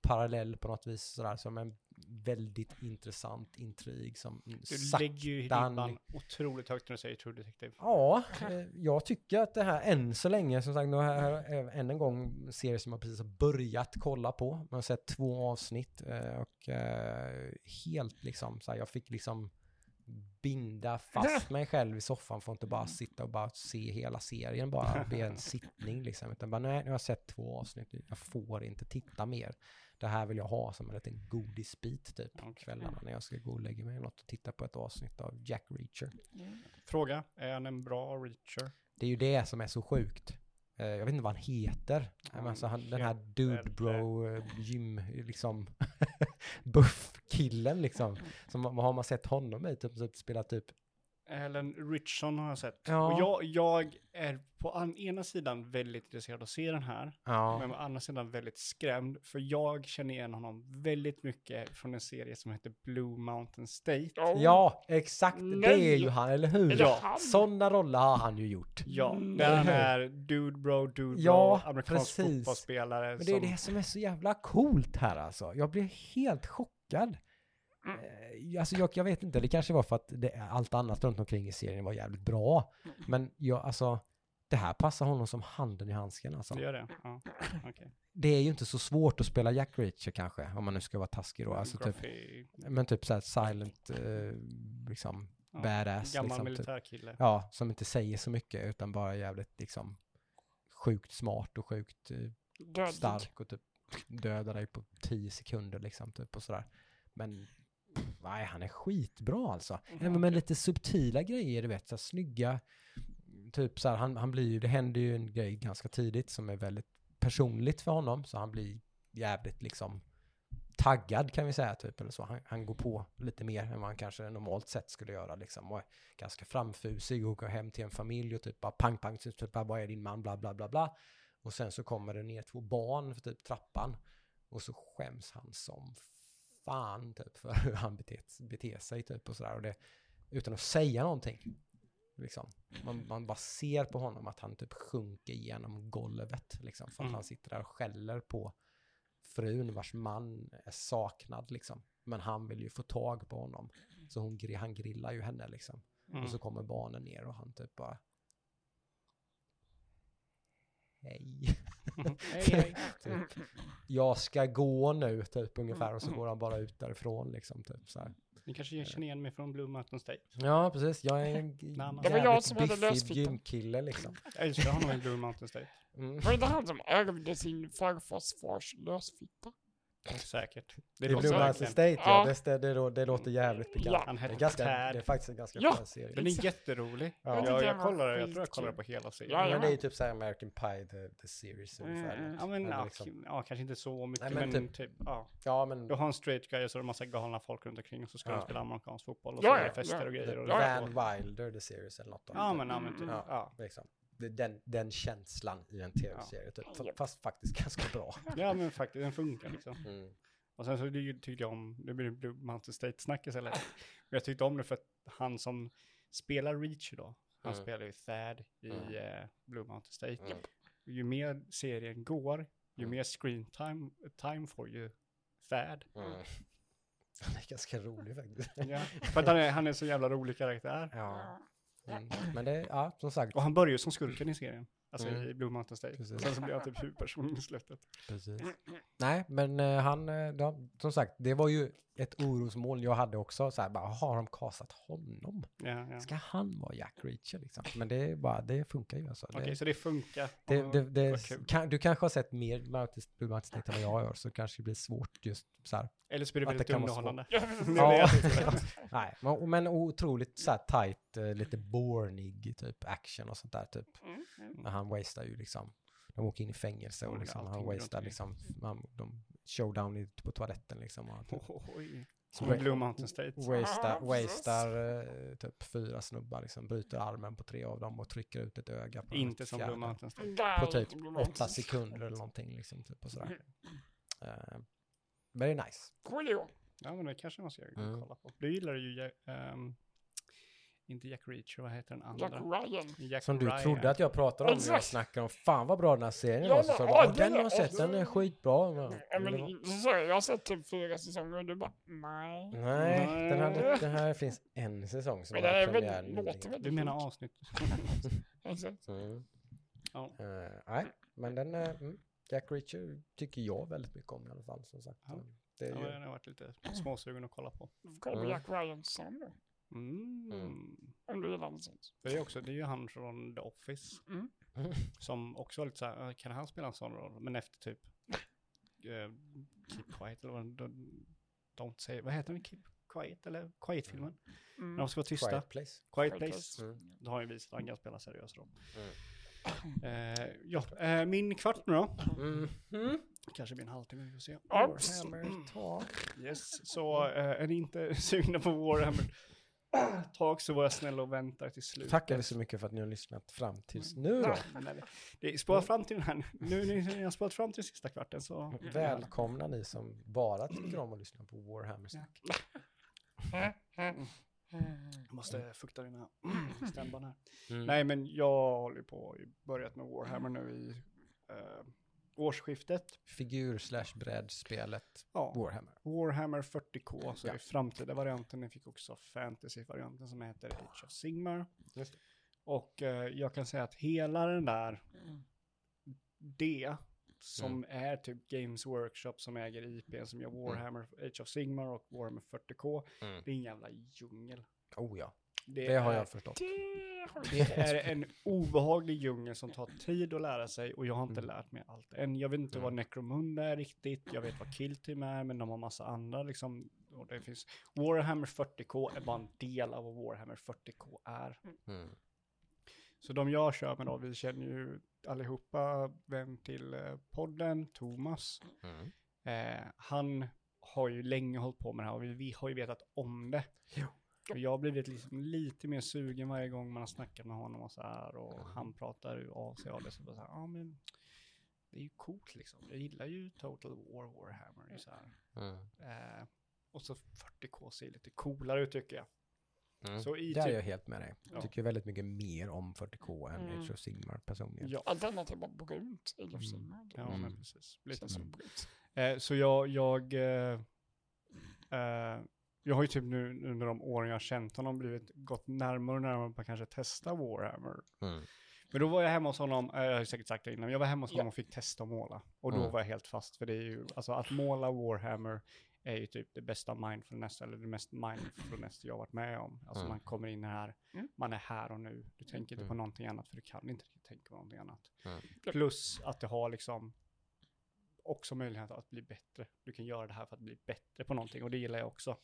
parallell på något vis sådär som en väldigt intressant intrig som Du sakta lägger ju ribban otroligt högt när du säger True Detective. Ja, eh, jag tycker att det här än så länge, som sagt, nu har jag eh, än en gång en serie som jag precis har börjat kolla på. Jag har sett två avsnitt eh, och eh, helt liksom, så här, jag fick liksom binda fast mig själv i soffan för att inte bara sitta och bara se hela serien bara vid en sittning liksom. Utan bara, nej, nu har jag sett två avsnitt, jag får inte titta mer. Det här vill jag ha som en liten godisbit typ, Okej. kvällarna när jag ska gå och lägga mig något och titta på ett avsnitt av Jack Reacher. Mm. Fråga, är han en bra Reacher? Det är ju det som är så sjukt. Eh, Jag vet inte vad han heter. Men alltså han, den här dude bro eh, gym liksom buff killen liksom. Som vad har man sett honom i? Typ, typ spela typ Ellen Richson har jag sett. Ja. Och jag, jag är på an, ena sidan väldigt intresserad av att se den här. Ja. Men på andra sidan väldigt skrämd. För jag känner igen honom väldigt mycket från en serie som heter Blue Mountain State. Oh. Ja, exakt. Det Nej. är ju han, eller hur? Det Ja. Sådana roller har han ju gjort. Ja, Mm. där han är dude bro, dude Ja, bro, amerikansk precis. fotbollsspelare. Men det är som, det som är så jävla coolt här alltså. Jag blev helt chockad. Mm. Eh, Alltså jag, jag vet inte, det kanske var för att det, allt annat runt omkring i serien var jävligt bra. Men jag, alltså, det här passar honom som handen i handsken alltså. Det gör det? Ja, okej. Det är ju inte så svårt att spela Jack Reacher kanske, om man nu ska vara taskig då. Alltså typ, men typ såhär silent, eh, liksom, ja, badass. Gammal liksom, typ. militärkille. Ja, som inte säger så mycket utan bara jävligt liksom sjukt smart och sjukt eh, stark och typ dödar dig på 10 sekunder liksom typ och sådär. Men nej, han är skitbra alltså. Även med lite subtila grejer, du vet, så här, snygga, typ så här, han, han blir ju, det händer ju en grej ganska tidigt som är väldigt personligt för honom, så han blir jävligt liksom taggad kan vi säga typ eller så. Han, han går på lite mer än vad han kanske normalt sett skulle göra liksom och är ganska framfusig och går hem till en familj och typ bara pang pang, typ bara vad är din man, bla bla bla bla. Och sen så kommer det ner två barn för typ trappan och så skäms han som fan typ för hur han beter, beter sig typ och sådär utan att säga någonting. Liksom. Man, man bara ser på honom att han typ sjunker genom golvet liksom för att Mm. han sitter där och skäller på frun vars man är saknad liksom. Men han vill ju få tag på honom. Så hon, han grillar ju henne liksom. Mm. Och så kommer barnen ner och han typ bara Hej. hej, hej. typ. Jag ska gå nu typ ungefär och så Mm. går han bara ut därifrån liksom typ så här. Ni kanske känner igen mig från Blue Mountain State? Ja precis, jag är en. Det var jag jävligt som hade lösfittan. gymkille liksom. Jag älskar honom i Blue Mountain State. Mm. Var det inte han som ärvde sin farfars fars lösfitta? Säkert. Det låter Blue Mountain. State, ja, Ja. det, det, det låter jävligt bekant. Ja. Det, är ganska, det är faktiskt en ganska Ja. skön serie. Den är jätterolig. Ja. Ja, Jag jag, var kollar, jag tror jag kollar på hela serien. Ja, men ja. det är ju typ såhär American Pie, the, the series ungefär. Mm, Ja, men ja, liksom- ja, kanske inte så mycket, Nej, men men, typ- typ, ja. Ja, men Du har en straight guy och så är det en massa galna folk runt omkring och så ska Ja. de spela amerikansk fotboll och Ja, så är det fester ja. och grejer. Och Ja, det Van Wilder, the series eller något. ja, men, ja, men typ, ja. Liksom. Den, den känslan i en tv-serie, typ. F- fast faktiskt ganska bra. ja, men faktiskt, den funkar liksom. Mm. Och sen så tyckte jag om, det blir det Blue Mountain State-snacket eller. Men jag tyckte om det för att han som spelar Reach då, han Mm. spelar ju Thad i Mm. eh, Blue Mountain State. Mm. Ju mer serien går, ju Mm. mer screen time, time får ju Thad. Mm. Han är ganska rolig faktiskt. Ja. För att han är, han är så jävla rolig karaktär. Ja. Mm. Men det, ja, som sagt. Och han börjar ju som skurken i serien. Alltså Mm. i Blue Mountain State. Precis. Sen så blir han typ huvudperson i slutet. Precis. Nej, men eh, han, eh, de, som sagt, det var ju ett orosmoln jag hade också. Så här, bara, har de kastat honom? Ja, ja. Ska han vara Jack Reacher liksom? Men det bara, det funkar ju alltså. Okej, så det funkar. det, det, det, kan, du kanske har sett mer State än vad jag gör, så kanske det blir svårt just så här. Eller så blir det väldigt underhållande. Ja. Nej, men, men otroligt så här tight, eh, lite bornig typ action och sånt där typ. Mm. Men han wastear ju liksom, de åker in i fängelse och liksom, han wastear omkring. liksom, man, de showdown i, på toaletten liksom. Och han typ, Oj. Som Blue Mountain State. Wastar, precis. wastar eh, typ fyra snubbar liksom, bryter armen på tre av dem och trycker ut ett öga på Inte som. Blue Mountain State. På typ åtta sekunder eller någonting liksom, typ och sådär. Uh, very nice. Ja, men det kanske man ska Mm. kolla på. Du gillar ju ehm, inte Jack Reacher, vad heter den Jack andra? Ryan. Jack Som du Ryan. trodde att jag pratade om när jag snackade om fan vad bra den här serien Ja, var. Så du ja, bara, den har jag sett, den är skitbra. Men, Ja, men så, jag har sett typ fyra säsonger och du bara nej. Nej, Nej. den, hade, den här finns en säsong som Men har premiär Du menar avsnitt? Exakt. Mm. Ja. Eh, nej, men den, mm, Jack Reacher tycker jag väldigt mycket om i alla fall som sagt. Ja. Det är Ja, ju, den har varit lite småsugen att kolla på. Kolla på Mm. Jack Ryan sen då. Mm. Mm. Sånt. För det är också, det är ju han från The Office. Mm. Som också var lite så här, "Ah, kan han spela en sån roll? Men efter typ eh, Keep Quiet eller vad den- Don't say, vad heter den? Keep Quiet eller Quiet-filmen? När Mm. de ska vara tysta. Quiet Place. Quiet Quiet Place. Mm. Då har ju visat att han kan spela seriös roll. Mm. Eh, ja, eh, min kvart nu då. Mm. Mm. Kanske blir en halvtimme, vi får se. Warhammer Talk. Yes, så är ni inte sugna på Warhammer tag så var jag snäll och väntar till slut. Tackar vi så mycket för att ni har lyssnat fram tills nu då. Det spårar fram till den här, nu när jag har spårat fram till sista kvarten så... Välkomna ni som bara tycker om att lyssna på Warhammer-snack. Jag måste fukta dina stämband här. Mm. Nej, men jag håller på, börjat med Warhammer nu i eh, årsskiftet. Figur slash brädspelet Ja, Warhammer. Warhammer 40K, så Ja. i framtida varianten. Den fick också fantasy-varianten som heter Age of Sigmar. Just det. Och eh, jag kan säga att hela den där, det som är typ Games Workshop som äger IP som gör Warhammer Age of Sigmar och Warhammer 40K, Mm. det är en jävla djungel. Oh ja, Det, det har är, jag förstått. Det är en obehaglig djungel som tar tid att lära sig och jag har inte Mm. lärt mig allt än. Jag vet inte vad Mm. Necromunda är riktigt, jag vet vad Killteam är, men de har massa andra liksom. Och det finns, Warhammer 40K är bara en del av vad Warhammer 40K är. Mm. Så de jag kör med då, vi känner ju allihopa vän till eh, podden, Thomas. Mm. Eh, han har ju länge hållit på med det här och vi, vi har ju vetat om det. Jo. Och jag har blivit liksom lite mer sugen varje gång man har snackat med honom och så här och han pratar ju av sig av det. Så bara så här, ja men det är ju coolt liksom. Jag gillar ju Total War Warhammer. Så här. Mm. Eh, och så 40K ser lite coolare ut tycker jag. Mm. Så i Där är typ- jag helt med dig. Jag Ja. tycker väldigt mycket mer om 40K än Mm. Age of Sigmar personligen. Ja, Alternativ var brunt i Age of Sigmar. ja Mm. men precis. Det Lite så. brunt. Eh, så jag, jag, eh, eh, jag har ju typ nu under de åren jag har känt honom blivit gått närmare och närmare på att kanske testa Warhammer. Mm. Men då var jag hemma hos honom, eh, jag har säkert sagt det innan, jag var hemma hos honom och fick testa att måla. Och då Mm. var jag helt fast, för det är ju, alltså att måla Warhammer är ju typ det bästa mindfulness, eller det mest mindfulness jag har varit med om. Alltså Mm. man kommer in här, Mm. man är här och nu, du tänker inte på Mm. någonting annat, för du kan inte riktigt tänka på någonting annat. Mm. Plus att det har liksom också möjlighet att bli bättre. Du kan göra det här för att bli bättre på någonting och det gillar jag också.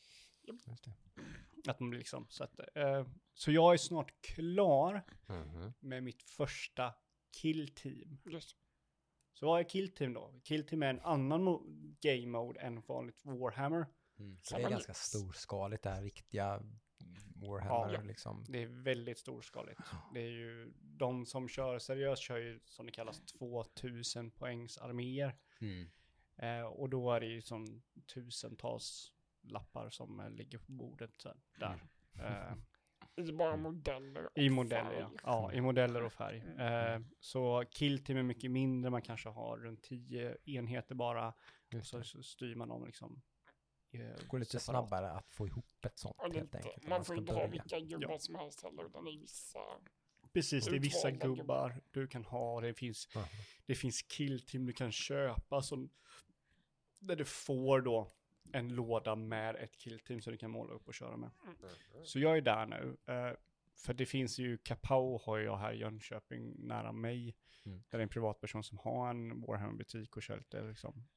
Just det. Att man blir liksom, så, att, eh, så jag är snart klar Mhm. med mitt första killteam. Just. Så vad är killteam då? Killteam är en annan mo- game mode än vanligt Warhammer. Mm. Så det är ganska storskaligt det här riktiga Warhammer Ja. liksom. Det är väldigt storskaligt. Det är ju de som kör seriöst kör ju som det kallas 2000 poängs arméer. Mm. Eh, och då är det ju som tusentals lappar som eh, ligger på bordet så här, där. Eh, I bara modeller och I modeller, ja. färg. ja. I modeller och färg. Mm. Eh, så killteam är mycket mindre, man kanske har runt 10 enheter bara. Och så, så styr man dem liksom. eh, Det går lite separat. snabbare att få ihop ett sånt det, helt enkelt. om man får inte ha vilka gubbar Ja. som helst heller, utan det är vissa. Precis, det är vissa gubbar. du kan ha. Det finns, Ja. det finns killteam du kan köpa som, där du får då en låda med ett killteam som du kan måla upp och köra med. Mm. Så jag är där nu. eh, för det finns ju, Kapao har jag här i Jönköping nära mig. Mm. Där det är en privatperson som har en Warhammer-butik och kör lite liksom,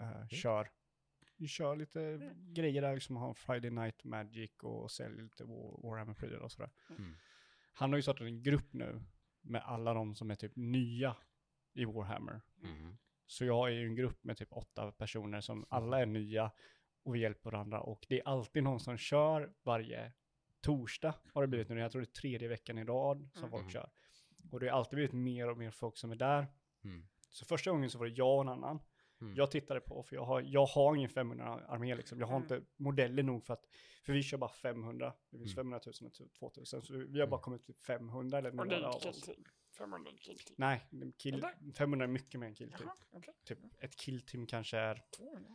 eh, kör. Vi kör lite grejer där, liksom har Friday Night Magic och säljer lite War- Warhammer-prylar och sådär. Mm. Han har ju startat en grupp nu med alla de som är typ nya i Warhammer. Mm. Så jag är ju en grupp med typ åtta personer som alla är nya och vi hjälper varandra. Och det är alltid någon som kör varje torsdag har det blivit nu. Jag tror det är tredje veckan i rad som Mm. folk kör. Och det har alltid blivit mer och mer folk som är där. Mm. Så första gången så var det jag och en annan. Mm. Jag tittade på, för jag har, jag har ingen 500-armé liksom. Jag har Mm. inte modeller nog för att, för vi kör bara 500. Det finns Mm. 500 000 och 2000. Så vi har bara Mm. kommit till 500 eller några av oss. Killteam. 500 killteam. Nej, kill, Eller? 500 är mycket mer än killteam. Jaha, okej. Typ ett killteam kanske är, 200.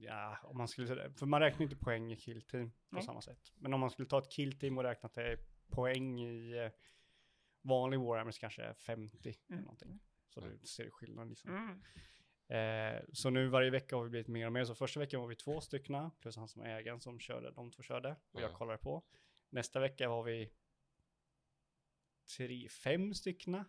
ja, om man skulle. För man räknar inte poäng i killteam på Nej. samma sätt. Men om man skulle ta ett killteam och räkna är poäng i eh, vanlig Warhammer så kanske är 50 eller Mm. någonting. Så du ser skillnaden liksom. Mm. Eh, så nu varje vecka har vi blivit mer och mer. Så första veckan var vi två stycken plus han som är ägaren som körde, de två körde och jag Mm. kollade på. Nästa vecka var vi tre, fem stycken.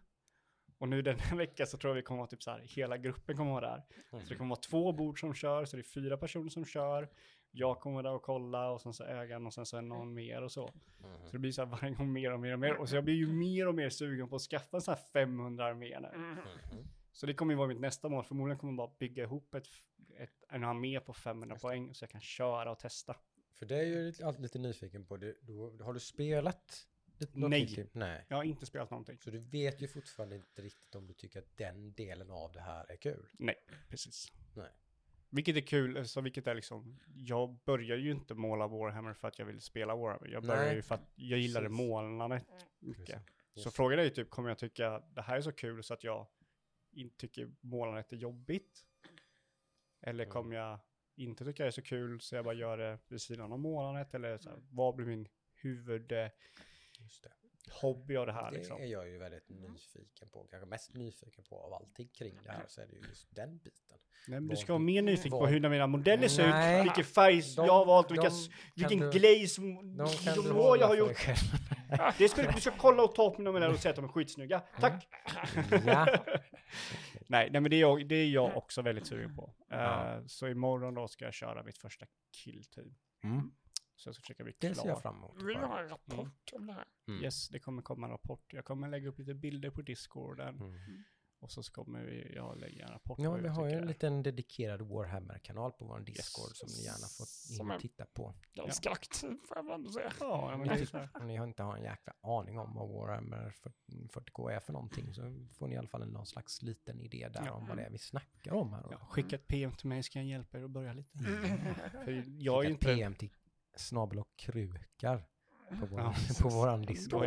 Och nu den här veckan så tror jag vi kommer vara typ så här, hela gruppen kommer vara där. Mm. Så det kommer vara två bord som kör, så det är fyra personer som kör. Jag kommer där och kolla och sen så ägaren och sen så är någon mer och så. Mm. Så det blir så här varje gång mer och mer och mer. Och så jag blir ju mer och mer sugen på att skaffa en sån här 500 armé nu. Mm. Mm. Så det kommer ju vara mitt nästa mål. Förmodligen kommer jag bara bygga ihop ett, ett, en armé på 500 poäng så jag kan köra och testa. För det är ju alltid lite nyfiken på. Det, då, har du spelat Nej. Nej. Jag har inte spelat någonting. Så du vet ju fortfarande inte riktigt om du tycker att den delen av det här är kul. Nej, precis. Nej. Vilket är kul, så vilket är liksom, jag börjar ju inte måla Warhammer för att jag vill spela Warhammer. Jag börjar Nej, ju för att jag gillade precis. målandet mycket. Just Så det. frågan är ju typ, kommer jag tycka det här är så kul så att jag inte tycker målandet är jobbigt? Eller Mm. kommer jag inte tycka det är så kul så jag bara gör det vid sidan av målandet? Eller så här, vad blir min huvudhobby Just det. av det här Det liksom? är jag ju väldigt nyfiken på. Kanske mest nyfiken på av allting kring det här så är det ju just den biten. Nej, men du ska vara mer nyfiken på hur mina modeller ser ut, vilken färg De- jag har valt, vilka, vilken du- glaze De jag har gjort. Det skulle, du ska kolla och ta på mina modeller och säga att de är skitsnygga. Tack! Ja. nej, nej, men det är, jag, det är jag också väldigt sugen på. Ja. Eh, så imorgon då ska jag köra mitt första killteam. Mm. Så jag ska försöka bli Det ser jag klar. fram emot. Vill du ha en rapport om det här? Mm. Yes, det kommer komma en rapport. Jag kommer lägga upp lite bilder på discorden. Mm. Och så kommer vi, jag lägga en rapport. Ja, vi har ju en liten dedikerad Warhammer-kanal på vår Discord som ni gärna får in och titta på. Ganska aktiv får jag ändå säga. Ja, men det är så ni har inte har en jäkla aning om vad Warhammer 40K är för någonting så får ni i alla fall någon slags liten idé där Ja. om vad det är vi snackar om här. Ja, skicka ett PM till mig ska jag hjälpa er att börja lite. Mm. För jag är ju inte... PM till snabel och krukar på, vår, Ja, på våran Då Discord.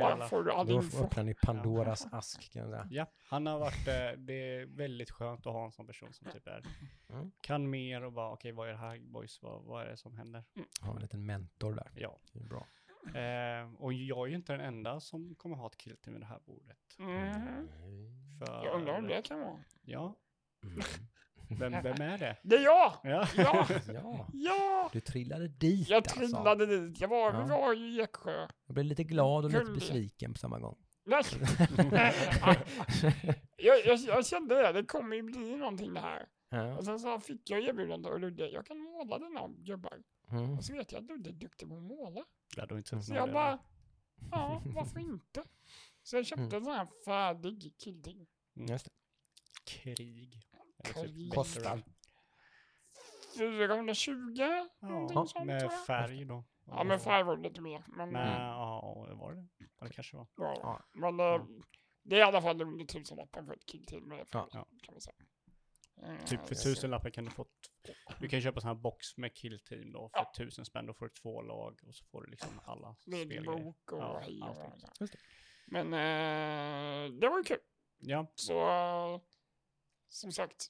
all Då info. öppnar ni Pandoras ask kan jag säga. Ja, han har varit, eh, det är väldigt skönt att ha en sån person som typ är, Mm. kan mer och bara okej vad är det här boys, vad, vad är det som händer? Har en liten mentor där. Ja, Det är bra. eh, och jag är ju inte den enda som kommer ha ett killteam vid det här bordet. Mm. För, Jag undrar om det kan vara. Ja, Mm. Vem, vem är det? Det är jag! Ja, Ja! Ja, Ja! du trillade dit Jag alltså. trillade dit. Jag var, Ja. var i Eksjö. Jag blev lite glad och lite Gullig. besviken på samma gång. Nej. jag, jag, jag kände det, det kommer ju bli någonting det här. Ja. Och sen så fick jag erbjudande och Ludde, jag kan måla dina gubbar. Mm. Och så vet jag att Ludde är duktig på att måla. hade inte Så jag bara, ja, varför inte? Så jag köpte Mm. en sån här färdig killting. Just det. Krig. Typ Kostar. veteran. 420, någonting Ja, sånt med färg då. Ja, men färg var lite mer. Men, Nej, eh, ja, det var det. Ja, det kanske var. ja, Ja. men eh, det är i alla fall under tusenlappen för ett killteam. med färg, Ja. kan man säga. Eh, Typ för så- tusen lappar kan du få, du kan köpa sån här box med killteam då för Ja. tusen spänn. Då får du två lag och så får du liksom alla Med spelgrejer. bok och Ja, hej och det. Men eh, det var ju kul. Ja, Så eh, som sagt,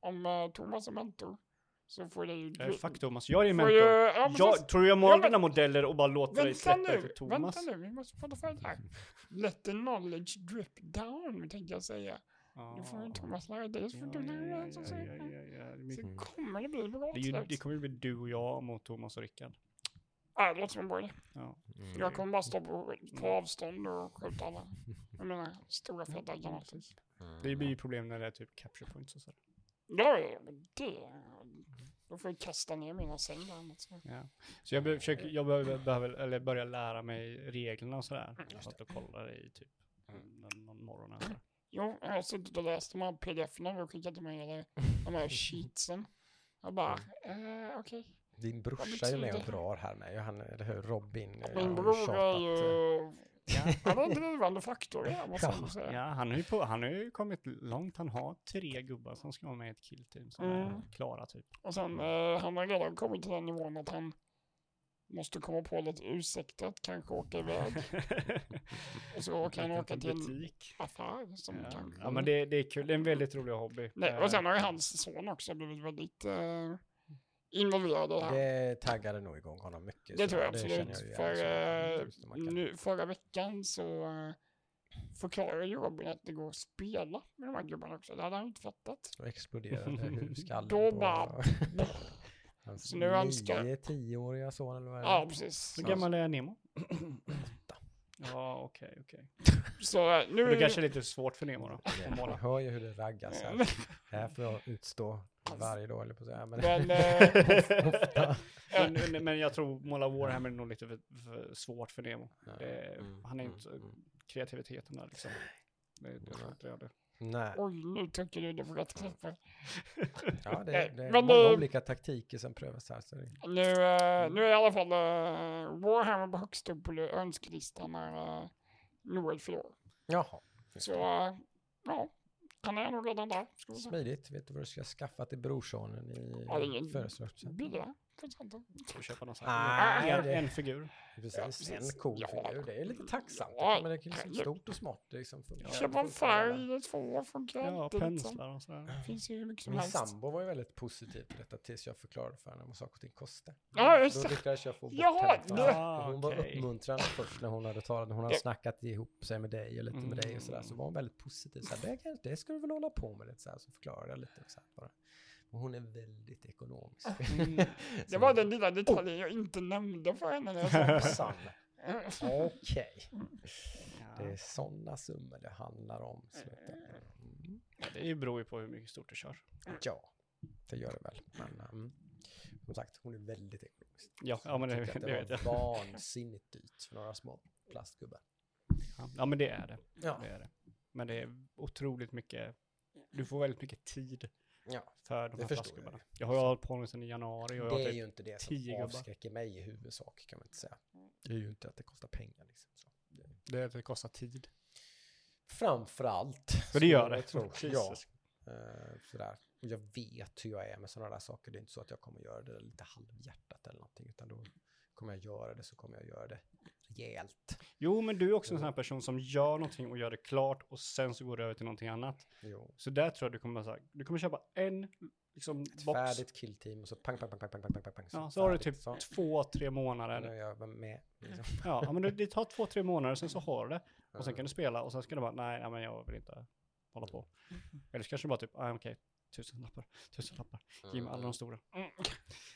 om eh, Thomas är mentor så får det ju... eh, fuck Thomas. Jag är får ju, mentor. ja. Jag, tror du jag målar Ja, men- dina modeller och bara låter dig släppa det nu, för Thomas? vänta nu, vi måste prata färdigt här. Let the knowledge drip down, tänkte jag säga. Nu får Thomas lära dig, så får du lära dig. Så, så. Det så Mm. kommer det bli bra är ju-. Det kommer ju bli du och jag mot Thomas och Rickard. Ja, det låter som en bra idé. Ja. Mm. Jag kommer bara stå på, på avstånd och skjuta alla. Jag menar, stora feta granater. Det blir ju problem när det är typ capture points och så. Ja, ja, men det... Då får jag kasta ner mina säng där. annars så- Ja. Så jag, be- försöker, jag behöver, behöver eller börja lära mig reglerna och sådär. Mm, Jag satt och kollade i typ någon, någon morgon. Eller. så. Jo, jag har suttit och läst de här pdf-erna du skickat till mig, eller de här sheetsen. Jag bara, eh, okej. Din brorsa är med och drar här med, ju, han, eller hur? Robin. eh, Min ju bror är tjatat, eh. Han är en drivande faktor, ja, måste Ja. säga. Ja, han har, ju på, han har ju kommit långt. Han har tre gubbar som ska vara med i ett killteam som är Mm. klara typ. Och sen, eh, han har redan kommit till den nivån att han måste komma på lite ursäkter att kanske åka iväg. Och så kan han åka till en butik. affär som Ja. kanske... ja, men det, det är kul. Det är en väldigt rolig hobby. Nej, Eh, och sen har ju hans son också blivit väldigt eh, involverad i det här. Det taggade nog igång honom mycket. Det så tror jag absolut. igen, för så eh, nu, förra veckan så uh, förklarade ju Robin att det går att spela med de här gubbarna också. Det hade han inte fattat. Då exploderade hurskallen Då bara- hans Så nu önskar- nio, tioåriga son eller vad är det? Ja, precis. Hur gammal är Nemo? Ja, okej, okej. Så eh, nu... Det kanske är lite svårt för Nemo då. Ja, Man hör ju hur det raggas här. Det här får jag utstå varje dag, eller på att säga. Men, Men, eh, ofta. men, men- men jag tror måla Warhammer är nog lite för, för svårt för Nemo. Ja, Det, mm, han är mm, inte mm. kreativiteten där liksom. Det, det, jag det är det. Nej. Oj, nu trycker du det på rätt knappar. Ja, det, är- det är många det- olika taktiker som prövas här. Nu, eh, nu är i alla fall uh, Warhammer på högst upp på önskelistan när uh, Noel förlorar. jaha, Så uh, ja, han är nog redan där. smidigt. Vet du vad du ska skaffa till brorsonen Ja, i ingen- födelsedagspresent? Köpa någon sån här? En, det- en figur. Precis, Ja, en cool Ja. figur. Det är lite tacksamt. Ja, men det är liksom ja. stort och. Det liksom funkar. Köpa en färg, två funkar Ja, liksom. penslar och sådär. Det finns ju hur mycket som Min helst. sambo var ju väldigt positiv till detta tills jag förklarade för henne vad saker och ting kostar. Ja, just Då lyckades jag få bort Jaha, henne. Och Hon var okej. uppmuntrande först när hon hade talat. Hon hade snackat ihop sig med dig och lite med dig och sådär. Så var hon väldigt positiv. Så här, det, det ska du väl hålla på med lite så här. Så förklarade jag lite. Så här, bara. Och hon är väldigt ekonomisk. Mm. Det var den lilla detaljen jag inte nämnde för henne när jag sa. Okej. Ja. Det är sådana summor det handlar om. Jag. Mm. Ja, det beror ju på hur mycket stort du kör. Ja, det gör det väl. Men um, som sagt, hon är väldigt ekonomisk. Ja, ja men det, det att vet det jag. var vansinnigt dyrt för några små plastgubbar. Ja, Ja, men det är det. Ja. det är det. Men det är otroligt mycket, du får väldigt mycket tid Ja, för de här plastgubbarna. jag. Jag har ju hållit på med sedan i januari och jag det har är ju inte det som gubbar. avskräcker mig i huvudsak kan man inte säga. Det är ju inte att det kostar pengar liksom. Så. Det- det, det kostar tid. Framförallt. För det gör det. jag tro. Ja, Jesus. eh, sådär. Och jag vet hur jag är med sådana där saker. Det är inte så att jag kommer göra det lite halvhjärtat eller någonting. Utan då kommer jag göra det så kommer jag göra det rejält. Jo, men du är också en sån här person som gör någonting och gör det klart och sen så går du över till någonting annat. Jo. Så där tror jag du kommer, så här, du kommer köpa en liksom, Ett box. färdigt killteam och så pang, pang, pang, pang, pang, pang, pang, pang. Ja, så har du typ Så, två, tre nu månader. är jag med. Liksom. Ja, men det, det tar två, tre månader, sen så har du det. Och sen kan du spela och sen ska du bara, nej, nej men jag vill inte hålla på. Eller så kanske du bara typ, ah, okej, tusen lappar, tusen lappar, ge mig alla de stora. Mm.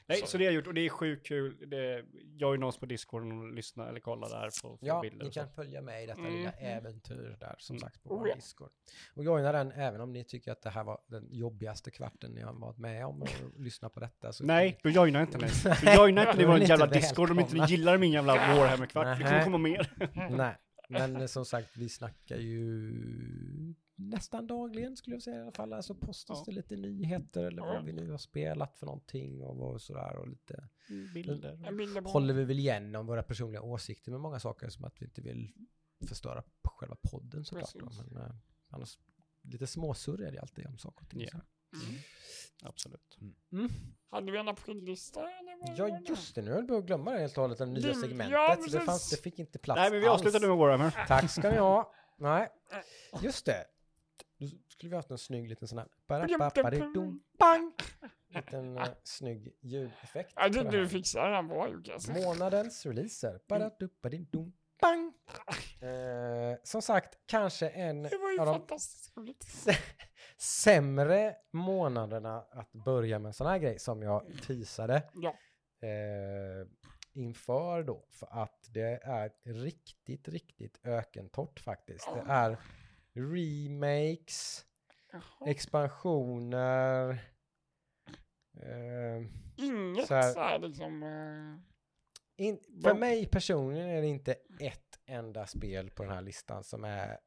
Nej, Så- så det har jag gjort och det är sjukt kul. Det, jag är någon på Discord och lyssnar eller kollar där på, på Ja, bilder ni och så. kan följa med i detta Mm. lilla äventyr där som Mm. sagt på Oh, vår ja. Discord. Och joina den även om ni tycker att det här var den jobbigaste kvarten ni har varit med om och lyssna på detta. Så Nej, då joinar inte ni. Nej, Då joinar inte ni vår ni jävla inte Discord om inte ni gillar min jävla Warhammer-kvart. Det kommer komma mer. Nej, men som sagt vi snackar ju nästan dagligen skulle jag säga i alla fall. Alltså postas Ja. det lite nyheter eller Ja. vad vi nu har spelat för någonting och vad sådär och lite Bilder. En bild är bra. håller vi väl igen om våra personliga åsikter med många saker som att vi inte vill förstöra själva podden såklart. Men eh, annars lite småsurr är det alltid om saker och ting. Ja. så. Mm. Absolut. Mm. Hade vi en aprillista? Ja, just det. Nu höll jag på att glömma det helt och hållet, det nya Din- segmentet. ja, det, fanns, det fick inte plats Nej, men vi avslutar nu med Warhammer. Tack ska ni ha. Nej, just det. Då skulle vi haft en snygg liten sån här... Bang! Liten uh, snygg ljudeffekt. Ja, det du fixar den bra Lukas. Månadens releaser. Bang! Eh, som sagt, kanske en Det var ju av de fantastiskt sämre månaderna att börja med en sån här grej som jag teasade Ja. eh, inför då. För att det är riktigt, riktigt ökentorrt faktiskt. Det är remakes, Jaha. expansioner. Eh, Inget så så här- här, liksom... eh, in, för mig personligen är det inte ett enda spel på den här listan som är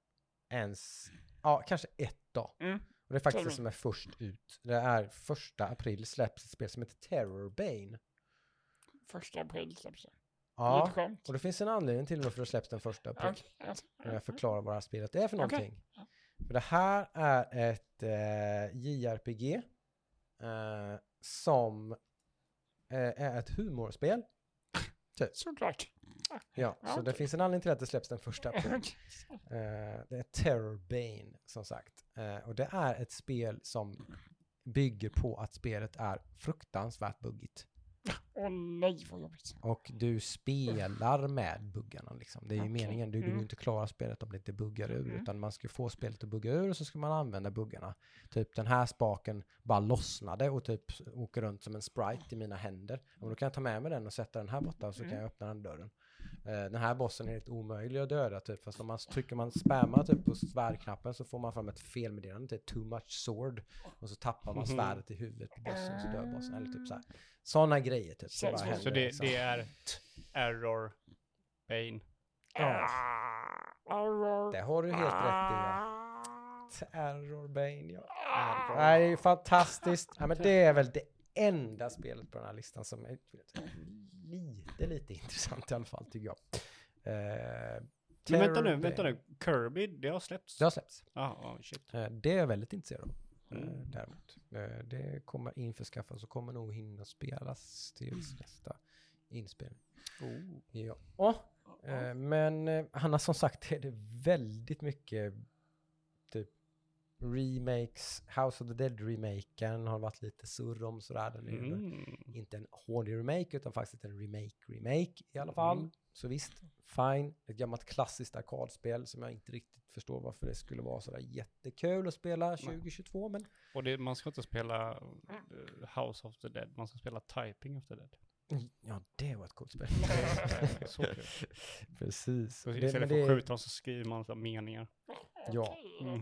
ens, ja kanske ett då. Mm. Och det är faktiskt det. som är först ut. Det är första april släpps ett spel som heter Terrorbane. första april släpps det. Ja, och det finns en anledning till varför det släpps den första april. När jag förklarar vad det här spelet är för någonting. För det här är ett eh, JRPG eh, som eh, är ett humorspel. Såklart. Ja, så det finns en anledning till att det släpps den första april. Eh, det är Terrorbane som sagt. Eh, och det är ett spel som bygger på att spelet är fruktansvärt buggigt. Åh nej vad jobbigt. Och du spelar med buggarna liksom. Det är ju Okej. meningen. Du kommer Mm. inte klara spelet om det inte buggar ur. Mm. Utan man ska få spelet att bugga ur och så ska man använda buggarna. Typ den här spaken bara lossnade och typ åker runt som en sprite i mina händer. Och då kan jag ta med mig den och sätta den här borta och så kan Mm. jag öppna den dörren. Eh, den här bossen är helt omöjlig att döda typ. Fast om man trycker man spammar typ på svärdknappen så får man fram ett felmeddelande till too much sword. Och så tappar man Mhm. svärdet i huvudet på bossen och så dör bossen. Eller typ så här. Sådana grejer typ. bara så. Så händer, det, liksom. det är error, Bane. Ja. Ah. Det har du helt rätt i. ja. Bane, ja. Ah, Nej, det är ju fantastiskt. Ja, men det är väl det enda spelet på den här listan som är lite, lite intressant i alla fall tycker jag. Eh, Men vänta nu, vänta nu. Kirby, det har släppts? Det har släppts. Ah, shit. Eh, det är jag väldigt intresserad av. eh, Mm. Däremot. Eh, det kommer införskaffas och kommer nog hinna spelas tills nästa inspelning. Oh. Ja. Eh, men eh, han har som sagt är det väldigt mycket remakes, House of the Dead-remaken har varit lite surr om sådär. Den är ju Mm. inte en hård remake utan faktiskt en remake-remake i alla fall. Mm. Så visst, fine. Ett gammalt klassiskt arkadspel som jag inte riktigt förstår varför det skulle vara sådär jättekul att spela 2022 men Och det, man ska inte spela eh, House of the Dead, man ska spela Typing of the Dead. ja, det var ett coolt spel. Så kul. Precis. Det- istället för att det- skjuta dem så skriver man så meningar. Ja. okej, Mm.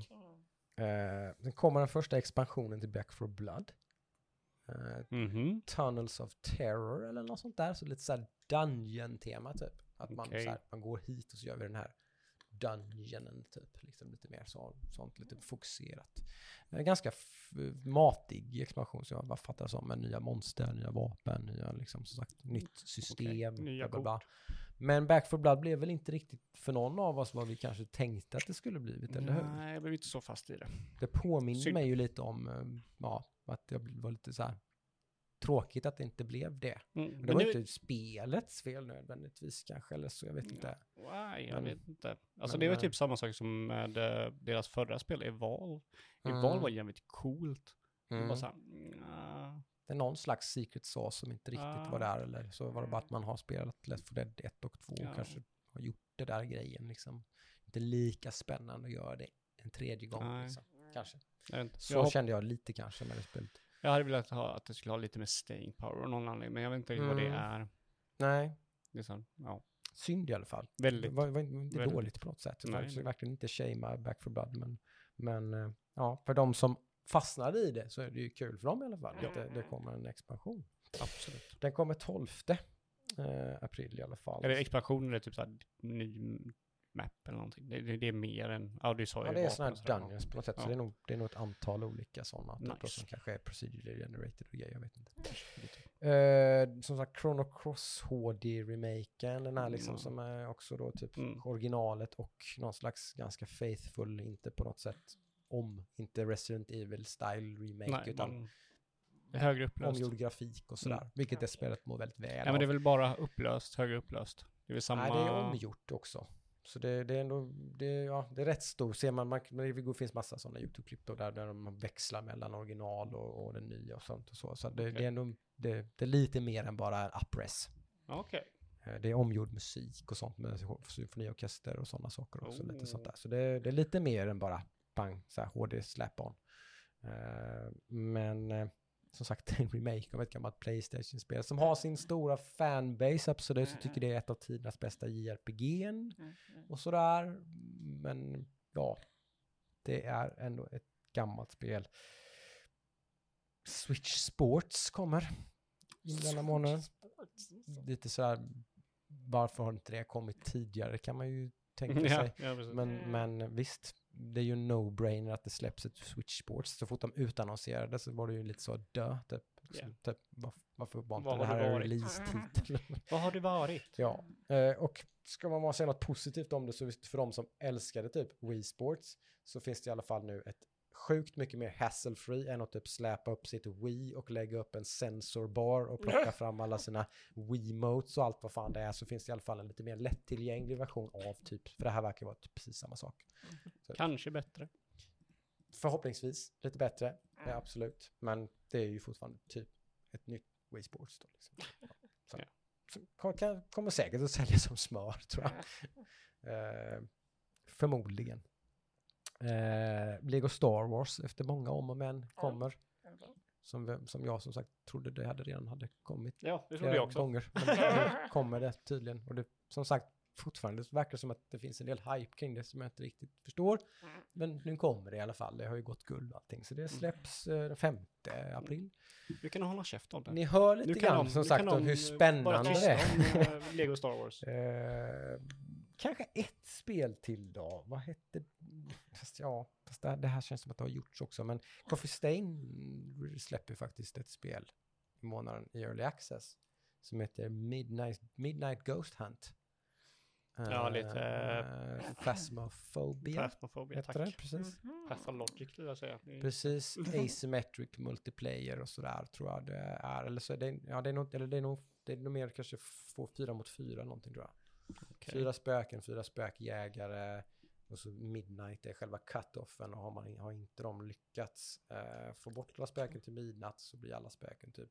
Eh, sen kommer den första expansionen till Back for Blood. Eh, Mhm. Tunnels of Terror eller något sånt där. Så lite såhär dungeon-tema typ. Att man, Okej. så här, man går hit och så gör vi den här dungeonen typ. Liksom lite mer så, sånt lite fokuserat. Eh, ganska matig expansion så jag bara fattar som med nya monster, nya vapen, nya liksom som sagt nytt system. nya bla, bla, bla. Men Back for Blood blev väl inte riktigt för någon av oss vad vi kanske tänkte att det skulle blivit, eller hur? Nej, jag blev inte så fast i det. Det påminner mig ju lite om, eh, ja, att jag var lite så här tråkigt att det inte blev det. Mm. Men det var det- inte spelets fel nödvändigtvis kanske, eller så, jag vet inte. Nej, jag Men- vet inte. Alltså men, det var eh, typ samma sak som med eh, deras förra spel, Evolve. Mm. Evolve var jävligt coolt. Det Mm. var så här, nja. Det är någon slags secret sauce som inte riktigt Ah. var där, eller så var det bara att man har spelat Left 4 Dead 1 och 2 Ja. och kanske har gjort det där grejen liksom. Inte lika spännande att göra det en tredje gång liksom. Kanske. Så jag, kände jag lite kanske med det spelet. jag hade velat ha att det skulle ha lite mer staying power och någon anledning, men jag vet inte riktigt vad det Mm. är. Nej, Det är så, ja, synd i alla fall. väldigt. Det var, var inte väldigt. dåligt på något sätt. Jag verkligen inte shamea Back for Blood, men, men eh, ja, för de som fastnade i det så är det ju kul för dem i alla fall. Ja. Att det, det kommer en expansion. Absolut. Den kommer 12 eh, april i alla fall. Är det expansion eller typ så här ny map eller någonting? Det, det, det är mer än, ja du sa ju Ja, det är sådana här dungeons på något sätt. Så Ja. det är, nog, det är nog ett antal olika sådana. Typ, Nice. som kanske är procedurally generated och grejer, jag vet inte. Eh, som sagt, Chrono Cross HD-remaken, den här liksom Mm. som är också då typ Mm. originalet och någon slags ganska faithful, inte på något sätt om, inte Resident Evil style remake, Nej, utan man, högre upplöst. omgjord grafik och sådär. Mm. Vilket det spelet mår väldigt väl Ja, men det är av. väl bara upplöst, högre upplöst. Det är väl samma... Nej, det är omgjort också. Så det, det är ändå, det, ja, det är rätt stor, ser man, man det finns massa sådana YouTube-klipp där, där de växlar mellan original och, och den nya och sånt och så. Så det, Okej. det är ändå, det, det är lite mer än bara en upres. Ja, Okej. Eh, Det är omgjord musik och sånt med symfoniorkester och sådana saker också. Lite sånt Oh. där. Så det, det är lite mer än bara pang, så här HD slap-on. Eh, men eh, som sagt, en remake av ett gammalt Playstation-spel som har sin stora fanbase, absolut. Så tycker det är ett av tidernas bästa JRPG'n och sådär. Men ja, det är ändå ett gammalt spel. Switch Sports kommer i denna månad. Lite sådär, varför har inte det kommit tidigare kan man ju tänka Ja, sig. ja, precis. Men, Mm. men visst, det är ju no-brainer att det släpps ett Switch Sports. Så fort de utannonserade så var det ju lite så dö, typ. Så, Ja. typ varför, varför var inte det här det en varit? release-titel? Vad har det varit? Ja, eh, och ska man säga något positivt om det så för de som älskade typ Wii Sports så finns det i alla fall nu ett sjukt mycket mer hassle-free än att typ släpa upp sitt Wii och lägga upp en sensorbar och plocka fram alla sina Wiimotes och allt vad fan det är så finns det i alla fall en lite mer lättillgänglig version av typ, för det här verkar vara typ precis samma sak. Kanske bättre. Förhoppningsvis lite bättre, ja, absolut, men det är ju fortfarande typ ett nytt Wii Sports då liksom. Ja, så. Ja. Så kan, kommer säkert att sälja som smör tror jag. Eh, förmodligen. Eh, Lego Star Wars efter många om och men kommer. Som, vi- som jag som sagt trodde det hade redan hade kommit Ja, det trodde jag också. gånger. Men nu kommer det tydligen. Och det, som sagt, fortfarande verkar det som att det finns en del hype kring det som jag inte riktigt förstår. Men nu kommer det i alla fall. Det har ju gått guld och allting. Så det släpps eh, den 5 april. Du kan hålla käft om det. Ni hör lite grann de- som sagt om hur eh, spännande det är. om, eh, Lego Star Wars. Eh, kanske ett spel till då. Vad hette fast ja, fast det, det här känns som att det har gjorts också. Men Coffee Stain släpper faktiskt ett spel i månaden i Early Access som heter Midnight, Midnight Ghost Hunt. Ja, lite, Uh, Phasmophobia Phasmophobia, tack. det, precis. Mhm. Pathologic skulle jag säga. Precis, asymmetric multiplayer och sådär tror jag det är. Eller så är det, ja det är nog, eller det är nog, det är nog mer kanske få fyra mot fyra någonting tror jag. okej. Fyra spöken, fyra spökjägare och så midnight är själva cut-offen och har, man, har inte de lyckats eh, få bort alla spöken till midnatt så blir alla spöken typ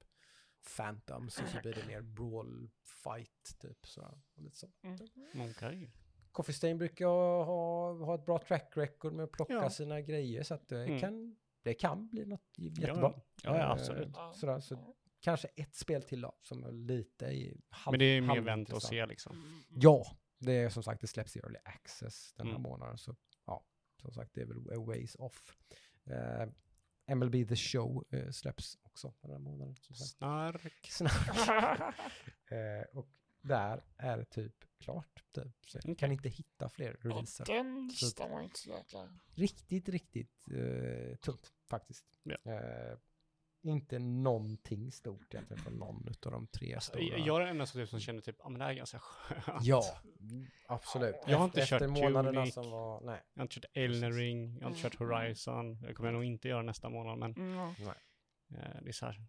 phantoms och så blir det mer brawl fight typ så. Och lite så. Okej. Coffee Stain brukar ha, ha ett bra track record med att plocka Ja. sina grejer så att det, Mm. kan, det kan bli något jättebra. Ja, ja, Eh, absolut. Sådär, så kanske ett spel till då som är lite i halv, Men det är mer vänta och se liksom. Ja, det är som sagt, det släpps i early access den här Mm. månaden. Så ja, som sagt, det är väl a ways off. Eh, MLB The Show eh, släpps också den här månaden. Som sagt. Snark. Snart. eh, och där är det typ klart. Typ. Så jag Okej. kan inte hitta fler releaser. Den listan var inte så jäkla... Riktigt, riktigt eh, tungt faktiskt. Ja. Inte någonting stort egentligen från någon av de tre Alltså, stora. jag är den enda som, typ, som känner typ, ja men det här är ganska skönt. Ja, mm, absolut. Jag har inte efter, kört efter månaderna Tunic. som var, nej. Jag har inte kört Elden Ring, jag har inte kört Mm. Horizon. Det kommer jag nog inte göra nästa månad, men Mm. eh, det är så här.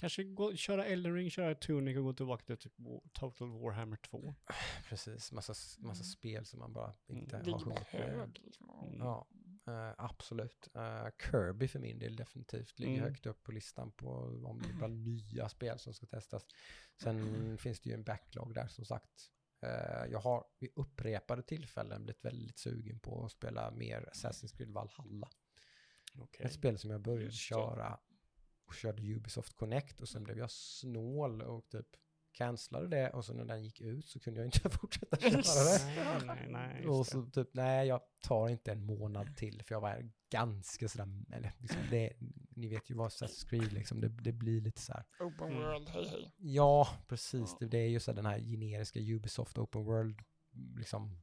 Kanske gå, köra Elden Ring, köra Tunic och gå tillbaka till typ Total Warhammer 2. Precis, massa, massa Mm. spel som man bara inte Mm. Har hunnit med. liksom. Mm. Ja, eh, absolut. Eh, Kirby för min del definitivt ligger Mm. högt upp på listan på om det är bara nya spel som ska testas. Sen finns det ju en backlog där som sagt. Eh, jag har vid upprepade tillfällen blivit väldigt sugen på att spela mer Assassin's Creed Valhalla. Okej. Ett spel som jag började Just köra och körde Ubisoft Connect och sen blev jag snål och typ cancellade det och så när den gick ut så kunde jag inte fortsätta köra det. Nej, nej, nej. Och Just det. så typ, nej jag tar inte en månad till för jag var ganska sådär, eller liksom det, ni vet ju vad Assassin's Creed liksom, det, det blir lite så här. Open Mm. World, hej hej. Ja, precis, det, det är ju så här den här generiska Ubisoft Open World, liksom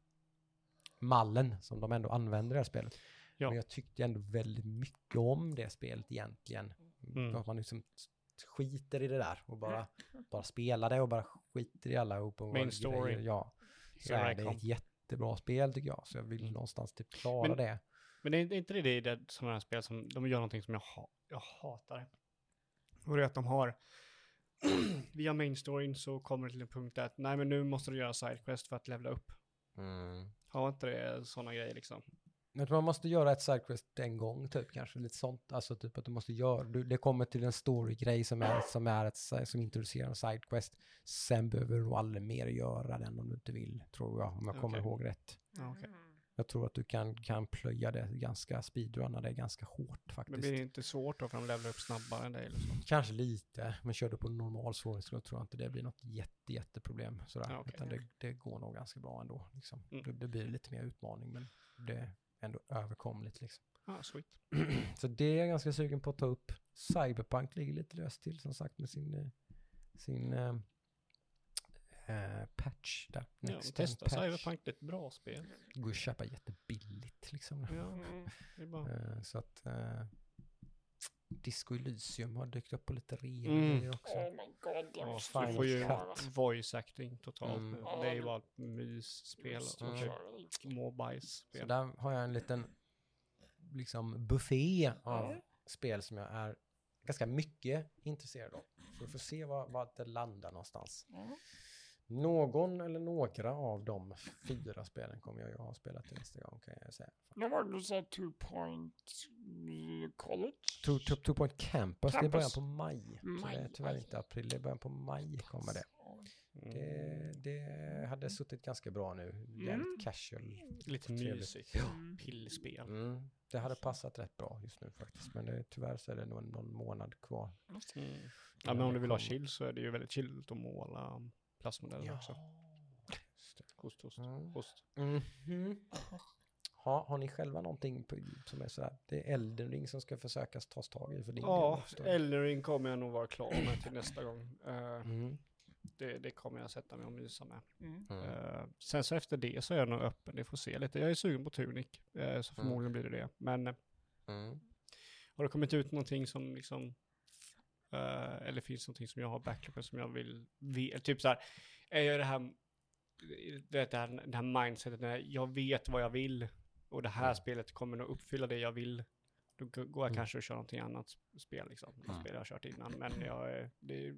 mallen som de ändå använder i det här spelet. Ja. Men jag tyckte ändå väldigt mycket om det spelet egentligen. Mm. Att man liksom skiter i det där och bara, bara spelar det och bara skiter i alla open Main world story. grejer. Ja, så Here I är det ett jättebra spel tycker jag. Så jag vill Mm. någonstans typ klara Men- det. Men det är inte det, det är det sådana här spel som, de gör någonting som jag, ha, jag hatar. Och det är att de har, via main storyn så kommer det till en punkt där att nej men nu måste du göra sidequest för att levla upp. Har inte det sådana grejer liksom? Jag tror man måste göra ett sidequest en gång typ kanske, lite sånt. Alltså typ att du måste göra, du, det kommer till en story-grej som är, som är ett, som introducerar en sidequest. Sen behöver du aldrig mer göra den om du inte vill, tror jag, om jag kommer Okej. ihåg rätt. Okej. Mm. Jag tror att du kan, kan plöja det ganska, speedrunna det ganska hårt Men faktiskt. blir det inte svårt då för de levlar upp snabbare än dig eller så? Kanske lite, men kör du på normal svårighetsgrad tror jag inte det blir något jätte, jätteproblem. Sådär. Okej. Utan det, det går nog ganska bra ändå. Liksom. Mm. Det, det blir lite mer utmaning, men det ändå överkomligt. Liksom. Ah, sweet. Så det är jag ganska sugen på att ta upp. Cyberpunk ligger lite löst till som sagt med sin, eh, sin eh, patch där. Ja, Next gen testa patch. Cyberpunk, det är ett bra spel. Går att köpa jättebilligt liksom. Ja, det är bara... Så att Disco Elysium har dykt upp på lite rea Mm. också. Oh my god, det Ja, måste du får ju voice acting totalt Mm. nu. Det är ju bara ett mysspel och Mm. köra det. Så där har jag en liten liksom buffé av spel som jag är ganska mycket intresserad av. Så vi får se var, var det landar någonstans. Mm. Någon eller några av de fyra spelen kommer jag ju ha spelat till nästa gång kan jag säga. När var det du sa two point college? Two, two, two Point Campus, det är början Campus. på maj. Så det är Maj, tyvärr maj. inte april, det är början på maj kommer det. Mm. Det, det hade suttit ganska bra nu. Jävligt Mm. casual. Lite mysigt. Mm. Pillspel. Mm. Det hade passat rätt bra just nu faktiskt. Men det, tyvärr så är det nog någon månad kvar. Mm. Ja, men om du vill ha chill så är det ju väldigt chill att måla plastmodeller också. just det. Host, host, Mm. host. Mhm. Ha, har ni själva någonting på, som är sådär, det är Elden Ring som ska försökas tas tag i för din? Ja. Eldering kommer jag nog vara klar med till nästa gång. Eh, Mm. det, det kommer jag sätta mig och mysa med. Mm. Mm. Eh, sen så efter det så är jag nog öppen, det får se lite. Jag är sugen på Tunic, eh, så förmodligen blir det det. Men Mm. har det kommit ut någonting som liksom, eh, eller finns någonting som jag har backupen som jag vill, vill typ så här, är jag det här, det här, det här mindsetet, när jag vet vad jag vill och det här Mm. spelet kommer nog uppfylla det jag vill, då går jag Mm. kanske och kör någonting annat sp- spel liksom, Mm. spel jag har kört innan, men jag, är- det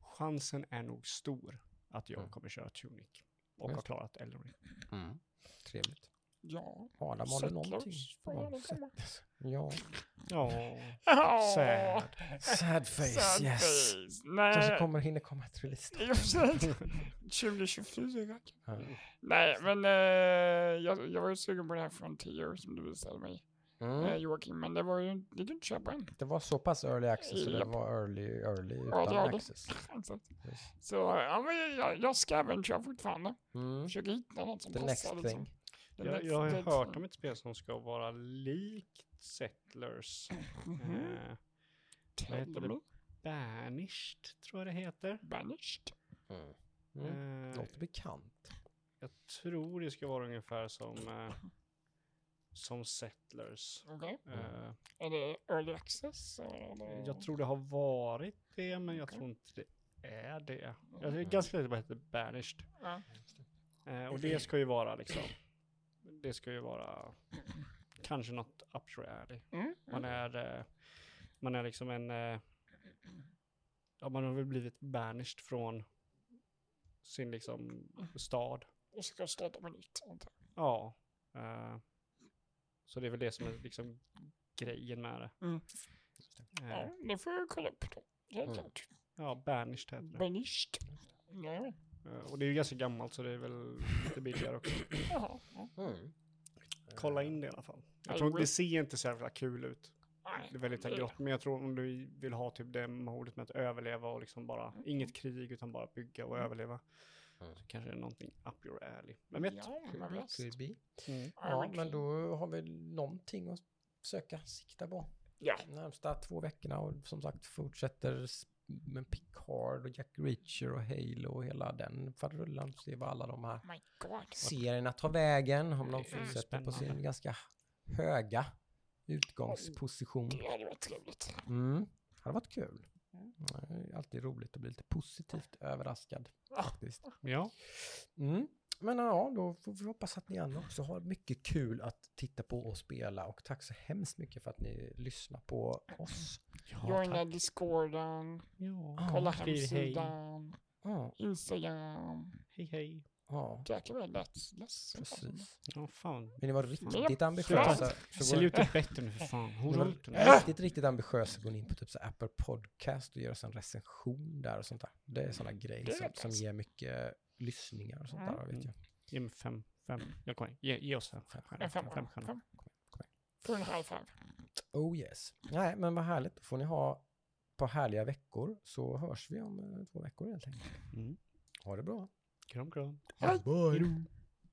chansen är nog stor att jag Mm. kommer köra Tunic och har det. klarat Elden Ring. Mm. Trevligt. Ja. Adam, har Settlers någonting? gärna komma. Settlers. Ja. Ja, Ja. sad. Sad face, Sad yes. face. Nej. Kanske kommer, hinner komma ett release då. I och för sig. 2024. Ja. Nej, men eh, jag, jag var ju sugen på det här Frontier som du visade mig, eh, Mm. Joakim, men det var ju det gick inte köpa än. Det var så pass early access så det var early, early Ja, utan access. Alltså. Så ja, men jag, jag scavengar fortfarande. Mm. Försöker hitta något som The next passar. Liksom. thing. Jag, jag har thing. hört om ett spel som ska vara likt Settlers. Mhm. Eh, vad heter det? Banished, tror jag det heter. Banished. Mm. Mm. Eh, Låter bekant. jag tror det ska vara ungefär som, eh, som Settlers. Okej. Mm. Eh, Är det early access? Eller jag tror det har varit det, men jag Okej. tror inte det är det. Jag är ganska säker på att det heter Banished. Eh, och det ska ju vara liksom, det ska ju vara kanske något up your alley. Mm. Man är, eh, man är liksom en, eh, ja man har väl blivit banished från sin liksom stad. Och ska starta på nytt. Ja. eh, så det är väl det som är liksom grejen med det. Mm. Eh, Ja, det får jag kolla upp då. Helt Mm. klart. ja, banished heter det. Banished. Ja. Eh, och det är ju ganska gammalt så det är väl lite billigare också. Jaha. Ja. Mm. Kolla in det i alla fall. Jag tror det ser inte så jävla kul ut. Det är väldigt grått, men jag tror om du vill ha typ det modet med att överleva och liksom bara, inget krig utan bara bygga och Mm. överleva. Mm. Så kanske det är någonting up your alley. Vem vet? Ja, could be. Mm. Ja, men då har vi någonting att söka sikta på. Ja. Närmsta två veckorna och som sagt fortsätter med Picard och Jack Reacher och Halo och hela den faderullan. Se vad alla de här God. serierna tar vägen. Om de är fortsätter på sin spännande. ganska höga utgångsposition. Det hade varit trevligt. Mm. Det hade varit kul. Mm. Det är alltid roligt att bli lite positivt överraskad Ja. faktiskt. Ja, Mm. Men ja, då får vi hoppas att ni andra också har mycket kul att titta på och spela. Och tack så hemskt mycket för att ni lyssnar på oss. Joina discorden. ja. Kolla hej. hemsidan. Ja, Instagram. Hej hej. ja Jäklar vad jag lät ledsen. precis. Ja, fan. Vill ni vara riktigt Ja. ambitiösa så går lite bättre nu för fan. Horunken. riktigt, riktigt ambitiösa går ni in på typ så Apple Podcast och gör oss en recension där och sånt där. Det är sådana grejer Det som, som ger mycket lyssningar och sånt där, vet jag. Ge mig fem, fem. Jag kommer. Ge, ge oss fem. Fem stjärnor. En femma. Fem stjärnor. Fem. Full high five. Oh yes. Nej, men vad härligt. Då får ni ha på härliga veckor så hörs vi om eh, två veckor helt enkelt. Mm. Ha det bra. Kram, kram. Hej. Bye.